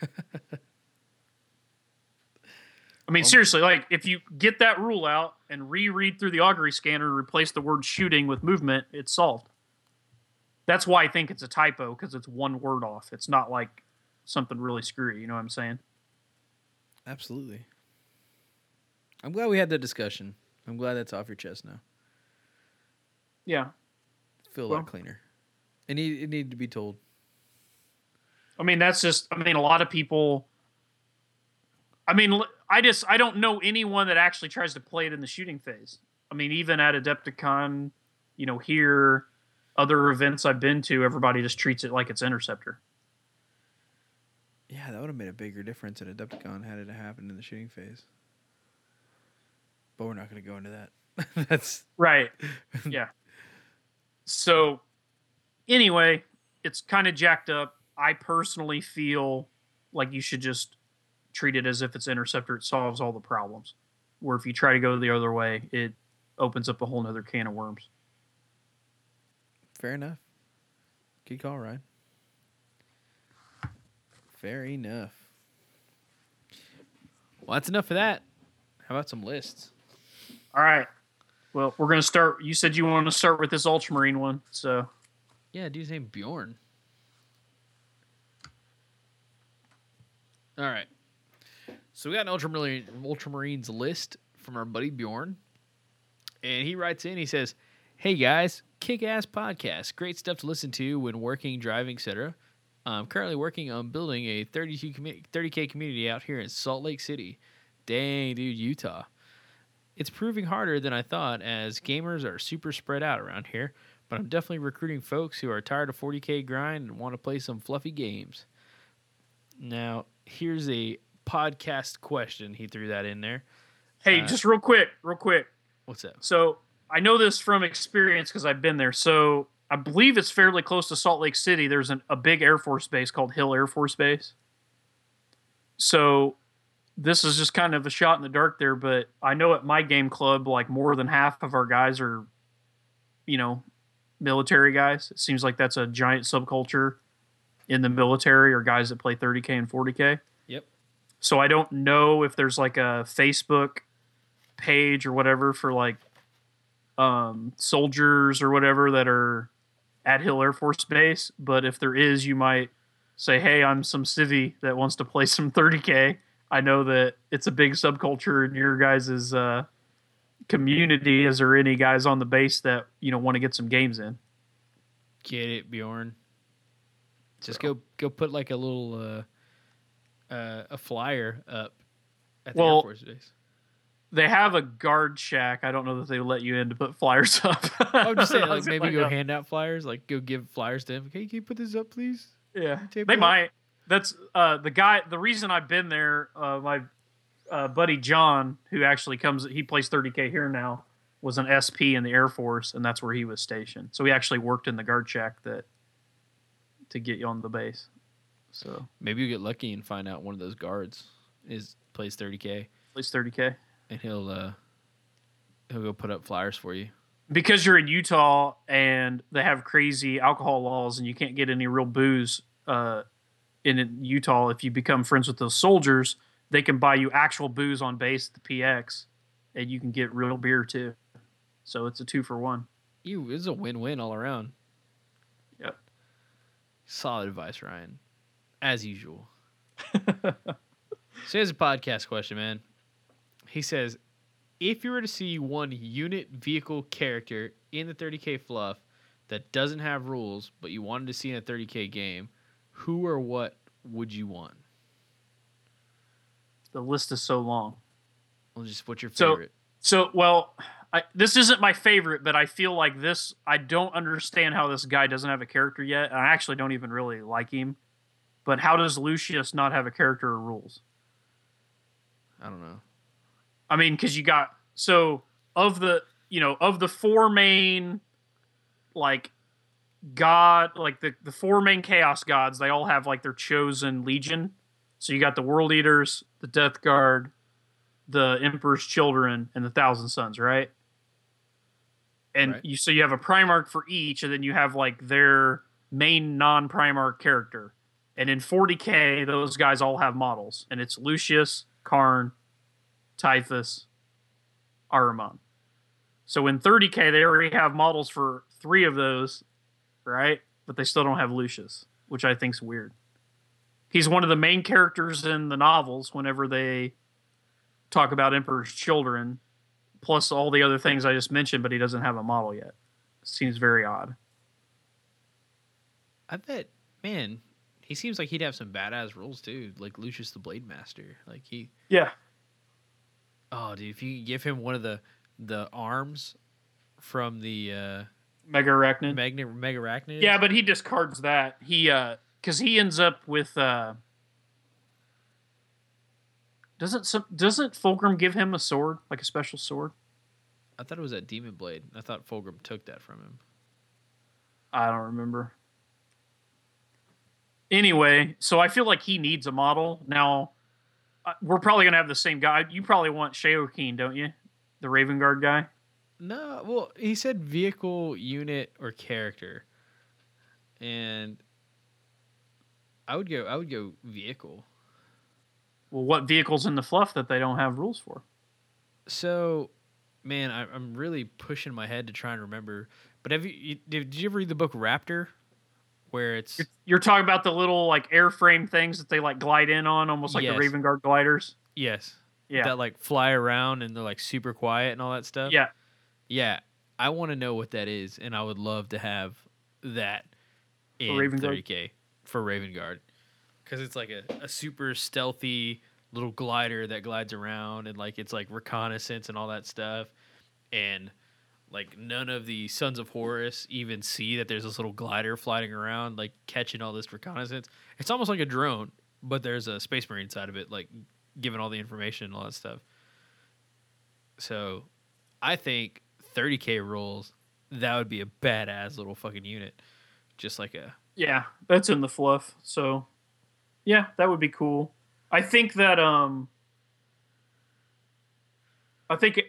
I mean, um, seriously, like if you get that rule out and reread through the augury scanner and replace the word shooting with movement, it's solved. That's why I think it's a typo because it's one word off. It's not like something really screwy. You know what I'm saying? Absolutely. I'm glad we had that discussion. I'm glad that's off your chest now. Yeah. Feel a Well- lot cleaner. It need it needed to be told. I mean, that's just. I mean, a lot of people. I mean, I just I don't know anyone that actually tries to play it in the shooting phase. I mean, even at Adepticon, you know, here, other events I've been to, everybody just treats it like it's Interceptor. Yeah, that would have made a bigger difference at Adepticon had it happened in the shooting phase. But we're not going to go into that. That's Right. yeah. So, anyway, it's kind of jacked up. I personally feel like you should just treat it as if it's Interceptor. It solves all the problems. Where if you try to go the other way, it opens up a whole nother can of worms. fair enough. Good call, Ryan. Fair enough. Well, that's enough of that. How about some lists? All right. Well, we're gonna start. You said you want to start with this Ultramarine one, so Yeah, dude's name Bjorn. All right. So we got an Ultramarine, Ultramarines list from our buddy Bjorn. And he writes in, he says, Hey guys, kick ass podcast. Great stuff to listen to when working, driving, etc. I'm currently working on building a 32 commu- 30K community out here in Salt Lake City. Dang, dude, Utah. It's proving harder than I thought as gamers are super spread out around here but I'm definitely recruiting folks who are tired of 40k grind and want to play some fluffy games. Now, here's a podcast question. He threw that in there. hey, Uh, just real quick, real quick. What's that? So I know this from experience because I've been there. So I believe it's fairly close to Salt Lake City. There's an, a big Air Force base called Hill Air Force Base. So this is just kind of a shot in the dark there, but I know at my game club, like more than half of our guys are, you know, military guys. It seems like that's a giant subculture in the military or guys that play 30K and 40K. Yep. So I don't know if there's like a Facebook page or whatever for like um, soldiers or whatever that are at Hill Air Force Base. But if there is, you might say, "Hey, I'm some civvy that wants to play some 30k." I know that it's a big subculture in your guys' uh, community. Is there any guys on the base that you know want to get some games in? Get it, Bjorn. Just go go put like a little uh, uh, a flyer up at the Air Force Base. They have a guard shack. I don't know that they let you in to put flyers up. I'm just saying, like maybe go hand out flyers, like go give flyers to him. Hey, can you put this up, please? Yeah, they up? might. That's uh, the guy. The reason I've been there, uh, my uh, buddy John, who actually comes, he plays 30k here now, was an SP in the Air Force, and that's where he was stationed. So he actually worked in the guard shack that to get you on the base. So Maybe you get lucky and find out one of those guards is plays 30k, Plays 30k. And he'll uh he'll go put up flyers for you. because you're in Utah and they have crazy alcohol laws and you can't get any real booze uh, in Utah. If you become friends with those soldiers, they can buy you actual booze on base at the PX, and you can get real beer too. So it's a two for one. You it's a win-win all around. Yep. Solid advice, Ryan. As usual. so here's a podcast question, man. He says, if you were to see one unit vehicle character in the 30k fluff that doesn't have rules, but you wanted to see in a 30k game, who or what would you want? The list is so long. Well, just what's your So- favorite? So, well, I, this isn't my favorite, but I feel like this. I don't understand how this guy doesn't have a character yet. and I actually don't even really like him. But how does Lucius not have a character or rules? I don't know. I mean, because you got so of the you know of the four main like god like the the four main chaos gods they all have like their chosen legion. So you got the world eaters the death guard the emperor's children and the thousand sons right? And Right. you so you have a primarch for each and then you have like their main non-primarch character. And in 40k those guys all have models. And it's lucius Kharn typhus Ahriman. So in 30k, they already have models for three of those, right? but they still don't have Lucius, which I think's weird. He's one of the main characters in the novels whenever they talk about Emperor's children, plus all the other things I just mentioned, but he doesn't have a model yet. Seems very odd. I bet, man, he seems like he'd have some badass roles too, like Lucius the Blade Master. Like he, Yeah. Oh, dude, if you give him one of the the arms from the uh, Mega Arachnid. Magna Mega Arachnid. Yeah, but he discards that. He uh cuz he ends up with uh Doesn't some, doesn't Fulgrim give him a sword, like a special sword? I thought it was that Demon Blade. I thought Fulgrim took that from him. I don't remember. Anyway, so I feel like he needs a model. Now, we're probably going to have the same guy. You probably want Sharrowkyn, don't you? The Raven Guard guy? No, well, he said vehicle, unit, or character, and I would go. I would go vehicle. Well, what vehicles in the fluff that they don't have rules for? So, man, I, I'm really pushing my head to try and remember. But have you, did you ever read the book Raptor, where it's You're, you're talking about the little like airframe things that they like glide in on, almost like Yes. the Raven Guard gliders. yes Yeah, that like fly around and they're like super quiet and all that stuff. yeah. yeah. I want to know what that is, and I would love to have that in Guard? 30k for Raven Guard, because it's like a, a super stealthy little glider that glides around and like it's like reconnaissance and all that stuff, and like none of the Sons of Horus even see that there's this little glider flying around, like catching all this reconnaissance. It's almost like a drone, but there's a space marine side of it, like giving all the information and all that stuff. So, I think 30k rolls, that would be a badass little fucking unit, just like a Yeah, that's in the fluff. So, yeah, that would be cool. I think that um, I think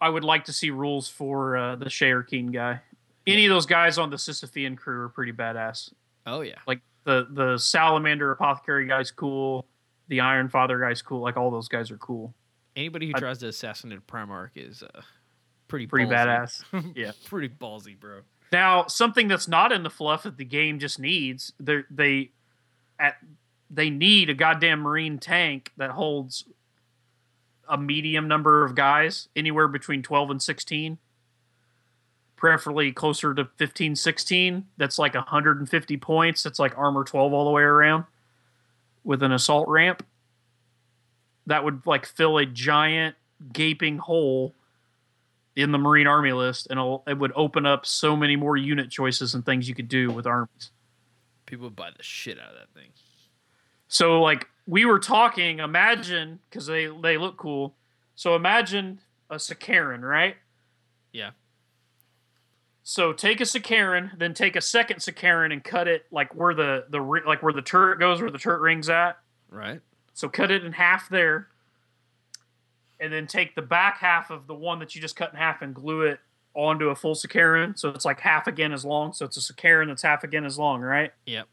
I would like to see rules for uh, the Keen guy. Any of those guys on the Sisypheum crew are pretty badass. oh yeah, Like the the Salamander Apothecary guy's cool. The Iron Father guy's cool. Like all those guys are cool. anybody who I- tries to assassinate Primarch is uh, pretty Pretty ballsy. badass. Yeah. pretty ballsy, bro. Now, something that's not in the fluff that the game just needs, they they at they need a goddamn marine tank that holds a medium number of guys, anywhere between 12 and 16. Preferably closer to 15, 16. That's like 150 points. That's like armor 12 all the way around with an assault ramp. That would like fill a giant gaping hole in the Marine Army list, and it would open up so many more unit choices and things you could do with armies. People would buy the shit out of that thing. So, like we were talking, imagine because they they look cool. So imagine a Sicaran, right? Yeah. So take a Sicaran, then take a second Sicaran and cut it like where the the like where the turret goes, where the turret rings at. Right. So cut it in half there, and then take the back half of the one that you just cut in half and glue it onto a full Sicaran. So it's like half again as long. So it's a Sicaran that's half again as long, right? Yep.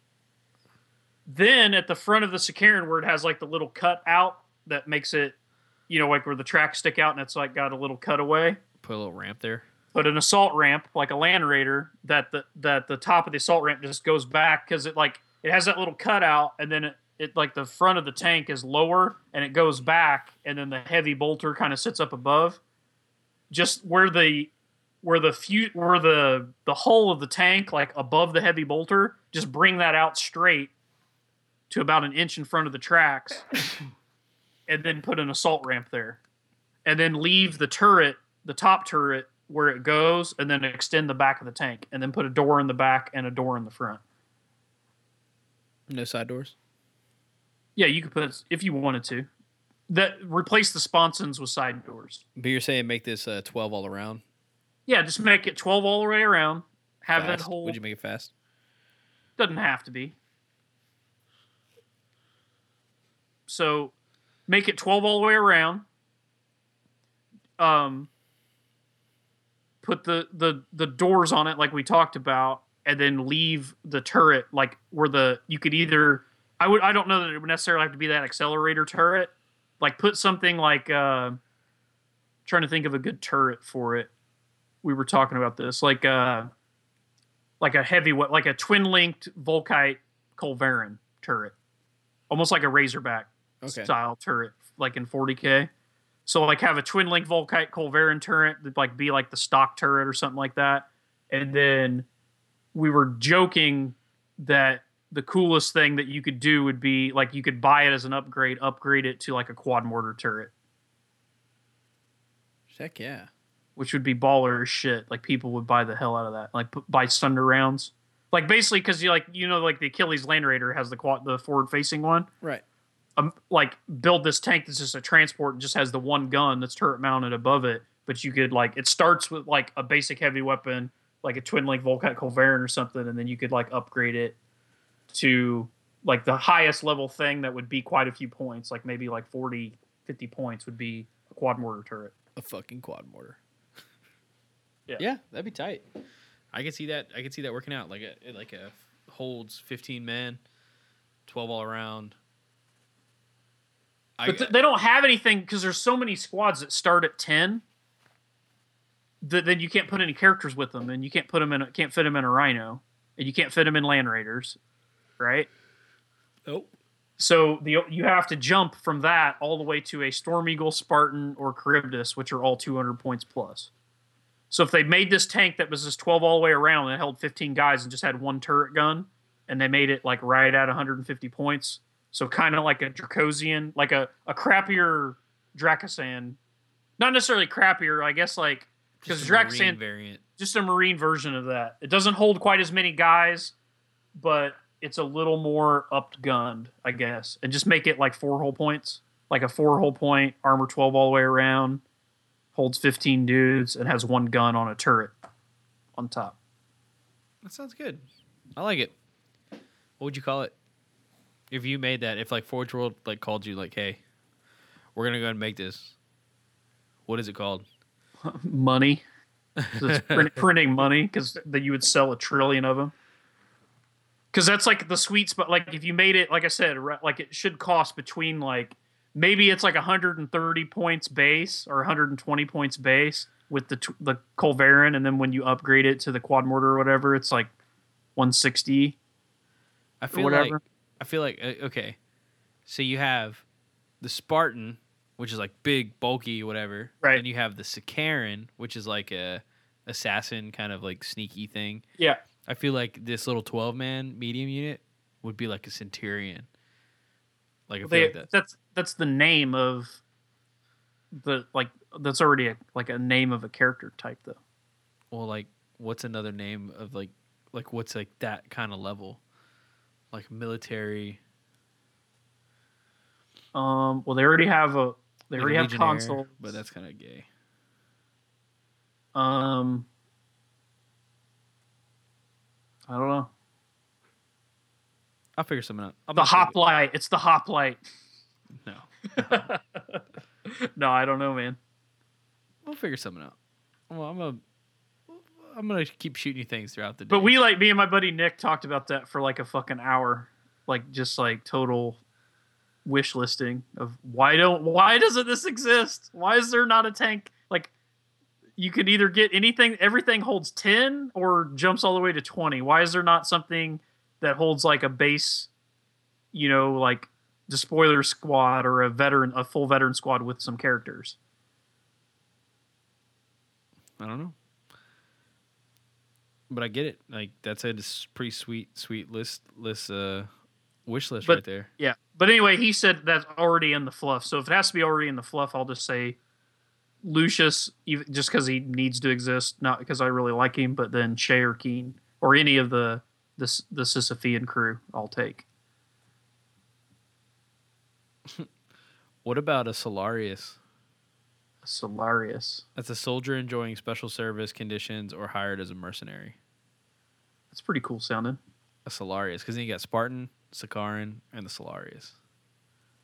Then at the front of the Sicaran, where it has like the little cut out that makes it, you know, like where the tracks stick out and it's like got a little cutaway. Put a little ramp there. Put an assault ramp like a Land Raider that the that the top of the assault ramp just goes back because it like it has that little cutout and then it, it like the front of the tank is lower and it goes back and then the heavy bolter kind of sits up above. Just where the where the few where the the hull of the tank like above the heavy bolter, just bring that out straight to about an inch in front of the tracks, and then put an assault ramp there, and then leave the turret, the top turret where it goes, and then extend the back of the tank, and then put a door in the back and a door in the front. No side doors. Yeah, you could put if you wanted to. That replace the sponsons with side doors. But you're saying make this uh, 12 all around. Yeah, just make it twelve all the way around. Have that Fast. whole Would you make it fast? Doesn't have to be. So make it 12 all the way around. Um put the the the doors on it like we talked about and then leave the turret like where the you could either I would I don't know that it would necessarily have to be that accelerator turret. Like put something like uh trying to think of a good turret for it. We were talking about this like uh like a heavy like a twin linked Volkite Culverin turret, almost like a Razorback Okay. style turret, like in 40k. So like have a twin link Volkite Culverin turret that like be like the stock turret or something like that. And then we were joking that the coolest thing that you could do would be like you could buy it as an upgrade, upgrade it to like a quad mortar turret, Heck yeah. which would be baller as shit. Like people would buy the hell out of that. Like p- buy Thunder rounds. Like basically because you like you know like the Achilles Land Raider has the quad the forward facing one. Right. Um, like build this tank that's just a transport and just has the one gun that's turret mounted above it. But you could like it starts with like a basic heavy weapon, like a twin link Volkite Culverin or something, and then you could like upgrade it to like the highest level thing that would be quite a few points, like maybe like 40, 50 points would be a quad mortar turret. A fucking quad mortar. Yeah. Yeah, that'd be tight. I could see that. I could see that working out. Like a it like a holds fifteen men, twelve all around. I, But th- they don't have anything because there's so many squads that start at ten. That then you can't put any characters with them, and you can't put them in, a, can't fit them in a Rhino, and you can't fit them in Land Raiders, right? oh, So the you have to jump from that all the way to a Storm Eagle, Spartan, or Charybdis, which are all 200 points plus. So if they made this tank that was just 12 all the way around and held 15 guys and just had one turret gun, and they made it like right at 150 points, so kind of like a Dracosan, like a, a crappier Dracosan, not necessarily crappier, I guess like because just a marine Dracosan variant. just a marine version of that. It doesn't hold quite as many guys, but it's a little more upped gunned, I guess. And just make it like four hull points, like a four hull point, armor 12 all the way around, holds 15 dudes, and has one gun on a turret on top. That sounds good. I like it. What would you call it? If you made that, if like Forge World like called you like, hey, we're gonna go and make this. What is it called? Money. it's print, printing money because that you would sell a trillion of them. Because that's like the sweet spot. Like if you made it, like I said, like it should cost between like maybe it's like 130 points base or 120 points base with the t- the Culverin, and then when you upgrade it to the quad mortar or whatever, it's like 160 I or feel whatever. like I feel like uh, okay. So you have the Spartan, which is like big, bulky, whatever. Right. Then you have the Sicaran, which is like a assassin kind of like sneaky thing. yeah, I feel like this little twelve man medium unit would be like a Centurion. Like feel they, like that. that's that's the name of the like that's already a, like a name of a character type though. Well, like what's another name of like like what's like that kind of level? Like military. Um, well, they already have a they like a already have consuls, but that's kind of gay. um, I don't know. I'll figure something out. I'm The hoplite. It's the hoplite. it- No, no, I don't know, man. we'll figure something out. Well, I'm gonna I'm gonna keep shooting you things throughout the day. But we like me and my buddy Nick talked about that for like a fucking hour, like just like total wish listing of why don't why doesn't this exist? Why is there not a tank? Like you could either get anything, everything holds ten or jumps all the way to twenty. Why is there not something that holds like a base, you know, like the spoiler squad or a veteran, a full veteran squad with some characters? I don't know. But I get it. Like that's a pretty sweet, sweet list, list, uh, wish list But- right there. Yeah. But anyway, he said that's already in the fluff. So if it has to be already in the fluff, I'll just say Lucius, even just because he needs to exist, not because I really like him, but then Shay or Keen or any of the the the Sisypheum crew, I'll take. What about a Solarius? A Solarius. That's a soldier enjoying special service conditions or hired as a mercenary. That's pretty cool sounding. A Solarius, because then you got Spartan, Sicaran, and the Solarius.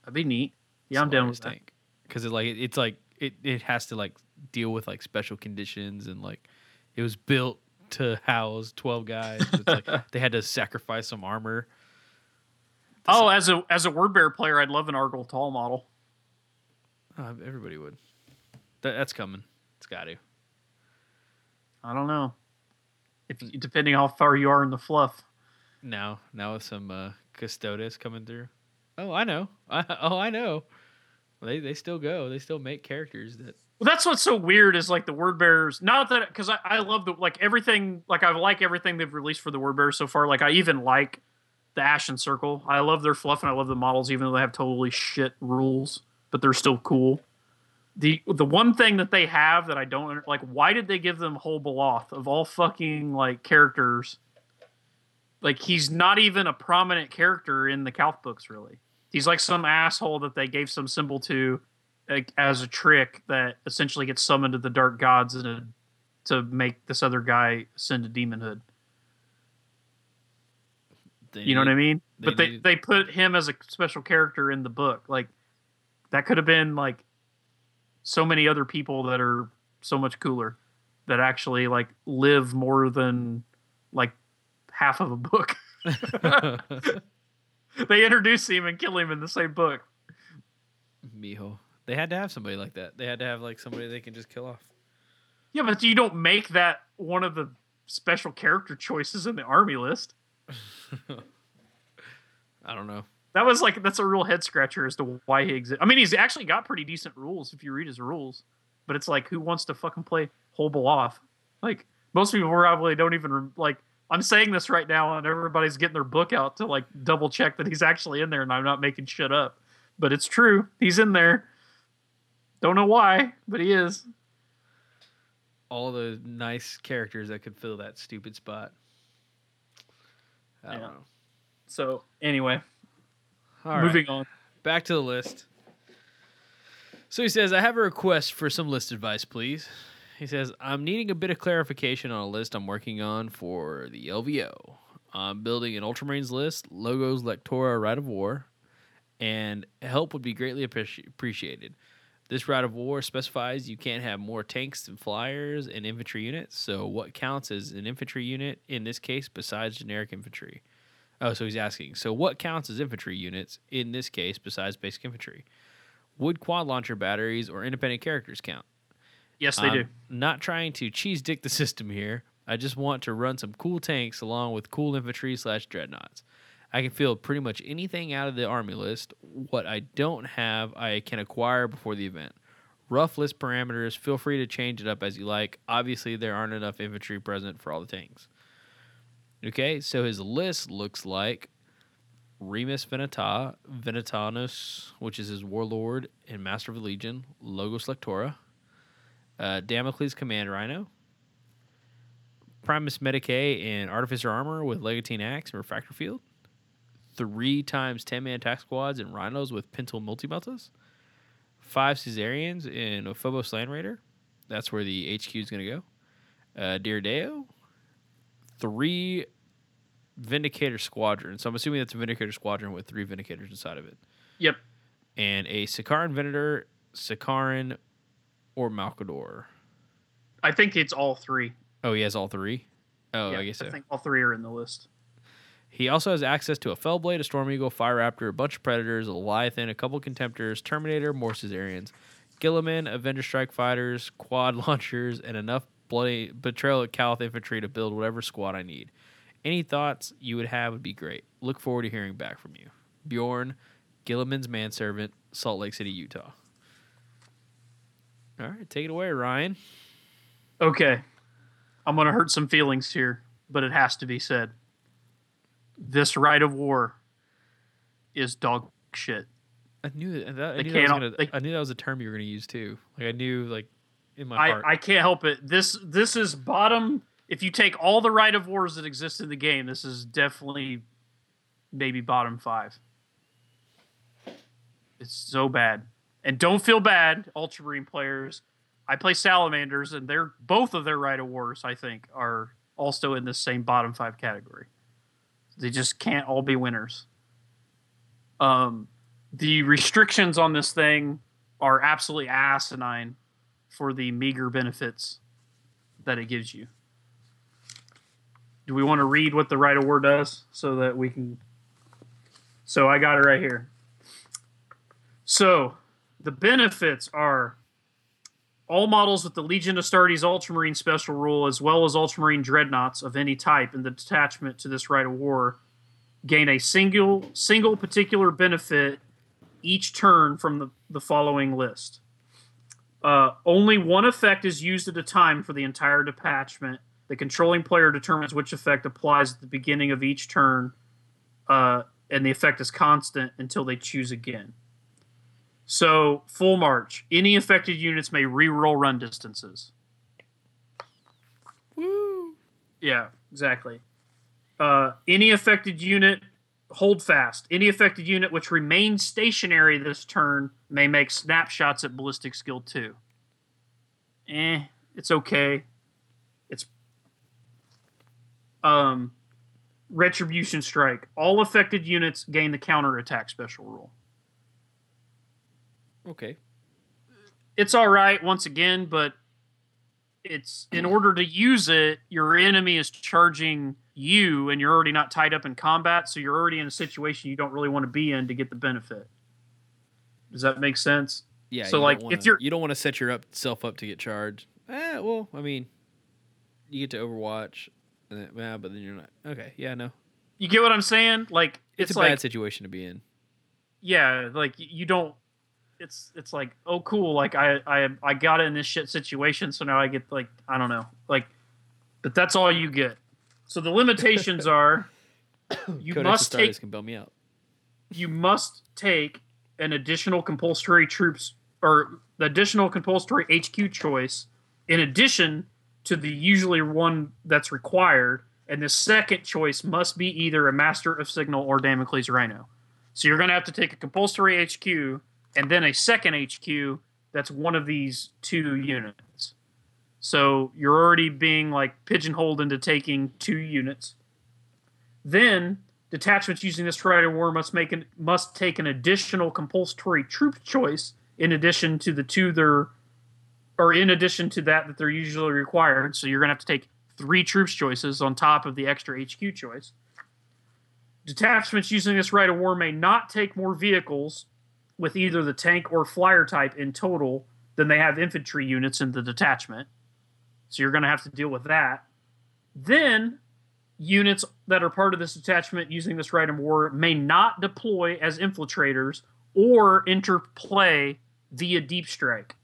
That'd be neat. Yeah, I'm down with that. tank. Because it like it, it's like it, it has to like deal with like special conditions and like it was built to house twelve guys. It's like they had to sacrifice some armor. Oh, as a as a word bearer player, I'd love an Argel Tal model. Uh, everybody would. That, that's coming. It's got to. I don't know. If you, depending how far you are in the fluff. Now, now with some uh, Custodes coming through. Oh, I know. I, oh, I know. They they still go. They still make characters that. Well, that's what's so weird is like the word bearers. Not that because I, I love the like everything. Like I like everything they've released for the word bearers so far. Like I even like the Ashen Circle. I love their fluff and I love the models, even though they have totally shit rules, but they're still cool. The the one thing that they have that I don't like, why did they give them Holbeloth of all fucking like characters? Like he's not even a prominent character in the Calth books, really. He's like some asshole that they gave some symbol to like, as a trick that essentially gets summoned to the dark gods and uh, to make this other guy ascend to demonhood. They You know what I mean? they but they need- they put him as a special character in the book. Like that could have been like so many other people that are so much cooler that actually like live more than like half of a book. they introduce him and kill him in the same book. Mijo. They had to have somebody like that. They had to have like somebody they can just kill off. Yeah, but you don't make that one of the special character choices in the army list. I don't know. That was like that's a real head scratcher as to why he exists. I mean, he's actually got pretty decent rules if you read his rules, but it's like who wants to fucking play Holbel off? Like most people probably don't even like. I'm saying this right now, and everybody's getting their book out to like double check that he's actually in there, and I'm not making shit up. But it's true, he's in there. Don't know why, but he is. All the nice characters that could fill that stupid spot. I don't Yeah. know. So anyway, All right. moving on. back to the list. So he says, I have a request for some list advice, please. He says, I'm needing a bit of clarification on a list I'm working on for the LVO. I'm building an Ultramarines list, logos Lectora Rite of War, and help would be greatly appreci- appreciated. This Rite of War specifies you can't have more tanks than flyers and infantry units, so what counts as an infantry unit in this case besides generic infantry? Oh, so he's asking. So, what counts as infantry units in this case besides basic infantry? Would quad launcher batteries or independent characters count? Yes, they I'm do. Not trying to cheese dick the system here. I just want to run some cool tanks along with cool infantry slash dreadnoughts. I can field pretty much anything out of the army list. What I don't have, I can acquire before the event. Rough list parameters. Feel free to change it up as you like. Obviously, there aren't enough infantry present for all the tanks. Okay, so his list looks like Remus Venata, Venatanus, which is his warlord and master of the legion, Logos Lectora, uh, Damocles Command Rhino, Primus Medicae and Artificer Armor with Legatine Axe and Refractor Field, three times 10 man attack squads and Rhinos with Pintle Multimeltas, five Suzerains in a Phobos Land Raider. That's where the HQ is going to go. Uh, Deredeo, three Vindicator Squadron. So I'm assuming that's a Vindicator Squadron with three Vindicators inside of it. Yep. And a Sicaran Venator, Sicaran, or Malcador. I think it's all three. Oh, he has all three? Oh, Yeah, I guess so. I think all three are in the list. He also has access to a Fellblade, a Storm Eagle, Fire Raptor, a bunch of Predators, a Leviathan, a couple Contemptors, Terminator, more Suzerains, Guilliman, Avenger Strike Fighters, Quad Launchers, and enough bloody Betrayal at Calth Infantry to build whatever squad I need. Any thoughts you would have would be great. Look forward to hearing back from you. Bjorn, Guilliman's manservant, Salt Lake City, Utah. All right, take it away, Ryan. Okay. I'm going to hurt some feelings here, but it has to be said. This rite of war is dog shit. I knew that. I, knew that was gonna, they- I knew that was a term you were going to use too. Like I knew, like in my I, heart. I can't help it. This this is bottom. If you take all the rite of wars that exist in the game, this is definitely maybe bottom five. It's so bad. And don't feel bad, Ultramarine players. I play Salamanders, and they're both of their rite of wars, I think, are also in the same bottom five category. They just can't all be winners. Um, the restrictions on this thing are absolutely asinine for the meager benefits that it gives you. Do we want to read what the rite of war does so that we can? So I got it right here. So the benefits are all models with the Legion Astartes Ultramarine special rule, as well as Ultramarine dreadnoughts of any type in the detachment to this rite of War, gain a single single particular benefit each turn from the, the following list. Uh, only one effect is used at a time for the entire detachment. The controlling player determines which effect applies at the beginning of each turn, uh, and the effect is constant until they choose again. So, full march. Any affected units may reroll run distances. Woo. Yeah, exactly. Uh, any affected unit, hold fast. Any affected unit which remains stationary this turn may make snapshots at ballistic skill 2. Eh, it's okay. It's um retribution strike. All affected units gain the counter attack special rule. Okay. It's all right once again, but it's in order to use it, your enemy is charging you and you're already not tied up in combat, so you're already in a situation you don't really want to be in to get the benefit. Does that make sense? Yeah. So, like, wanna, if you're- you don't want to set yourself up to get charged. Eh, well, I mean, you get to Overwatch, and then, yeah, but then you're not. Okay. Yeah. No. You get what I'm saying? Like It's, it's, a like bad situation to be in. yeah, like you don't. It's it's like oh cool, like I I I got in this shit situation, so now I get like I don't know, like, but that's all you get. So the limitations are, you Codex must take can bail me out. you must take an additional compulsory troops or the additional compulsory HQ choice in addition to the usually one that's required, and the second choice must be either a Master of Signal or Damocles Rhino. So you're going to have to take a compulsory HQ and then a second HQ that's one of these two units. So you're already being like pigeonholed into taking two units. Then detachments using this Rite of War must make an, must take an additional compulsory troop choice in addition to the two they're or in addition to that that they're usually required. So you're gonna have to take three troops choices on top of the extra HQ choice. Detachments using this rite of War may not take more vehicles with either the tank or flyer type in total than they have infantry units in the detachment. So you're going to have to deal with that. Then units that are part of this detachment using this Rite of War may not deploy as infiltrators or interplay via deep strike.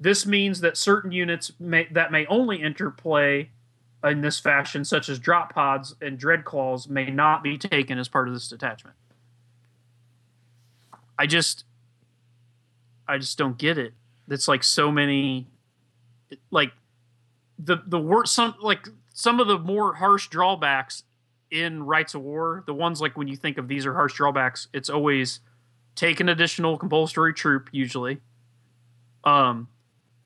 This means that certain units may, that may only interplay in this fashion, such as drop pods and dread claws, may not be taken as part of this detachment. I just, I just don't get it. It's like so many, like the the worst some like some of the more harsh drawbacks in rites of war. The ones like when you think of these are harsh drawbacks, it's always take an additional compulsory troop usually. Um,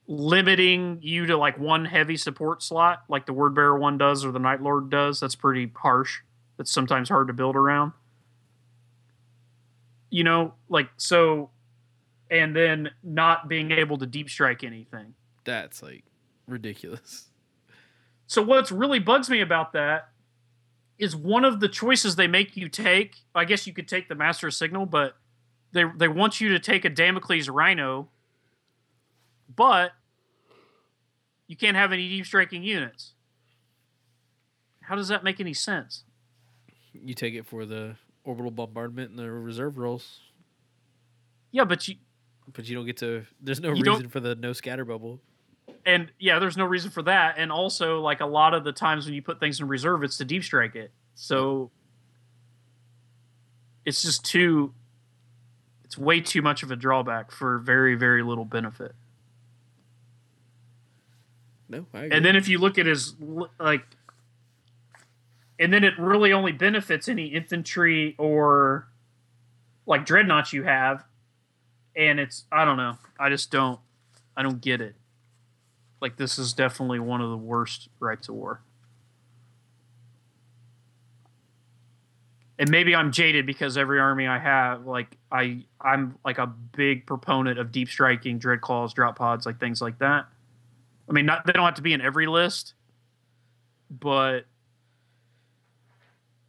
limiting you to like one heavy support slot, like the Word Bearer one does or the Night Lord does. That's pretty harsh. That's sometimes hard to build around. You know, like so, and then not being able to deep strike anything. That's like ridiculous. So what's really bugs me about that is one of the choices they make you take. I guess you could take the Master Signal, but they they want you to take a Damocles Rhino, but you can't have any deep striking units. How does that make any sense? You take it for the orbital bombardment and the reserve rolls, Yeah, but you but you don't get to. There's no reason for the no scatter bubble. and yeah, there's no reason for that. And also, like a lot of the times when you put things in reserve, it's to deep strike it. So it's just too. It's way too much of a drawback for very very little benefit. No, I agree. And then if you look at his like, and then it really only benefits any infantry or like dreadnoughts you have, and it's I don't know. I just don't. I don't get it. Like this is definitely one of the worst rites of war. And maybe I'm jaded because every army I have, like I, I'm like a big proponent of deep striking, dread claws, drop pods, like things like that. I mean, not they don't have to be in every list, but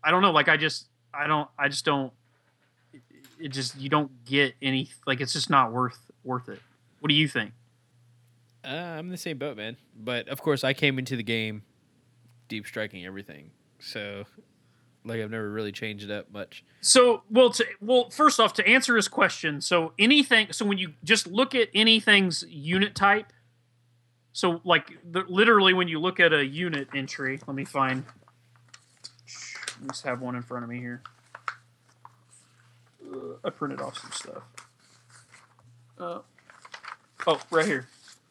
I don't know. Like I just, I don't, I just don't. It, just you don't get any like it's just not worth worth it. What do you think? Uh, I'm in the same boat, man. But of course, I came into the game deep striking everything, so like I've never really changed it up much. So, well, to, well, first off, to answer his question, so anything, so when you just look at anything's unit type, so like the, literally when you look at a unit entry, let me find. Me just have one in front of me here. Uh, I printed off some stuff. Uh, oh, right here.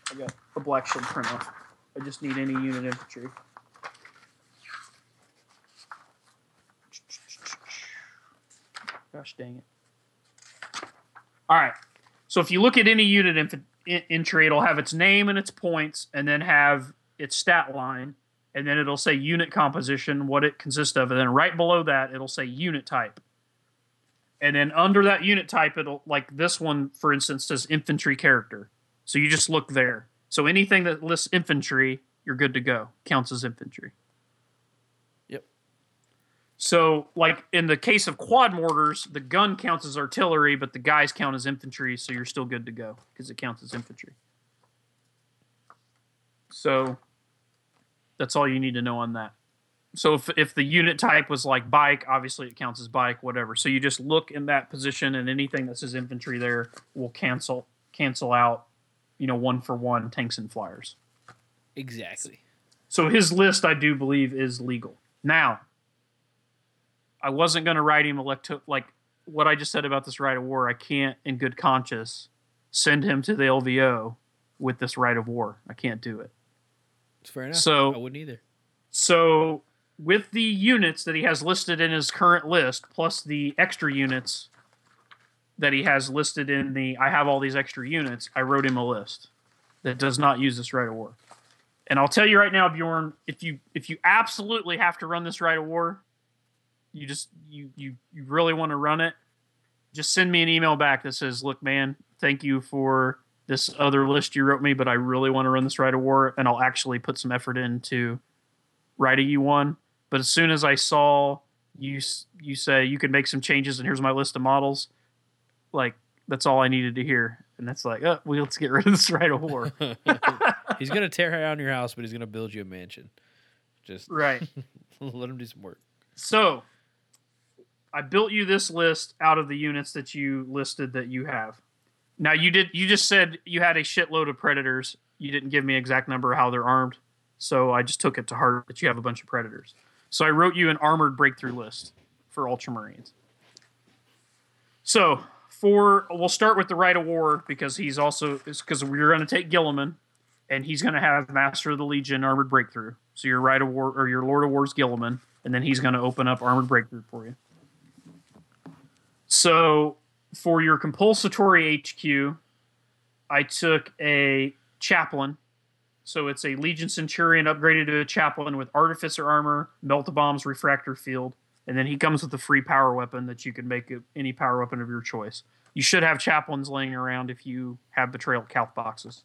I got a black shield print off. I just need any unit infantry. Gosh dang it. All right. So if you look at any unit inf- in- entry, it'll have its name and its points, and then have its stat line, and then it'll say unit composition, what it consists of, and then right below that, it'll say unit type. And then under that unit type, it'll like this one, for instance, says infantry character. So you just look there. So anything that lists infantry, you're good to go. Counts as infantry. Yep. So, like in the case of quad mortars, the gun counts as artillery, but the guys count as infantry, so you're still good to go because it counts as infantry. So, that's all you need to know on that. So, if, if the unit type was like bike, obviously it counts as bike, whatever. So, you just look in that position, and anything that says infantry there will cancel cancel out, you know, one for one tanks and flyers. Exactly. So his list, I do believe, is legal. Now, I wasn't going to write him electo like what I just said about this rite of war. I can't, in good conscience, send him to the LVO with this rite of war. I can't do it. It's fair enough. So- I wouldn't either. So with the units that he has listed in his current list, plus the extra units that he has listed in the I have all these extra units, I wrote him a list that does not use this rite of war. And I'll tell you right now, Bjorn, if you if you absolutely have to run this rite of war, you just you you you really want to run it, just send me an email back that says, "Look, man, thank you for this other list you wrote me, but I really want to run this rite of war, and I'll actually put some effort into writing you one." But as soon as I saw you you say you can make some changes, and here's my list of models, like that's all I needed to hear, and that's like, oh, well, let's get rid of this rite of war. he's gonna tear down your house, but he's gonna build you a mansion. Just right. let him do some work. So, I built you this list out of the units that you listed that you have. Now you did you just said you had a shitload of predators. You didn't give me exact number how they're armed. So I just took it to heart that you have a bunch of predators. So I wrote you an armored breakthrough list for ultramarines. So, for we'll start with the rite of war because he's also because we're going to take Guilliman and he's going to have Master of the Legion armored breakthrough. So your rite of war or your Lord of War's Guilliman and then he's going to open up armored breakthrough for you. So for your compulsory HQ, I took a chaplain. So it's a Legion Centurion upgraded to a chaplain with artificer armor, melt bombs, refractor field, and then he comes with a free power weapon that you can make any power weapon of your choice. You should have chaplains laying around if you have betrayal Calth boxes.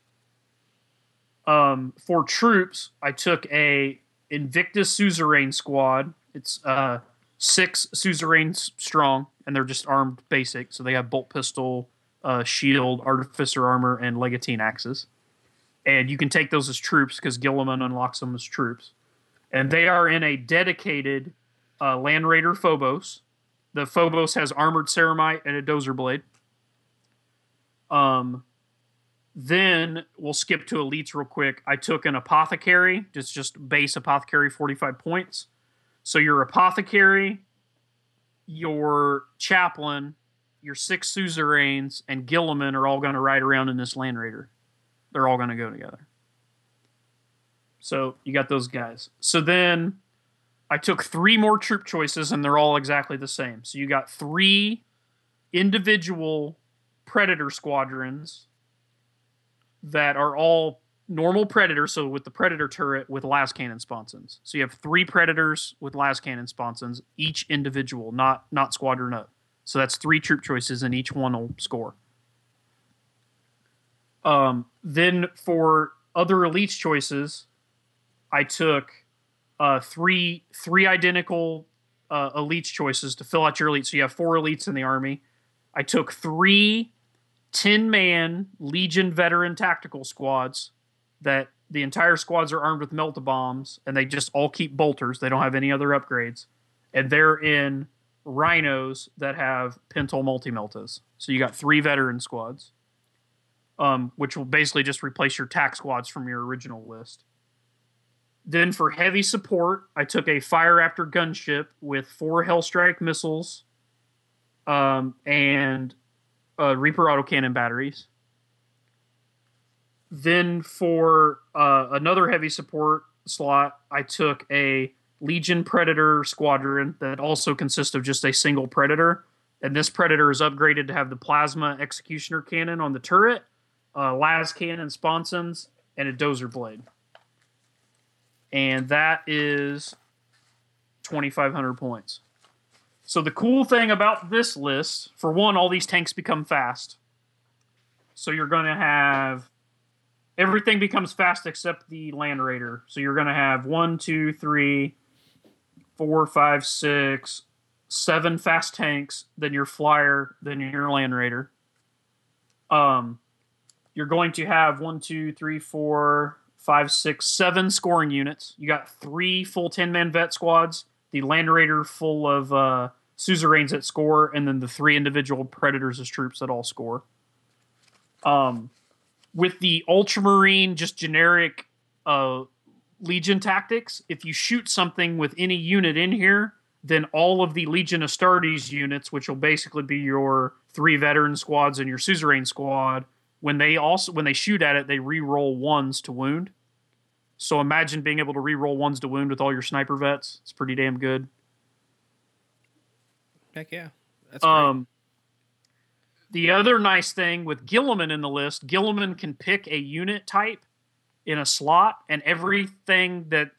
Um, for troops, I took a Invictus Suzerain squad. It's uh, six Suzerains strong, and they're just armed basic. So they have bolt pistol, uh, shield, artificer armor, and legatine axes. And you can take those as troops because Guilliman unlocks them as troops. And they are in a dedicated uh, Land Raider Phobos. The Phobos has armored ceramite and a dozer blade. Um, then we'll skip to elites real quick. I took an apothecary, just just base apothecary, forty five points. So your apothecary, your chaplain, your six suzerains, and Guilliman are all going to ride around in this Land Raider. They're all going to go together. So you got those guys. So then I took three more troop choices, and they're all exactly the same. So you got three individual predator squadrons that are all normal predator. So with the predator turret with las cannon sponsons. So you have three predators with las cannon sponsons, each individual, not not squadron up. So that's three troop choices, and each one will score. Um, then for other elites choices, I took uh, three three identical uh, elites choices to fill out your elites. So you have four elites in the army. I took three 10 man Legion veteran tactical squads that the entire squads are armed with melta bombs and they just all keep bolters. They don't have any other upgrades. And they're in rhinos that have Pintle multi meltas. So you got three veteran squads, um, which will basically just replace your tac squads from your original list. Then for heavy support, I took a Fire Raptor gunship with four Hellstrike missiles um, and uh, Reaper autocannon batteries. Then for uh, another heavy support slot, I took a Legion Predator squadron that also consists of just a single Predator. And this Predator is upgraded to have the Plasma Executioner cannon on the turret, uh, las cannon sponsons, and a Dozer blade. And that is 2,500 points. So the cool thing about this list, for one, all these tanks become fast. So you're going to have everything becomes fast except the Land Raider. So you're going to have one, two, three, four, five, six, seven fast tanks, then your Flyer, then your Land Raider. Um, you're going to have one, two, three, four, five, six, seven scoring units. You got three full 10 man vet squads, the Land Raider full of uh, suzerains that score, and then the three individual Predators as troops that all score. Um, with the Ultramarine, just generic uh, Legion tactics, if you shoot something with any unit in here, then all of the Legion Astartes units, which will basically be your three veteran squads and your suzerain squad, when they also when they shoot at it, they re-roll ones to wound. So imagine being able to re-roll ones to wound with all your sniper vets. It's pretty damn good. Heck yeah. That's great. The other nice thing with Guilliman in the list, Guilliman can pick a unit type in a slot, and everything that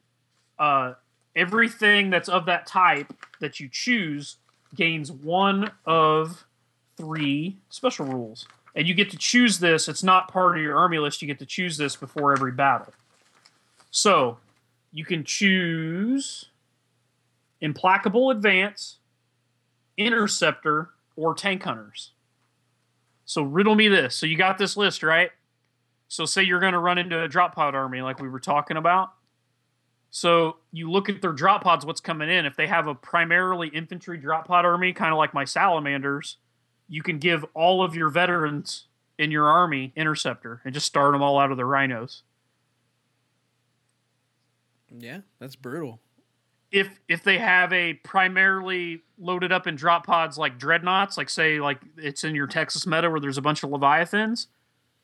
uh, everything that's of that type that you choose gains one of three special rules. And you get to choose this. It's not part of your army list. You get to choose this before every battle. So you can choose Implacable Advance, Interceptor, or Tank Hunters. So riddle me this. So you got this list, right? So say you're going to run into a drop pod army like we were talking about. So you look at their drop pods, what's coming in. If they have a primarily infantry drop pod army, kind of like my salamanders, you can give all of your veterans in your army interceptor and just start them all out of the rhinos. yeah, that's brutal. If if they have a primarily loaded up in drop pods like dreadnoughts, like say like it's in your Texas meta where there's a bunch of leviathans,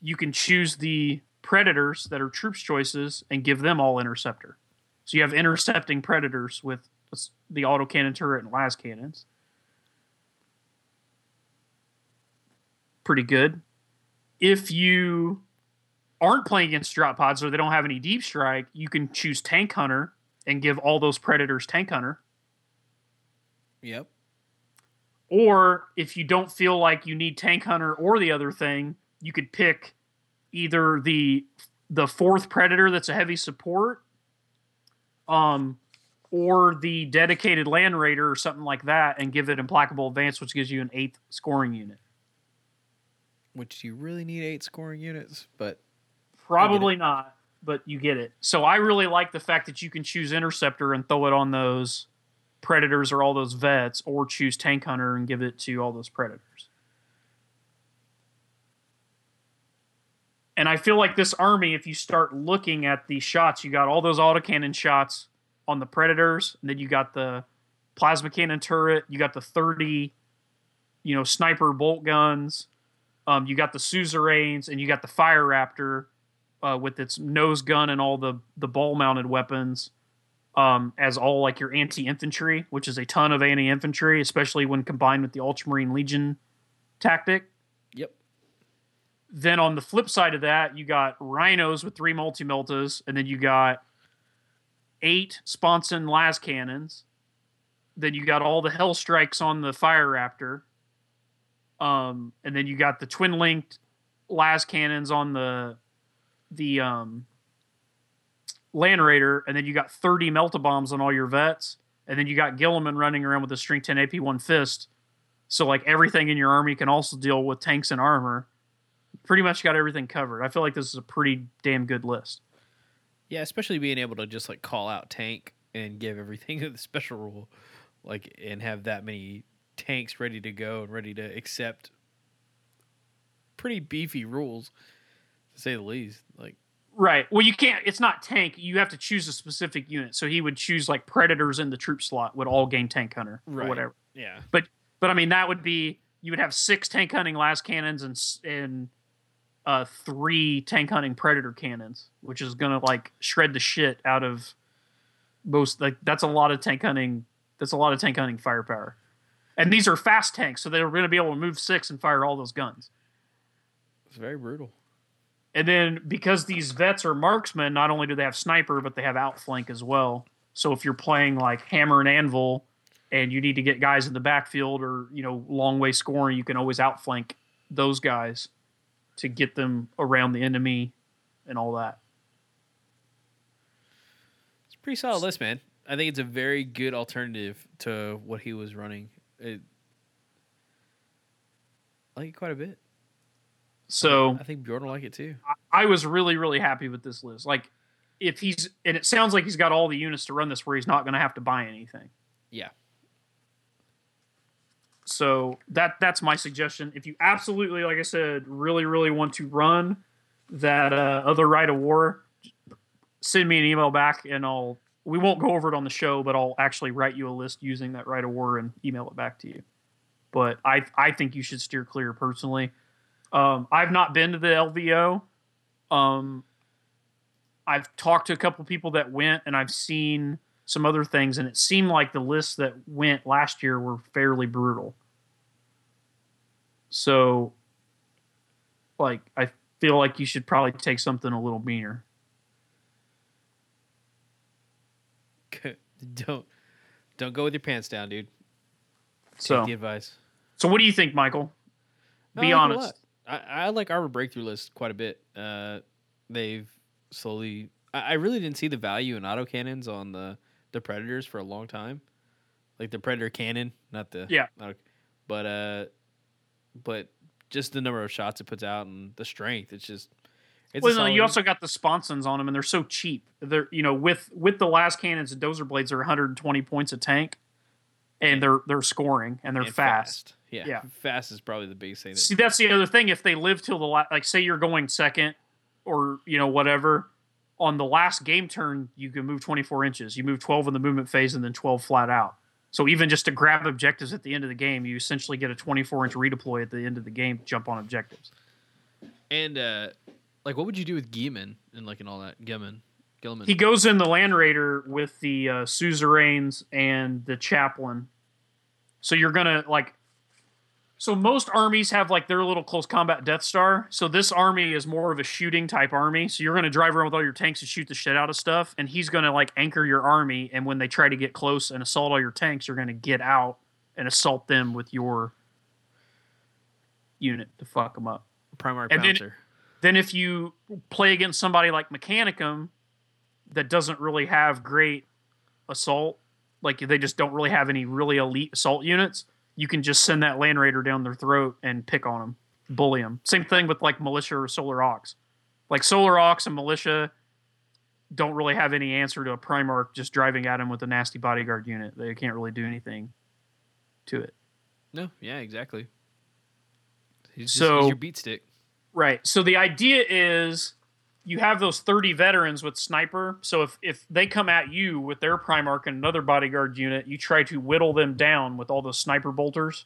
you can choose the predators that are troops choices and give them all interceptor. So you have intercepting predators with the autocannon turret and las cannons. Pretty good. If you aren't playing against drop pods or they don't have any deep strike, you can choose tank hunter and give all those predators tank hunter. Yep. Or if you don't feel like you need tank hunter or the other thing, you could pick either the the fourth predator that's a heavy support, um, or the dedicated land raider or something like that, and give it implacable advance, which gives you an eighth scoring unit. Which you really need eight scoring units, but Probably not, but you get it. So I really like the fact that you can choose interceptor and throw it on those predators or all those vets, or choose tank hunter and give it to all those predators. And I feel like this army, if you start looking at the shots, you got all those autocannon shots on the predators, and then you got the plasma cannon turret, you got the 30, you know, sniper bolt guns, um, you got the suzerains, and you got the fire raptor uh, with its nose gun and all the the ball mounted weapons um, as all like your anti infantry, which is a ton of anti infantry, especially when combined with the Ultramarine Legion tactic. yep. Then on the flip side of that, you got rhinos with three multi meltas, and then you got eight sponson las cannons. Then you got all the hell strikes on the fire raptor. Um, and then you got the twin linked las cannons on the the um land raider, and then you got 30 melta bombs on all your vets, and then you got Guilliman running around with a string 10 AP one fist. So like everything in your army can also deal with tanks and armor. pretty much got everything covered. I feel like this is a pretty damn good list. Yeah, especially being able to just like call out tank and give everything the special rule, like and have that many tanks ready to go and ready to accept pretty beefy rules, to say the least. Like Right. Well, you can't. It's not tank. You have to choose a specific unit. So he would choose like predators in the troop slot would all gain tank hunter Right. or whatever. yeah, But but I mean that would be you would have six tank hunting las cannons and and uh three tank hunting predator cannons, which is gonna like shred the shit out of most. Like that's a lot of tank hunting. That's a lot of tank hunting firepower. And these are fast tanks, so they're going to be able to move six and fire all those guns. it's very brutal. And then because these vets are marksmen, not only do they have sniper, but they have outflank as well. So if you're playing like hammer and anvil and you need to get guys in the backfield or, you know, long way scoring, you can always outflank those guys to get them around the enemy and all that. It's pretty solid list, man. I think it's a very good alternative to what he was running. It, I like it quite a bit. So I think Bjorn will like it too. I- I was really, really happy with this list. Like if he's and it sounds like he's got all the units to run this where he's not gonna have to buy anything. Yeah. So that that's my suggestion. If you absolutely, like I said, really, really want to run that uh, other rite of war, send me an email back and I'll. We won't go over it on the show, but I'll actually write you a list using that rite of war and email it back to you. But I I think you should steer clear personally. Um, I've not been to the LVO. Um, I've talked to a couple people that went, and I've seen some other things, and it seemed like the lists that went last year were fairly brutal. So, like, I feel like you should probably take something a little meaner. don't don't go with your pants down, dude. Take So, the advice. so what do you think, Michael? No, Be like honest. I, I like our breakthrough list quite a bit. Uh, they've slowly. I, I really didn't see the value in autocannons on the the predators for a long time, like the predator cannon, not the Yeah. Not, but uh, but just the number of shots it puts out and the strength. It's just. It's well, no, you also got the sponsons on them, and they're so cheap. They're you know with with the las cannons and dozer blades, they're 120 points a tank, and they're they're scoring and they're and fast. Yeah, Yeah. fast is probably the biggest thing. That, See, that's the other thing. If they live till the last, like, say you're going second, or you know whatever, on the last game turn, you can move 24 inches. You move 12 in the movement phase, and then 12 flat out. So even just to grab objectives at the end of the game, you essentially get a 24 inch redeploy at the end of the game. Jump on objectives. and uh, like, what would you do with Guilliman and like and all that Guilliman? Guilliman. He goes in the Land Raider with the uh, suzerains and the chaplain. So you're gonna like. So most armies have like their little close combat Death Star. So this army is more of a shooting type army. So you're gonna drive around with all your tanks and shoot the shit out of stuff, and he's gonna like anchor your army. And when they try to get close and assault all your tanks, you're gonna get out and assault them with your unit to fuck them up. Primary and then- Then if you play against somebody like Mechanicum that doesn't really have great assault, like they just don't really have any really elite assault units, you can just send that Land Raider down their throat and pick on them, bully them. Same thing with like Militia or Solar Aux. Like Solar Aux and Militia don't really have any answer to a Primarch just driving at him with a nasty bodyguard unit. They can't really do anything to it. No, yeah, exactly. He's just, So- he's your beat stick. Right. So the idea is you have those 30 veterans with sniper. So if, if they come at you with their Primarch and another bodyguard unit, you try to whittle them down with all those sniper bolters.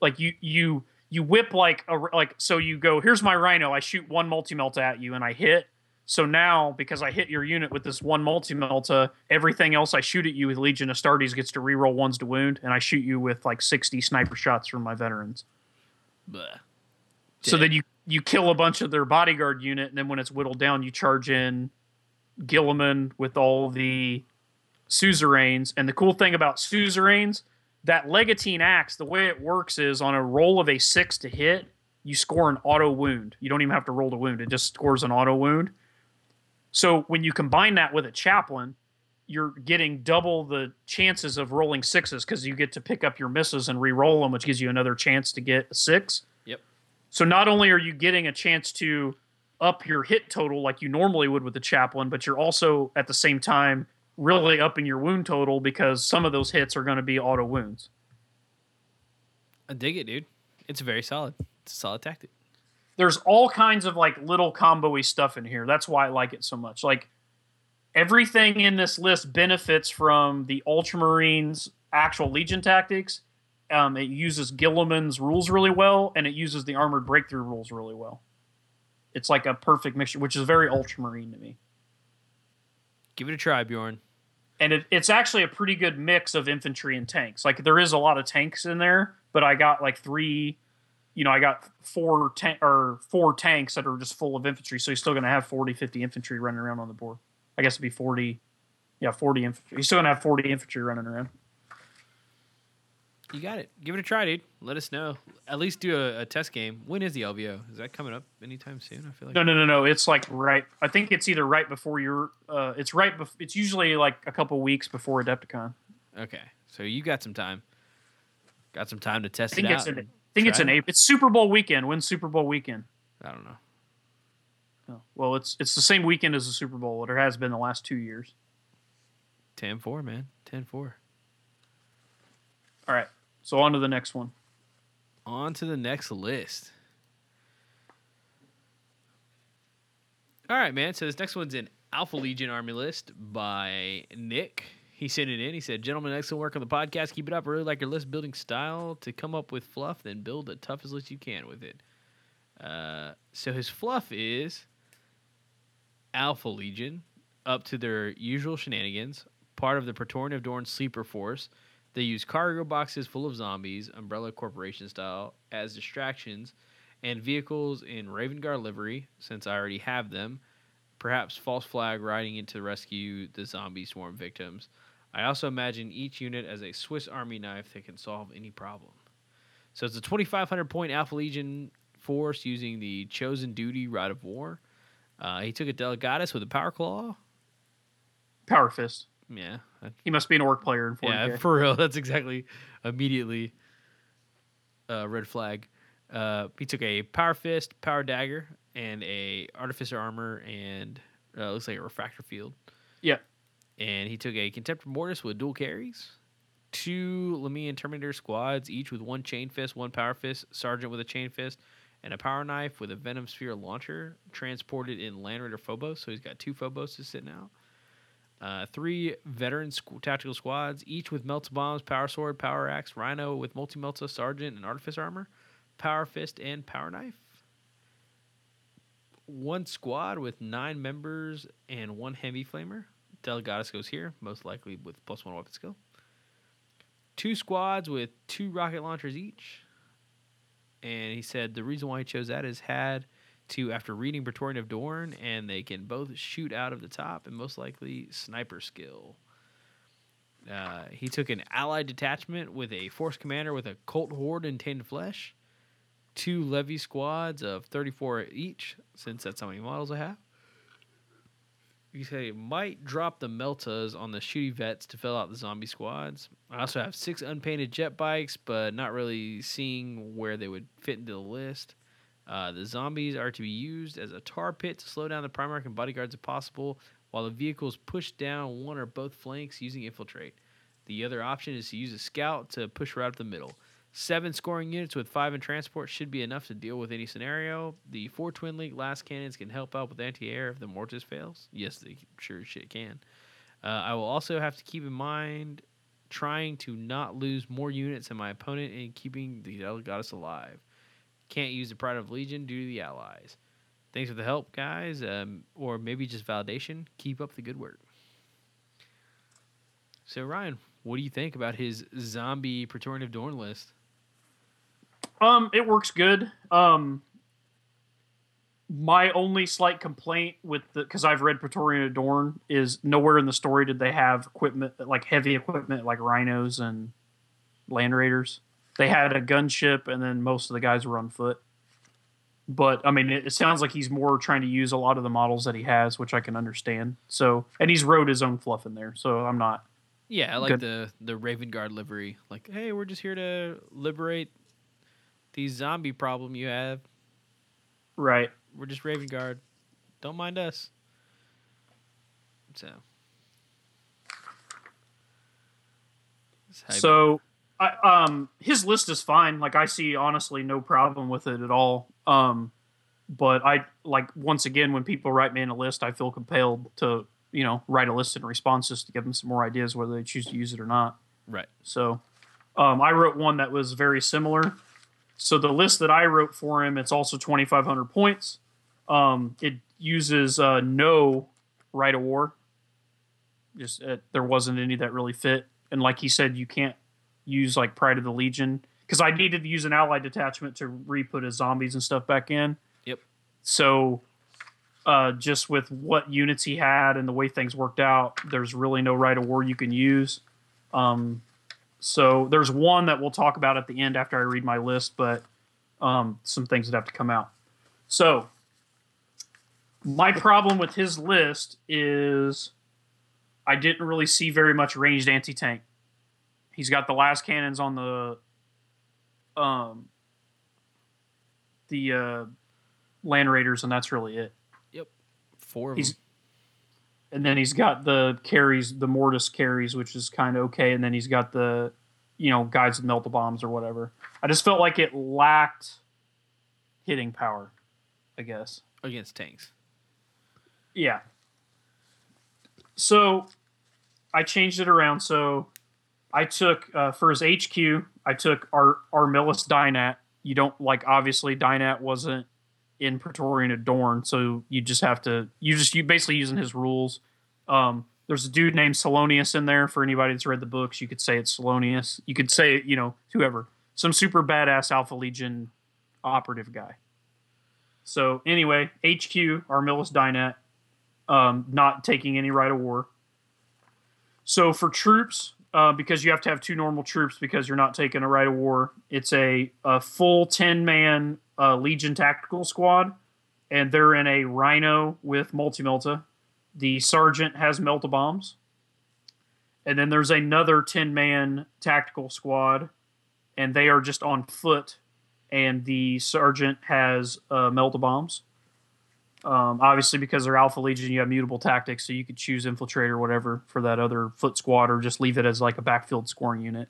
Like you you you whip like a like so you go, here's my rhino, I shoot one multi-melt at you and I hit. So now because I hit your unit with this one multi-melta, uh, everything else I shoot at you with Legion Astartes gets to reroll ones to wound, and I shoot you with like 60 sniper shots from my veterans. Bleh. So then you you kill a bunch of their bodyguard unit, and then when it's whittled down, you charge in Guilliman with all the suzerains. And the cool thing about suzerains, that legatine axe, the way it works is on a roll of a six to hit, you score an auto wound. You don't even have to roll to wound; it just scores an auto wound. So when you combine that with a chaplain, you're getting double the chances of rolling sixes because you get to pick up your misses and re-roll them, which gives you another chance to get a six. So not only are you getting a chance to up your hit total like you normally would with the chaplain, but you're also at the same time really upping your wound total because some of those hits are going to be auto wounds. I dig it, dude. It's very solid. It's a solid tactic. There's all kinds of like little combo-y stuff in here. That's why I like it so much. Like everything in this list benefits from the Ultramarines actual Legion tactics. Um, it uses Guilliman's rules really well, and it uses the Armored Breakthrough rules really well. It's like a perfect mixture, which is very Ultramarine to me. Give it a try, Bjorn. And it, it's actually a pretty good mix of infantry and tanks. Like there is a lot of tanks in there, but I got like three, you know, I got four tank or four tanks that are just full of infantry. So you're still going to have 40, 50 infantry running around on the board. I guess it'd be 40. Yeah, 40 infantry. You're still going to have 40 infantry running around. You got it. Give it a try, dude. Let us know. At least do a, a test game. When is the LVO? Is that coming up anytime soon? I feel like No, no, no, no. It's like right. I think it's either right before your. Uh, it's right. Bef- it's usually like a couple weeks before Adepticon. Okay, so you got some time. Got some time to test I think it it's out. in. I think it's it. April. It's Super Bowl weekend. When's Super Bowl weekend? I don't know. Oh, well, it's it's the same weekend as the Super Bowl. It has been the last two years. 10-4, man. 10-4. All right. So on to the next one. On to the next list. All right, man. So this next one's an Alpha Legion Army list by Nick. He sent it in. He said, Gentlemen, excellent work on the podcast. Keep it up. I really like your list building style to come up with fluff, then build the toughest list you can with it. Uh, so his fluff is Alpha Legion, up to their usual shenanigans, part of the Praetorian of Dorn sleeper force. They use cargo boxes full of zombies, Umbrella Corporation style, as distractions, and vehicles in Raven Guard livery, since I already have them. Perhaps false flag riding in to rescue the zombie swarm victims. I also imagine each unit as a Swiss Army knife that can solve any problem. So it's a 2,500 point Alpha Legion force using the Chosen Duty Rite of War. Uh, he took a Delegatus with a Power Claw. Power Fist. Yeah, He must be an orc player in 40K. yeah, for real. That's exactly immediately uh, red flag. Uh, he took a power fist, power dagger, and a artificer armor, and uh, looks like a refractor field. Yeah. And he took a contemptor mortis with dual carries, two Lernaean Terminator squads, each with one chain fist, one power fist, sergeant with a chain fist, and a power knife with a venom sphere launcher, transported in Land Raider Phobos. So he's got two Phobos sitting out. Uh, three veteran squ- tactical squads, each with melta bombs, power sword, power axe, rhino with multi melta, sergeant, and artifice armor, power fist, and power knife. One squad with nine members and one heavy flamer. Delegatus goes here, most likely with plus one weapon skill. Two squads with two rocket launchers each. And he said the reason why he chose that is had to after reading Praetorian of Dorn, and they can both shoot out of the top and most likely sniper skill. Uh, he took an allied detachment with a force commander with a Colt Horde and Tainted Flesh, two levy squads of 34 each, since that's how many models I have. You say might drop the Meltas on the shooty vets to fill out the zombie squads. I also have six unpainted jet bikes, but not really seeing where they would fit into the list. Uh, the zombies are to be used as a tar pit to slow down the Primarch and bodyguards if possible, while the vehicles push down one or both flanks using infiltrate. The other option is to use a scout to push right up the middle. Seven scoring units with five in transport should be enough to deal with any scenario. The four twin link las cannons can help out with anti air if the mortis fails. Yes, they sure shit can. Uh, I will also have to keep in mind trying to not lose more units than my opponent and keeping the Delegatus alive. Can't use the Pride of Legion due to the allies. Thanks for the help, guys. Um, or maybe just validation. Keep up the good work. So, Ryan, what do you think about his zombie Praetorian of Dorn list? Um, it works good. Um, my only slight complaint with the because I've read Praetorian of Dorn is nowhere in the story did they have equipment like heavy equipment like rhinos and land raiders. They had a gunship, and then most of the guys were on foot. But I mean, it, it sounds like he's more trying to use a lot of the models that he has, which I can understand. So, and he's wrote his own fluff in there, so I'm not. Yeah, I like Good. the the Raven Guard livery. Like, hey, we're just here to liberate the zombie problem you have. Right. We're just Raven Guard. Don't mind us. So. So, I, um, his list is fine. Like I see, honestly, no problem with it at all. Um, but I like once again when people write me in a list, I feel compelled to you know write a list in responses to give them some more ideas whether they choose to use it or not. right. So, um, I wrote one that was very similar. So the list that I wrote for him, it's also 2,500 points. Um, it uses uh, no right of war. Just uh, there wasn't any that really fit, and like he said, you can't use like Pride of the Legion because I needed to use an allied detachment to re-put his zombies and stuff back in. Yep. So, uh, just with what units he had and the way things worked out, there's really no rite of war you can use. Um, so there's one that we'll talk about at the end after I read my list, but um, some things that have to come out. So my problem with his list is I didn't really see very much ranged anti tank. He's got the las cannons on the um the uh, land raiders, and that's really it. Yep, Four of He's them. and then he's got the carries, the mortis carries, which is kind of okay. And then he's got the, you know, guys with melt the bombs or whatever. I just felt like it lacked hitting power. I guess. against tanks. Yeah. So I changed it around. So I took uh, for his HQ, I took our Armillus Dynat. You don't like obviously Dynat wasn't in Praetorian of Dorn, so you just have to you just you basically using his rules. Um, there's a dude named Salonius in there for anybody that's read the books. You could say it's Salonius. You could say you know whoever some super badass Alpha Legion operative guy. So anyway, HQ Armillus Dynat um, not taking any rite of war. So for troops, uh, because you have to have two normal troops because you're not taking a rite of war, it's a, a full 10 man uh, Legion tactical squad, and they're in a Rhino with multi melta. The sergeant has melta bombs. And then there's another 10 man tactical squad, and they are just on foot, and the sergeant has uh, melta bombs. Um, obviously, because they're Alpha Legion, you have mutable tactics, so you could choose Infiltrate or whatever for that other foot squad, or just leave it as like a backfield scoring unit.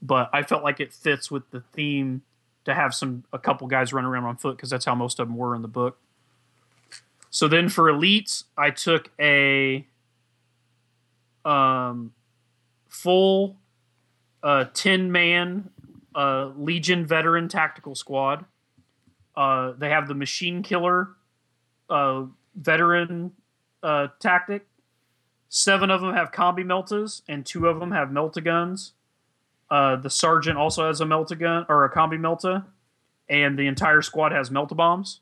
But I felt like it fits with the theme to have some a couple guys run around on foot because that's how most of them were in the book. So then for elites, I took a um, full uh, ten man uh, Legion veteran tactical squad. Uh, they have the machine killer uh, veteran uh, tactic. Seven of them have combi meltas, and two of them have melta guns. Uh, the sergeant also has a melta gun or a combi melta, and the entire squad has melta bombs.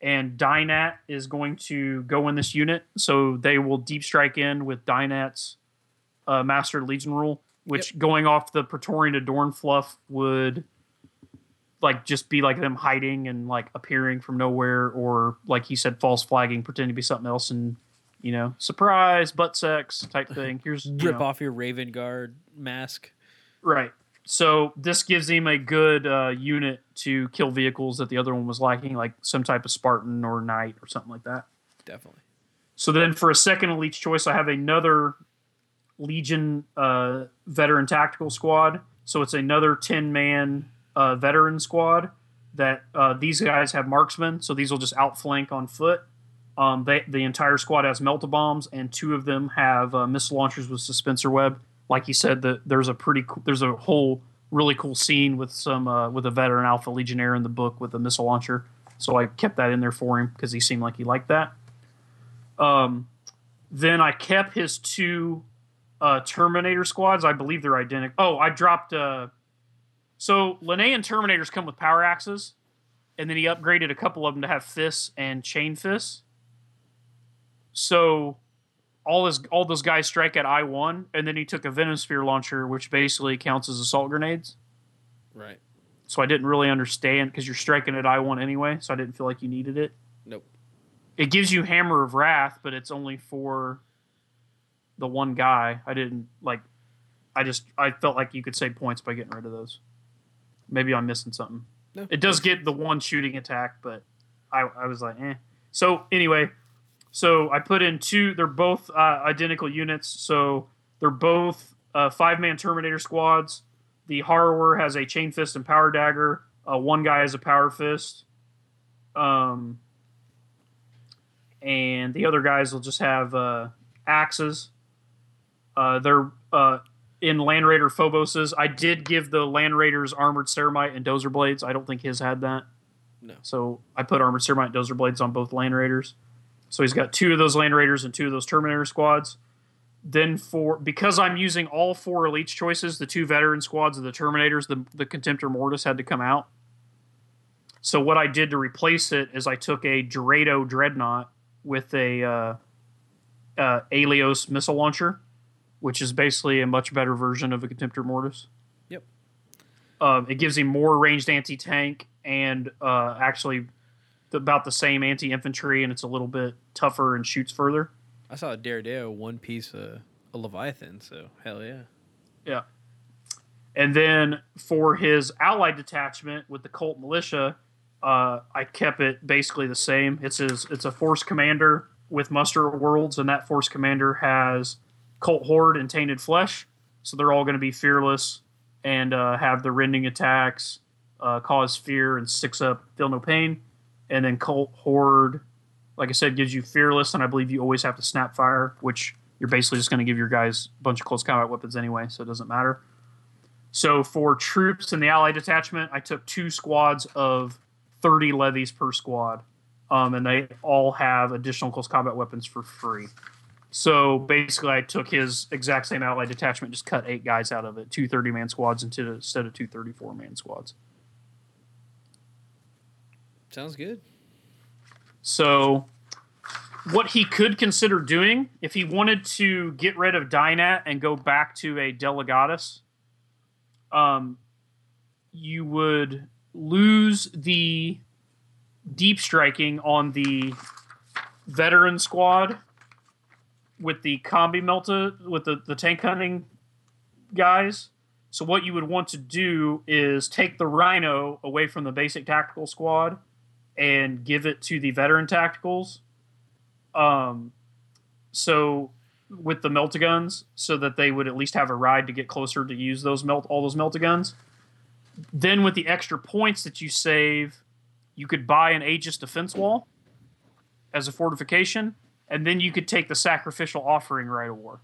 And Dynat is going to go in this unit, so they will deep strike in with Dynat's uh, Master Legion rule, which going off the Praetorian of Dorn fluff would like just be like them hiding and like appearing from nowhere, or like he said, false flagging, pretending to be something else, and you know, surprise, butt sex type thing. Here's you Rip know. off your Raven Guard mask. Right. So this gives him a good uh, unit to kill vehicles that the other one was lacking, like some type of Spartan or Knight or something like that. Definitely. So then for a second elite choice, I have another Legion uh, veteran tactical squad. So it's another 10 man uh, veteran squad that uh, these guys have marksmen. So these will just outflank on foot. Um, they, the entire squad has melta bombs, and two of them have uh, missile launchers with suspensor web. Like you said, there's a pretty cool, there's a whole really cool scene with some uh, with a veteran Alpha Legionnaire in the book with a missile launcher. So I kept that in there for him because he seemed like he liked that. Um, then I kept his two uh, Terminator squads. I believe they're identical. Oh, I dropped. So Lernaean Terminators come with power axes, and then he upgraded a couple of them to have fists and chain fists. So all his all those guys strike at I one, and then he took a venom spear launcher, which basically counts as assault grenades. Right. So I didn't really understand because you're striking at I one anyway, so I didn't feel like you needed it. Nope. It gives you Hammer of Wrath, but it's only for the one guy. I didn't like. I just I felt like you could save points by getting rid of those. Maybe I'm missing something. No. It does get the one shooting attack, but I, I was like, eh. So anyway, so I put in two. They're both uh, identical units. So they're both uh, five man Terminator squads. The Horror has a chain fist and power dagger. Uh, one guy has a power fist. Um, and the other guys will just have uh, axes. Uh, they're uh, in Land Raider Phobos's. I did give the Land Raiders armored ceramite and dozer blades. I don't think his had that. No. So I put armored ceramite and dozer blades on both Land Raiders. So he's got two of those Land Raiders and two of those Terminator squads. Then for because I'm using all four elites choices, the two veteran squads of the Terminators, the the Contemptor Mortis had to come out. So what I did to replace it is I took a Deredeo Dreadnought with a uh, uh, Aiolos missile launcher, which is basically a much better version of a Contemptor Mortis. Yep. Um, it gives him more ranged anti tank and uh, actually about the same anti infantry, and it's a little bit tougher and shoots further. I saw a Daredevil one piece uh, a Leviathan, so hell yeah. Yeah. And then for his allied detachment with the Cult Militia, uh, I kept it basically the same. It's his, it's a force commander with muster worlds, and that force commander has Cult Horde and Tainted Flesh. So they're all going to be fearless and uh, have the rending attacks, uh, cause fear, and six up, feel no pain. And then Cult Horde, like I said, gives you fearless, and I believe you always have to snap fire, which you're basically just going to give your guys a bunch of close combat weapons anyway, so it doesn't matter. So for troops in the allied detachment, I took two squads of 30 levies per squad, um, and they all have additional close combat weapons for free. So basically, I took his exact same allied detachment, just cut eight guys out of it, two 30 man squads instead of, instead of two 34 man squads. Sounds good. So, what he could consider doing if he wanted to get rid of Dynat and go back to a Delegatus, um, you would lose the deep striking on the veteran squad with the combi melta with the, the tank hunting guys. So what you would want to do is take the rhino away from the basic tactical squad and give it to the veteran tacticals. Um, so with the melta guns, so that they would at least have a ride to get closer to use those melt all those melta guns. Then with the extra points that you save, you could buy an Aegis defense wall as a fortification, and then you could take the sacrificial offering rite of war.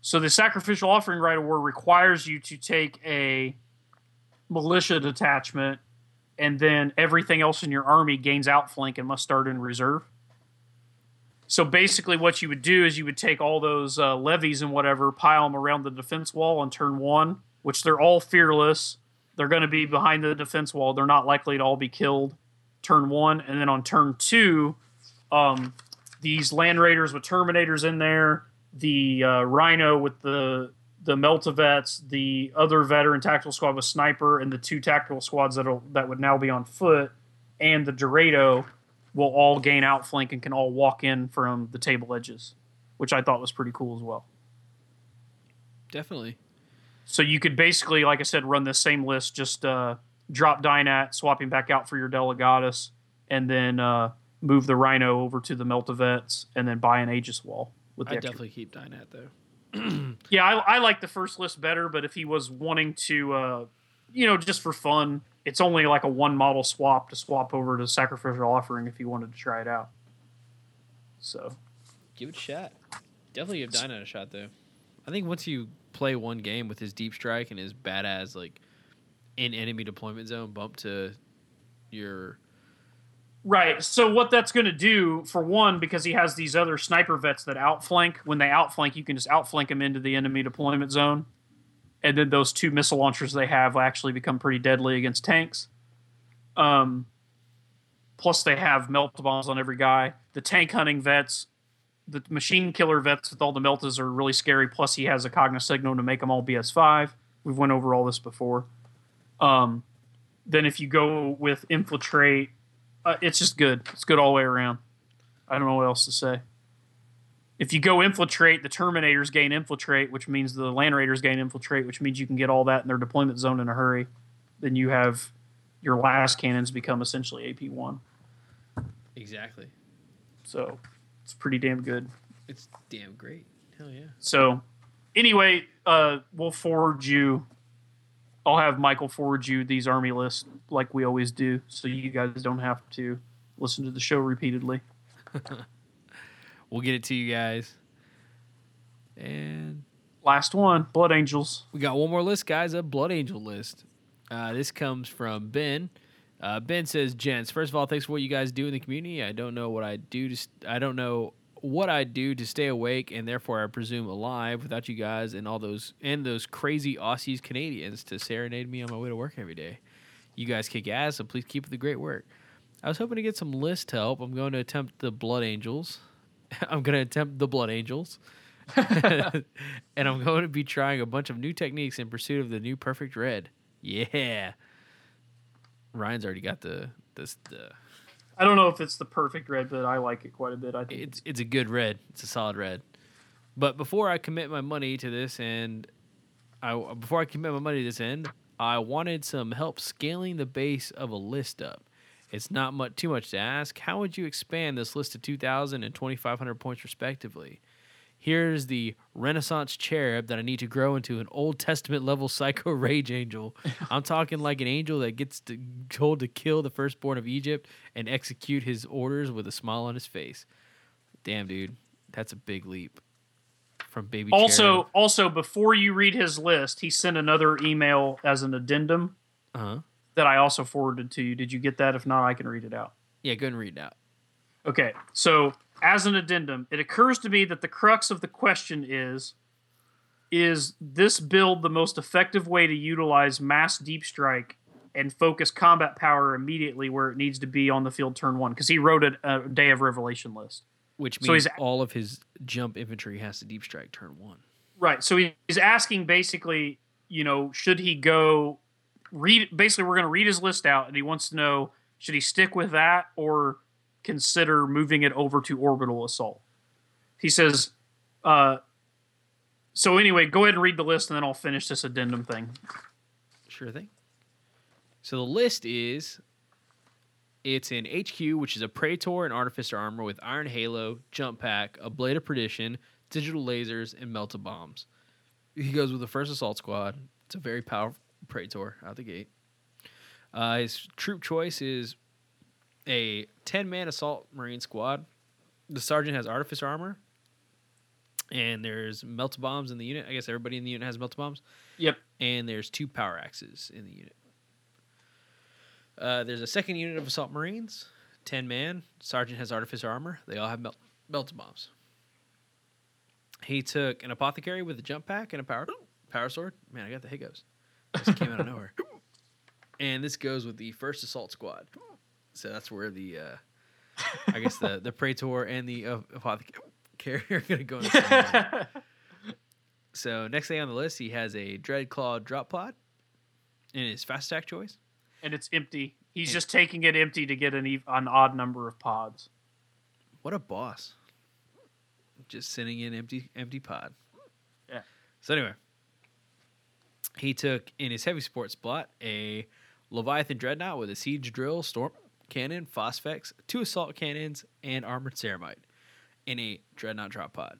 So the sacrificial offering rite of war requires you to take a militia detachment and then everything else in your army gains outflank and must start in reserve. So basically, what you would do is you would take all those uh, levies and whatever, pile them around the defense wall on turn one, which they're all fearless. They're going to be behind the defense wall. They're not likely to all be killed. Turn one, and then on turn two, um, these land raiders with terminators in there, the uh, rhino with the the Meltavets, the other veteran tactical squad with sniper, and the two tactical squads that that would now be on foot, and the Deredeo will all gain outflank and can all walk in from the table edges, which I thought was pretty cool as well. Definitely. So you could basically, like I said, run this same list, just uh, drop Dynat, swapping back out for your Delegatus, and then uh, move the Rhino over to the Meltavets, and then buy an Aegis wall. With the I definitely keep Dynat though. yeah, I, I like the first list better, but if he was wanting to, uh, you know, just for fun, it's only like a one model swap to swap over to Sacrificial Offering if he wanted to try it out. So, Give it a shot. Definitely give Dynat a shot though. I think once you play one game with his deep strike and his badass like in enemy deployment zone bump to your right. So, what that's going to do, for one, because he has these other sniper vets that outflank, when they outflank, you can just outflank them into the enemy deployment zone. And then those two missile launchers they have actually become pretty deadly against tanks. Um, plus, they have melt bombs on every guy. The tank hunting vets, the machine killer vets with all the meltas are really scary. Plus, he has a cognis-signum to make them all BS5. We've went over all this before. Um, then if you go with infiltrate, uh, it's just good. It's good all the way around. I don't know what else to say. If you go infiltrate, the Terminators gain infiltrate, which means the Land Raiders gain infiltrate, which means you can get all that in their deployment zone in a hurry. Then you have your las cannons become essentially AP one. Exactly. So it's pretty damn good. It's damn great. Hell yeah. So anyway, uh, we'll forward you. I'll have Michael forward you these army lists like we always do, so you guys don't have to listen to the show repeatedly. We'll get it to you guys. And Last one, Blood Angels. we got one more list, guys. A Blood Angel list. Uh, this comes from Ben. Uh, ben says, "Gents, first of all, thanks for what you guys do in the community. I don't know what I do to. St- I don't know what I do to stay awake, and therefore I presume alive without you guys and all those and those crazy Aussies Canadians to serenade me on my way to work every day. You guys kick ass, so please keep the great work. I was hoping to get some list help. I'm going to attempt the Blood Angels. I'm going to attempt the Blood Angels." and I'm going to be trying a bunch of new techniques in pursuit of the new perfect red. Yeah. Ryan's already got the this the I don't know if it's the perfect red, but I like it quite a bit. I think it's it's a good red. It's a solid red. But before I commit my money to this and I before I commit my money to this end, I wanted some help scaling the base of a list up. It's not much too much to ask. How would you expand this list to 2000 and 2500 points respectively? Here's the Renaissance cherub that I need to grow into an Old Testament level psycho rage angel. I'm talking like an angel that gets to, told to kill the firstborn of Egypt and execute his orders with a smile on his face. Damn, dude, that's a big leap from baby. also also before you read his list, he sent another email as an addendum uh huh. that I also forwarded to you. Did you get that? If not, I can read it out. Yeah, go ahead and read it out. Okay, so as an addendum, it occurs to me that the crux of the question is is this build the most effective way to utilize mass deep strike and focus combat power immediately where it needs to be on the field turn one? Because he wrote a, a uh, Day of Revelation list. Which So means he's- all of his jump infantry has to deep strike turn one. Right. So he's asking basically, you know, should he go read? Basically, we're going to read his list out, and he wants to know should he stick with that or consider moving it over to orbital assault. He says, uh, so anyway, go ahead and read the list, and then I'll finish this addendum thing. Sure thing. So the list is it's in HQ, which is a Praetor and Artificer armor with Iron Halo, Jump Pack, a Blade of Perdition, digital lasers, and melta bombs. He goes with the first assault squad. It's a very powerful Praetor out the gate. Uh, his troop choice is a 10 man assault marine squad. The sergeant has artificer armor, and there's melt bombs in the unit. I guess everybody in the unit has melt bombs Yep. and there's two power axes in the unit. Uh, there's a second unit of assault marines, ten man. Sergeant has artificer armor. They all have melt melta bombs. He took an apothecary with a jump pack and a power power sword. Man, I got the hiccups. This came out of nowhere. And this goes with the first assault squad. So that's where the, uh, I guess the the praetor and the uh, apothecary are gonna go in the. So next thing on the list, he has a Dreadclaw drop pod in his fast attack choice. and it's empty. He's just taking it empty to get an, ev- an odd number of pods. What a boss! Just sending in empty empty pod. Yeah. So anyway, he took in his heavy sports spot a Leviathan dreadnought with a siege drill, storm cannon, phosphex, two assault cannons, and armored ceramite in a dreadnought drop pod.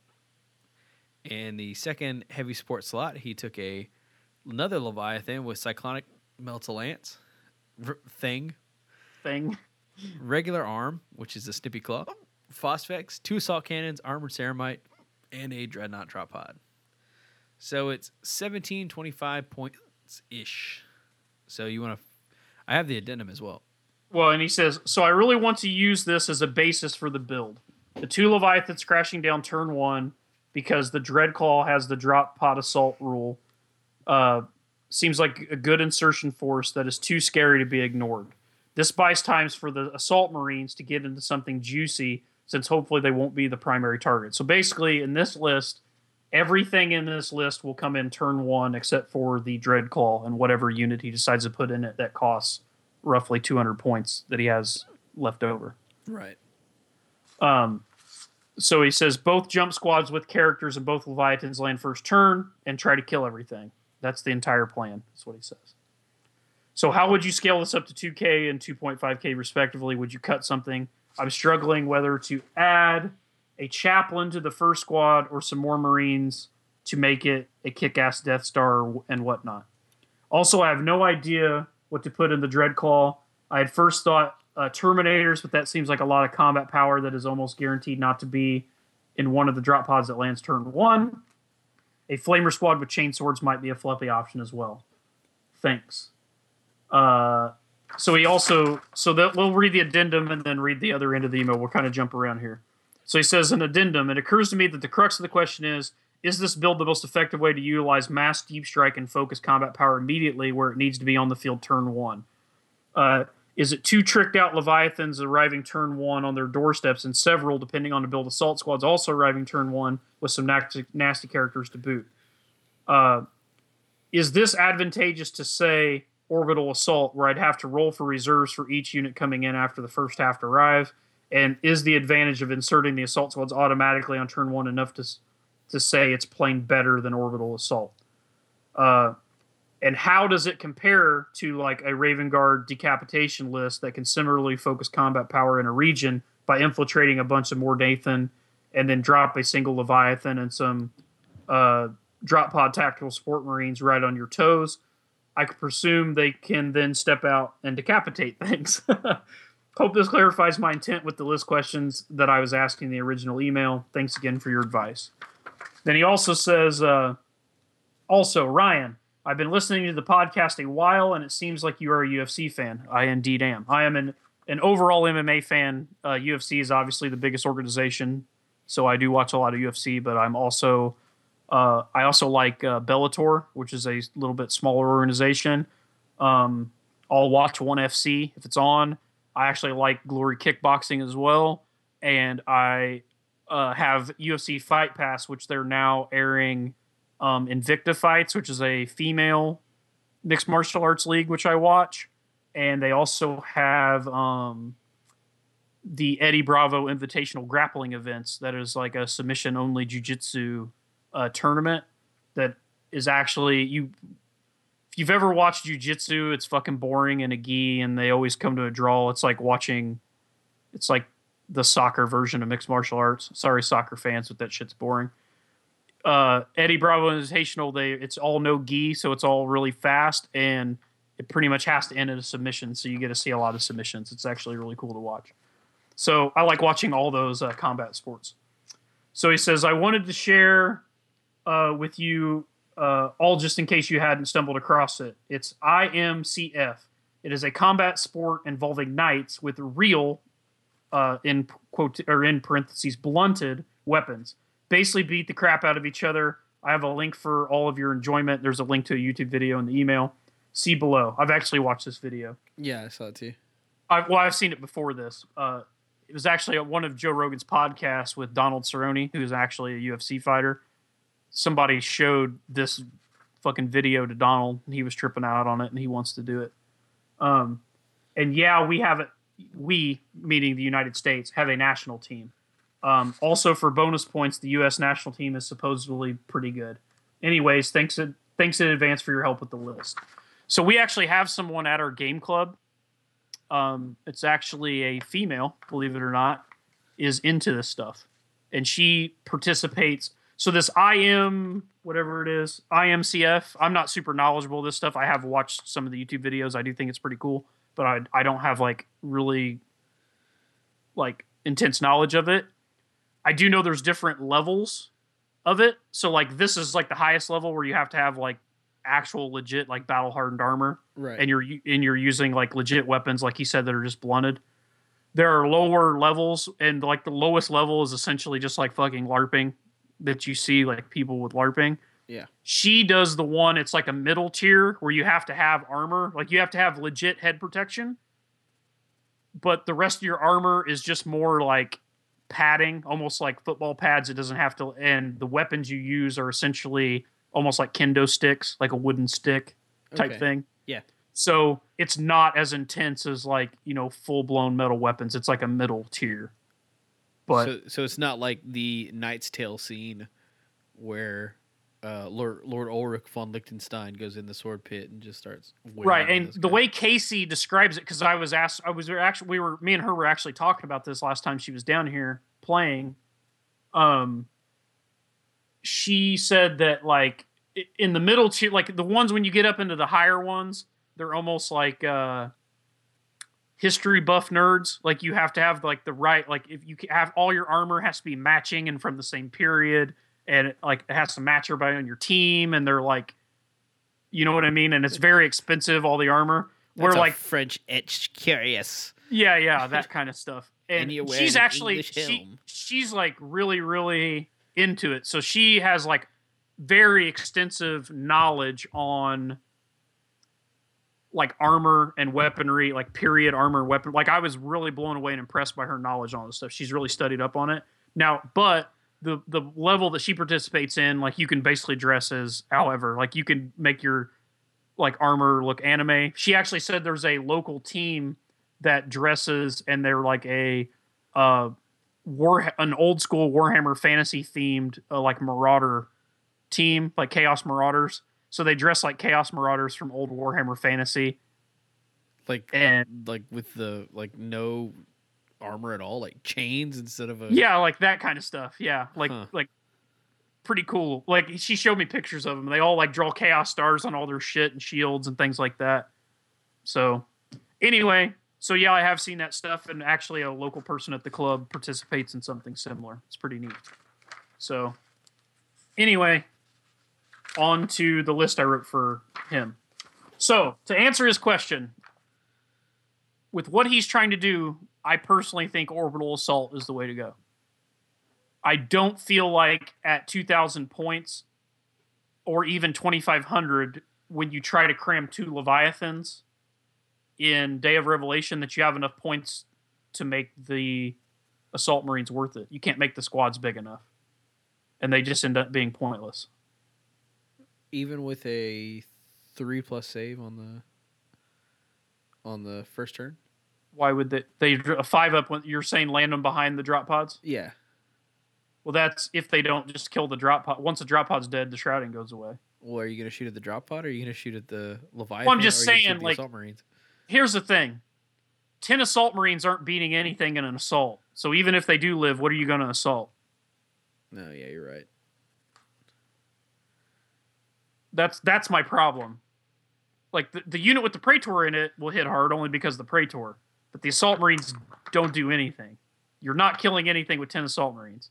In the second heavy support slot, he took a another Leviathan with cyclonic melta lance r- thing, Thing. regular arm, which is a snippy claw, phosphex, two assault cannons, armored ceramite, and a dreadnought drop pod. So it's 1725 points ish. So you want to I have the addendum as well. Well, and he says, so I really want to use this as a basis for the build. The two Leviathans crashing down turn one because the Dreadclaw has the drop pot assault rule. Uh, seems like a good insertion force that is too scary to be ignored. This buys times for the assault marines to get into something juicy, since hopefully they won't be the primary target. So basically, in this list, everything in this list will come in turn one except for the Dreadclaw and whatever unit he decides to put in it that costs roughly 200 points that he has left over. Right. Um, so he says both jump squads with characters and both Leviathans land first turn and try to kill everything. That's the entire plan. That's what he says. So how would you scale this up to 2K and 2.5K respectively? Would you cut something? I'm struggling whether to add a chaplain to the first squad or some more Marines to make it a kick-ass Death Star and whatnot. Also, I have no idea what to put in the Dreadclaw. I had first thought uh, Terminators, but that seems like a lot of combat power that is almost guaranteed not to be in one of the drop pods that lands turn one. A Flamer squad with chain swords might be a fluffy option as well. Thanks. Uh, so he also so that we'll read the addendum and then read the other end of the email. We'll kind of jump around here. So he says an addendum. It occurs to me that the crux of the question is: Is this build the most effective way to utilize mass deep strike and focus combat power immediately where it needs to be on the field turn one? Uh, is it two tricked out leviathans arriving turn one on their doorsteps and several, depending on the build, assault squads also arriving turn one with some nasty, nasty characters to boot? Uh, is this advantageous to say orbital assault where I'd have to roll for reserves for each unit coming in after the first half to arrive? And is the advantage of inserting the assault squads automatically on turn one enough to to say it's playing better than orbital assault? Uh, and how does it compare to like a Raven Guard decapitation list that can similarly focus combat power in a region by infiltrating a bunch of Mor Deythan and then drop a single Leviathan and some uh, drop pod tactical support marines right on your toes? I could presume they can then step out and decapitate things. Hope this clarifies my intent with the list questions that I was asking in the original email. Thanks again for your advice. Then he also says, uh, also, Ryan, I've been listening to the podcast a while, and it seems like you are a UFC fan. I indeed am. I am an, an overall MMA fan. Uh, UFC is obviously the biggest organization, so I do watch a lot of UFC, but I'm also uh, I also like uh, Bellator, which is a little bit smaller organization. Um, I'll watch ONE FC if it's on. I actually like Glory Kickboxing as well, and I uh, have UFC Fight Pass, which they're now airing um, Invicta Fights, which is a female mixed martial arts league, which I watch, and they also have um, the Eddie Bravo Invitational Grappling events. That is like a submission only jujitsu uh, tournament that is actually you. If you've ever watched jujitsu, it's fucking boring and a gi, and they always come to a draw. It's like watching. It's like the soccer version of mixed martial arts. Sorry, soccer fans, but that shit's boring. Uh, Eddie Bravo Invitational, they it's all no gi, so it's all really fast, and it pretty much has to end in a submission. So you get to see a lot of submissions. It's actually really cool to watch. So I like watching all those uh, combat sports. So he says, I wanted to share uh, with you uh, all just in case you hadn't stumbled across it. It's IMCF. It is a combat sport involving knights with real, uh, in quote or in parentheses, blunted weapons. Basically, beat the crap out of each other. I have a link for all of your enjoyment. There's a link to a YouTube video in the email. See below. I've actually watched this video. Yeah, I saw it too. I, well, I've seen it before this. Uh, it was actually at one of Joe Rogan's podcasts with Donald Cerrone, who's actually a UFC fighter somebody showed this fucking video to Donald and he was tripping out on it and he wants to do it. Um, and yeah, we have it. We, meaning the United States, have a national team. Um, also, for bonus points, the U.S. national team is supposedly pretty good. Anyways, thanks in, thanks in advance for your help with the list. So we actually have someone at our game club. Um, it's actually a female, believe it or not, is into this stuff, and she participates so this IM whatever it is IMCF. I'm not super knowledgeable of this stuff. I have watched some of the YouTube videos. I do think it's pretty cool, but I I don't have like really like intense knowledge of it. I do know there's different levels of it. So like this is like the highest level where you have to have like actual legit like battle hardened armor, Right. and you're and you're using like legit weapons, like he said, that are just blunted. There are lower levels, and like the lowest level is essentially just like fucking LARPing that you see like people with LARPing. Yeah. She does the one, it's like a middle tier where you have to have armor, like you have to have legit head protection. But the rest of your armor is just more like padding, almost like football pads. It doesn't have to, and the weapons you use are essentially almost like kendo sticks, like a wooden stick type Okay. thing. Yeah. So it's not as intense as like, you know, full blown metal weapons. It's like a middle tier. But so, so it's not like the Knight's Tale scene where uh, Lord Lord Ulrich von Liechtenstein goes in the sword pit and just starts right and the guy. way casey describes it because i was asked i was actually we were me and her were actually talking about this last time she was down here playing. Um she said that like in the middle tier like the ones when you get up into the higher ones they're almost like uh history buff nerds. Like you have to have like the right like if you have all your armor has to be matching and from the same period and it, like it has to match everybody on your team and they're like you know what i mean and it's very expensive all the armor That's where a like French etched cuirass. yeah, yeah, that kind of stuff. And, And she's actually she, she's like really really into it. So she has like very extensive knowledge on like armor and weaponry, like period armor and weapon. Like I was really blown away and impressed by her knowledge on all this stuff. She's really studied up on it. Now, but the the level that she participates in, like you can basically dress as however, like you can make your like armor look anime. She actually said there's a local team that dresses and they're like a uh war an old school Warhammer fantasy themed uh, like marauder team, like Chaos Marauders. So they dress like Chaos Marauders from old Warhammer fantasy Like and like with the like no armor at all, like chains instead of a yeah, like that kind of stuff. Yeah, like Huh. like pretty cool. Like she showed me pictures of them. They all like draw chaos stars on all their shit and shields and things like that. So anyway, so yeah, I have seen that stuff, and actually, a local person at the club participates in something similar. It's pretty neat. So anyway, on to the list I wrote for him. So to answer his question, with what he's trying to do, I personally think orbital assault is the way to go. I don't feel like at 2,000 points or even 2,500, when you try to cram two Leviathans in Day of Revelation, that you have enough points to make the Assault Marines worth it. You can't make the squads big enough. And they just end up being pointless. even with a three plus save on the on the first turn. Why would they? They a five up when you're saying land them behind the drop pods? Yeah. Well, that's if they don't just kill the drop pod. Once the drop pod's dead, the shrouding goes away. Well, are you gonna shoot at the drop pod or are you gonna shoot at the Leviathan? Well, I'm just or are shoot saying, like- assault marines. here's the thing 10 assault marines aren't beating anything in an assault so even if they do live what are you going to assault No, yeah, you're right. that's that's my problem like the, the unit with the praetor in it will hit hard only because of the praetor but the assault marines don't do anything. You're not killing anything with 10 assault marines.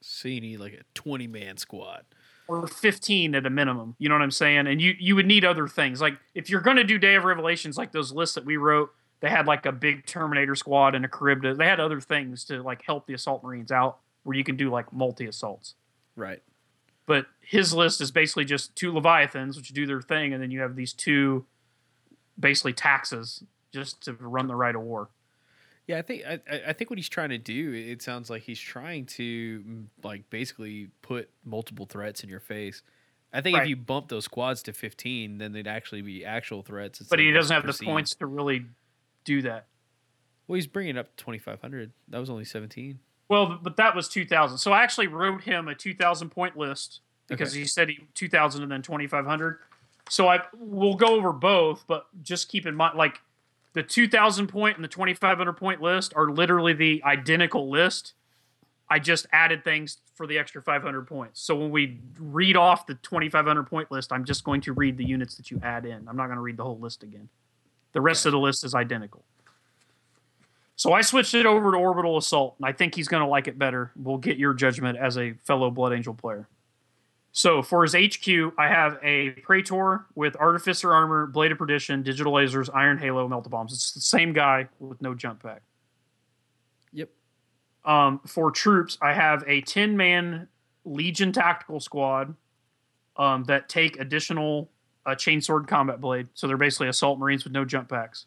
So you need like a twenty man squad. or 15 at a minimum you know what i'm saying? And you you would need other things. Like if you're going to do day of revelations like those lists that we wrote they had like a big terminator squad and a charybdis they had other things to like help the assault marines out where you can do like multi assaults Right. but his list is basically just two leviathans which do their thing and then you have these two basically taxes just to run the rite of war Yeah, I think I, I- think what he's trying to do. It sounds like he's trying to mm, like basically put multiple threats in your face. I think Right. if you bump those squads to fifteen, then they'd actually be actual threats. but he doesn't have the points to really do that Well, he's bringing up twenty five hundred. That was only seventeen. Well, but that was 2000. So I actually wrote him a 2000 point list because Okay. he said he 2000 and then 2500. So I we'll go over both, but just keep in mind like the 2000 point and the 2500 point list are literally the identical list. I just added things for the extra 500 points. So when we read off the 2500 point list, I'm just going to read the units that you add in. I'm not going to read the whole list again. The rest of the list is identical. So I switched it over to Orbital Assault, and I think he's going to like it better. We'll get your judgment as a fellow Blood Angel player. So for his HQ, I have a Praetor with Artificer Armor, Blade of Perdition, Digital Lasers, Iron Halo, Melt Bombs. It's the same guy with no jump pack. Yep. Um, for troops, I have a 10 man Legion Tactical Squad um, that take additional uh, Chainsword Combat Blade. So they're basically Assault Marines with no jump packs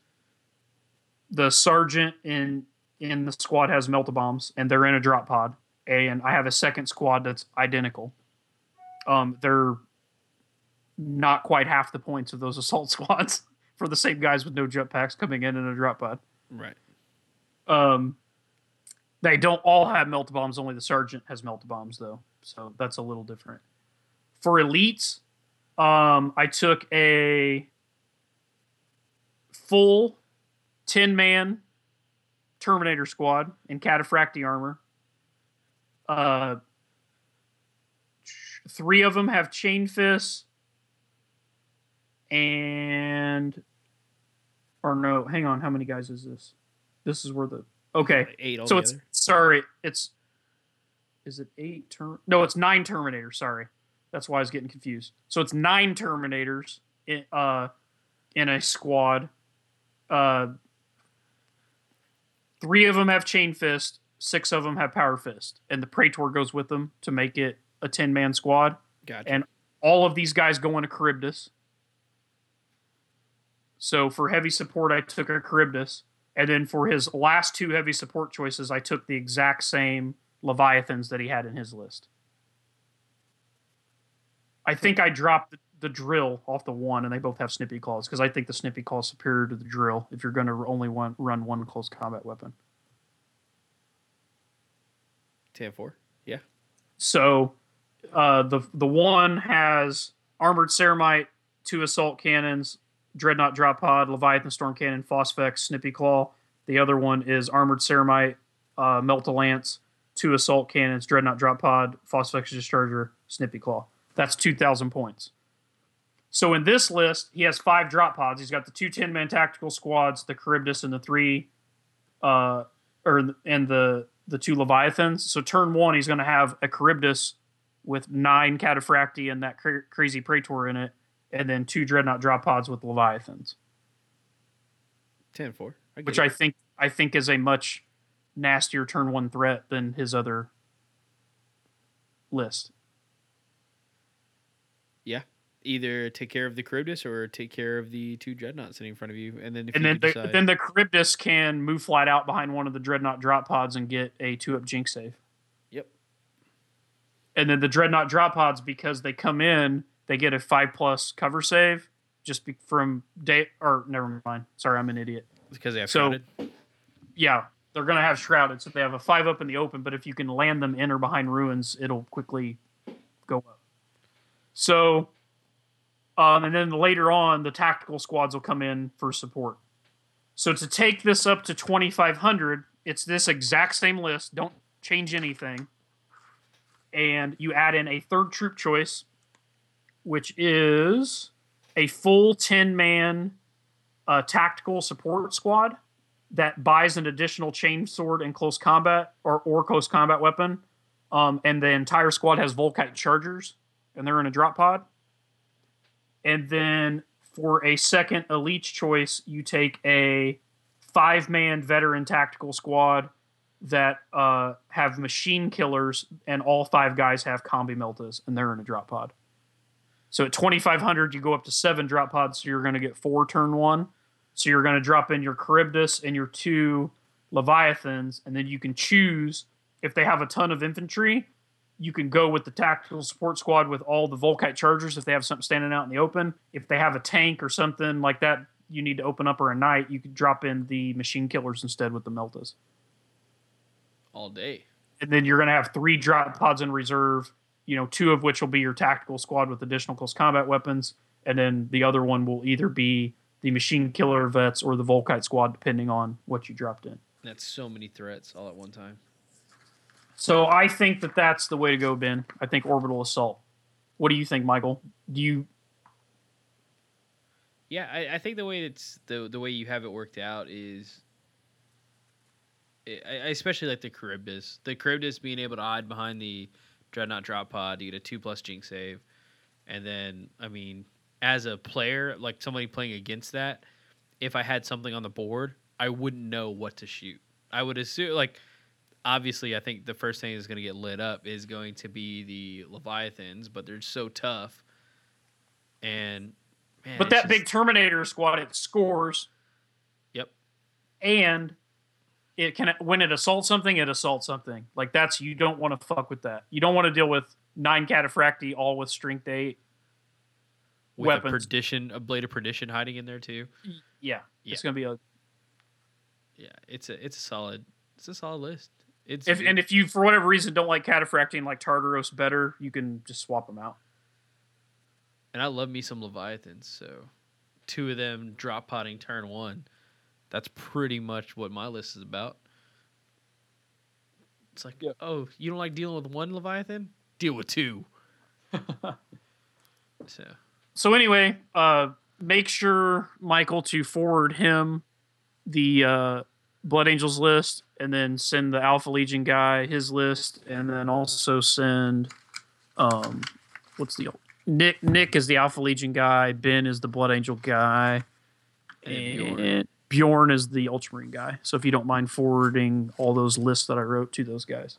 the sergeant in in the squad has melta bombs and they're in a drop pod and i have a second squad that's identical um they're not quite half the points of those assault squads for the same guys with no jump packs coming in in a drop pod Right. um they don't all have melt bombs only the sergeant has melt bombs though so that's a little different for elites, um, I took a full ten man Terminator squad in cataphracti armor. Uh, three of them have chain fists, and or no, hang on, how many guys is this? This is where the okay. Eight So it's sorry, it's is it eight term? No, it's nine Terminators. Sorry, that's why I was getting confused. So it's nine Terminators in uh in a squad. Uh, three of them have chain fist. Six of them have power fist, and the Praetor goes with them to make it a ten man squad. gotcha. and- All of these guys go into Charybdis. So for heavy support, I took a Charybdis. And then for his last two heavy support choices, I took the exact same Leviathans that he had in his list. I think I dropped the, drill off the one, and they both have snippy claws because I think the snippy claw is superior to the drill if you're going to only one, run one close combat weapon. 10 4. Yeah. So uh, the the one has armored ceramite, two assault cannons, dreadnought drop pod, leviathan storm cannon, phosphex, snippy claw. The other one is armored ceramite, uh, lance, two assault cannons, dreadnought drop pod, phosphex discharger, snippy claw. That's two thousand points. So in this list, he has five drop pods. He's got the two 10 man tactical squads, the Charybdis, and the three, uh, or and the the two Leviathans. So turn one, he's going to have a Charybdis with nine Cataphracti and that cra- crazy Praetor in it, and then two Dreadnought drop pods with Leviathans, 10 4. I which it. I think I think is a much nastier turn one threat than his other list. Yeah, either take care of the Charybdis or take care of the two dreadnoughts sitting in front of you. And then and then the, decide, then the Charybdis can move flat out behind one of the Dreadnought drop pods and get a two up Jink save. And then the Dreadnought drop pods, because they come in, they get a five plus cover save just be, from day or never mind. Sorry, I'm an idiot. because they have so- shrouded. Yeah, they're gonna have shrouded, so they have a five up in the open. But if you can land them in or behind ruins, it'll quickly go up. So, um, and then later on, the tactical squads will come in for support. So to take this up to 2,500, it's this exact same list. Don't change anything. And you add in a third troop choice, which is a full 10 man uh, tactical support squad that buys an additional chain sword in close combat or, or close combat weapon. Um, and the entire squad has Volkite chargers, and they're in a drop pod. And then for a second elite choice, you take a five man veteran tactical squad that uh, have machine killers, and all five guys have combi meltas, and they're in a drop pod. So at 2,500, you go up to seven drop pods, so you're going to get four turn one. So you're going to drop in your Charybdis and your two Leviathans, and then you can choose if they have a ton of infantry. You can go with the tactical support squad with all the Volkite chargers if they have something standing out in the open. If they have a tank or something like that, you need to open up or a knight. You could drop in the machine killers instead with the Meltas, all day. and then you're going to have three drop pods in reserve. You know, two of which will be your tactical squad with additional close combat weapons, and then the other one will either be the machine killer vets or the Volkite squad, depending on what you dropped in. That's so many threats all at one time. So I think that that's the way to go, Ben. I think orbital assault. What do you think, Michael? Do you? Yeah, I, I think the way it's the the way you have it worked out is, I, I especially like the Charybdis. The Charybdis being able to hide behind the Dreadnought drop pod to get a two plus Jink save, and then I mean, as a player, like somebody playing against that, if I had something on the board, I wouldn't know what to shoot. I would assume like. Obviously, I think the first thing that's going to get lit up is going to be the Leviathans, but they're so tough. And man, But that just- big Terminator squad, it scores. Yep. And it can when it assaults something, it assaults something. Like that's you don't want to fuck with that. You don't want to deal with nine cataphracti all with strength eight. with weapons. a perdition, a blade of perdition hiding in there too. Yeah, Yeah. it's gonna be a. Yeah, it's a it's a solid it's a solid list. It's If and if you for whatever reason don't like cataphracti and like Tartaros better, you can just swap them out. And I love me some Leviathans, so two of them drop potting turn one. That's pretty much what my list is about. It's like, Yeah. oh, you don't like dealing with one Leviathan? Deal with two. so So anyway, uh, make sure Michael to forward him the uh, Blood Angels list, and then send the Alpha Legion guy his list, and then also send um, what's the old? Nick? Nick is the Alpha Legion guy. Ben is the Blood Angel guy, And and, Bjorn. Is the Ultramarine guy. So if you don't mind forwarding all those lists that I wrote to those guys,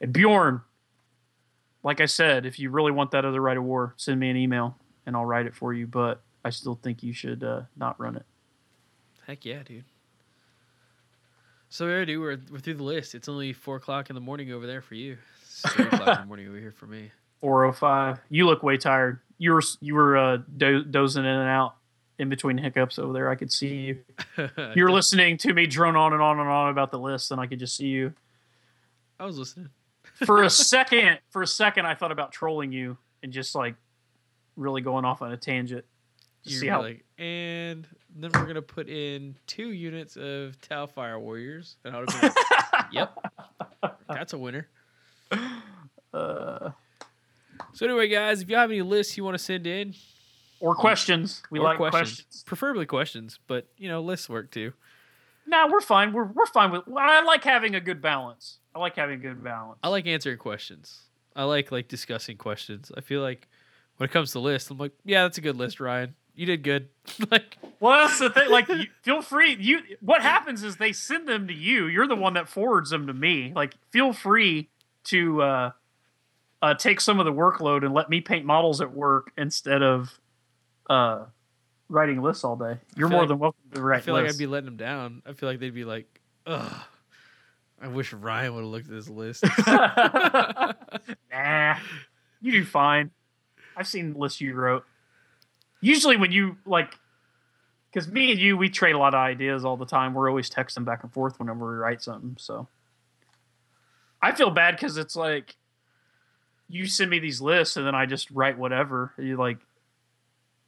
and Bjorn. Like I said, if you really want that other rite of war, send me an email and I'll write it for you. But I still think you should uh, not run it. heck yeah, dude. So we already we're we're through the list. It's only four o'clock in the morning over there for you. It's three o'clock in the morning over here for me. 405. You look way tired. You were you were uh, do- dozing in and out in between hiccups over there. I could see you. You're listening to me drone on and on and on about the list, and I could just see you. I was listening. For a second, for a second, I thought about trolling you and just like really going off on a tangent. see how like, and then we're gonna put in two units of Tau Fire Warriors, and I would like, "Yep, that's a winner." uh, So anyway, guys, if you have any lists you want to send in, or questions. We or like questions, questions. preferably questions, but you know, lists work too. No, we're fine. We're we're fine with. I like having a good balance. I like having a good balance. I like answering questions. I like like discussing questions. I feel like when it comes to lists, I'm like, yeah, that's a good list, Ryan. You did good. like, Well, that's the thing. Like, you, feel free. You. What happens is they send them to you. You're the one that forwards them to me. Like, feel free to uh, uh, take some of the workload and let me paint models at work instead of uh, writing lists all day. You're more like- than welcome to write I feel like lists. I'd be letting them down. I feel like they'd be like, ugh. I wish Ryan would have looked at this list. nah, you do fine. I've seen lists you wrote. Usually, when you like, because me and you, we trade a lot of ideas all the time. We're always texting back and forth whenever we write something. So I feel bad because it's like you send me these lists and then I just write whatever. You like,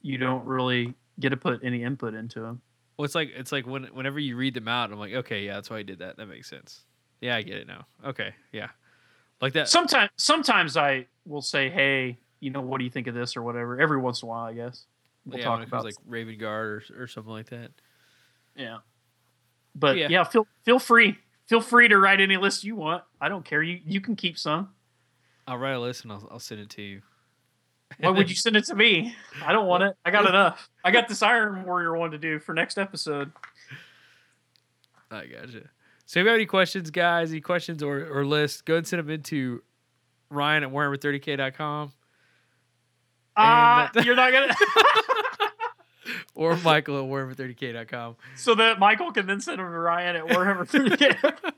you don't really get to put any input into them. well, it's like it's like when whenever you read them out, I'm like, okay, yeah, that's why I did that. That makes sense. Yeah, I get it now. Okay, yeah, like that. Sometimes, sometimes I will say, "Hey, you know, what do you think of this or whatever?" Every once in a while, I guess. We'll yeah, talk about like Raven Guard or, or something like that. Yeah. But Yeah. yeah. feel feel free. Feel free to write any list you want. I don't care. You you can keep some. I'll write a list and I'll, I'll send it to you. Why would you send it to me? I don't want it. I got enough. I got this Iron Warrior one to do for next episode. I gotcha. So if you have any questions, guys, any questions or, or lists, go and send them into Ryan at Warhammer30k.com Ah, that- you're not gonna. or Michael at Warhammer30k.com. so that Michael can then send them to Ryan at Warhammer 3K.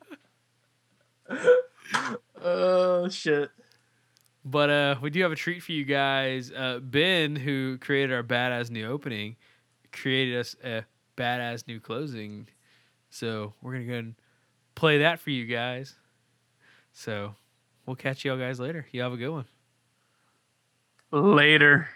Oh shit. But uh, we do have a treat for you guys. Uh, ben, who created our badass new opening, created us a badass new closing. So we're gonna go and play that for you guys. So we'll catch y'all guys later. You have a good one. Later.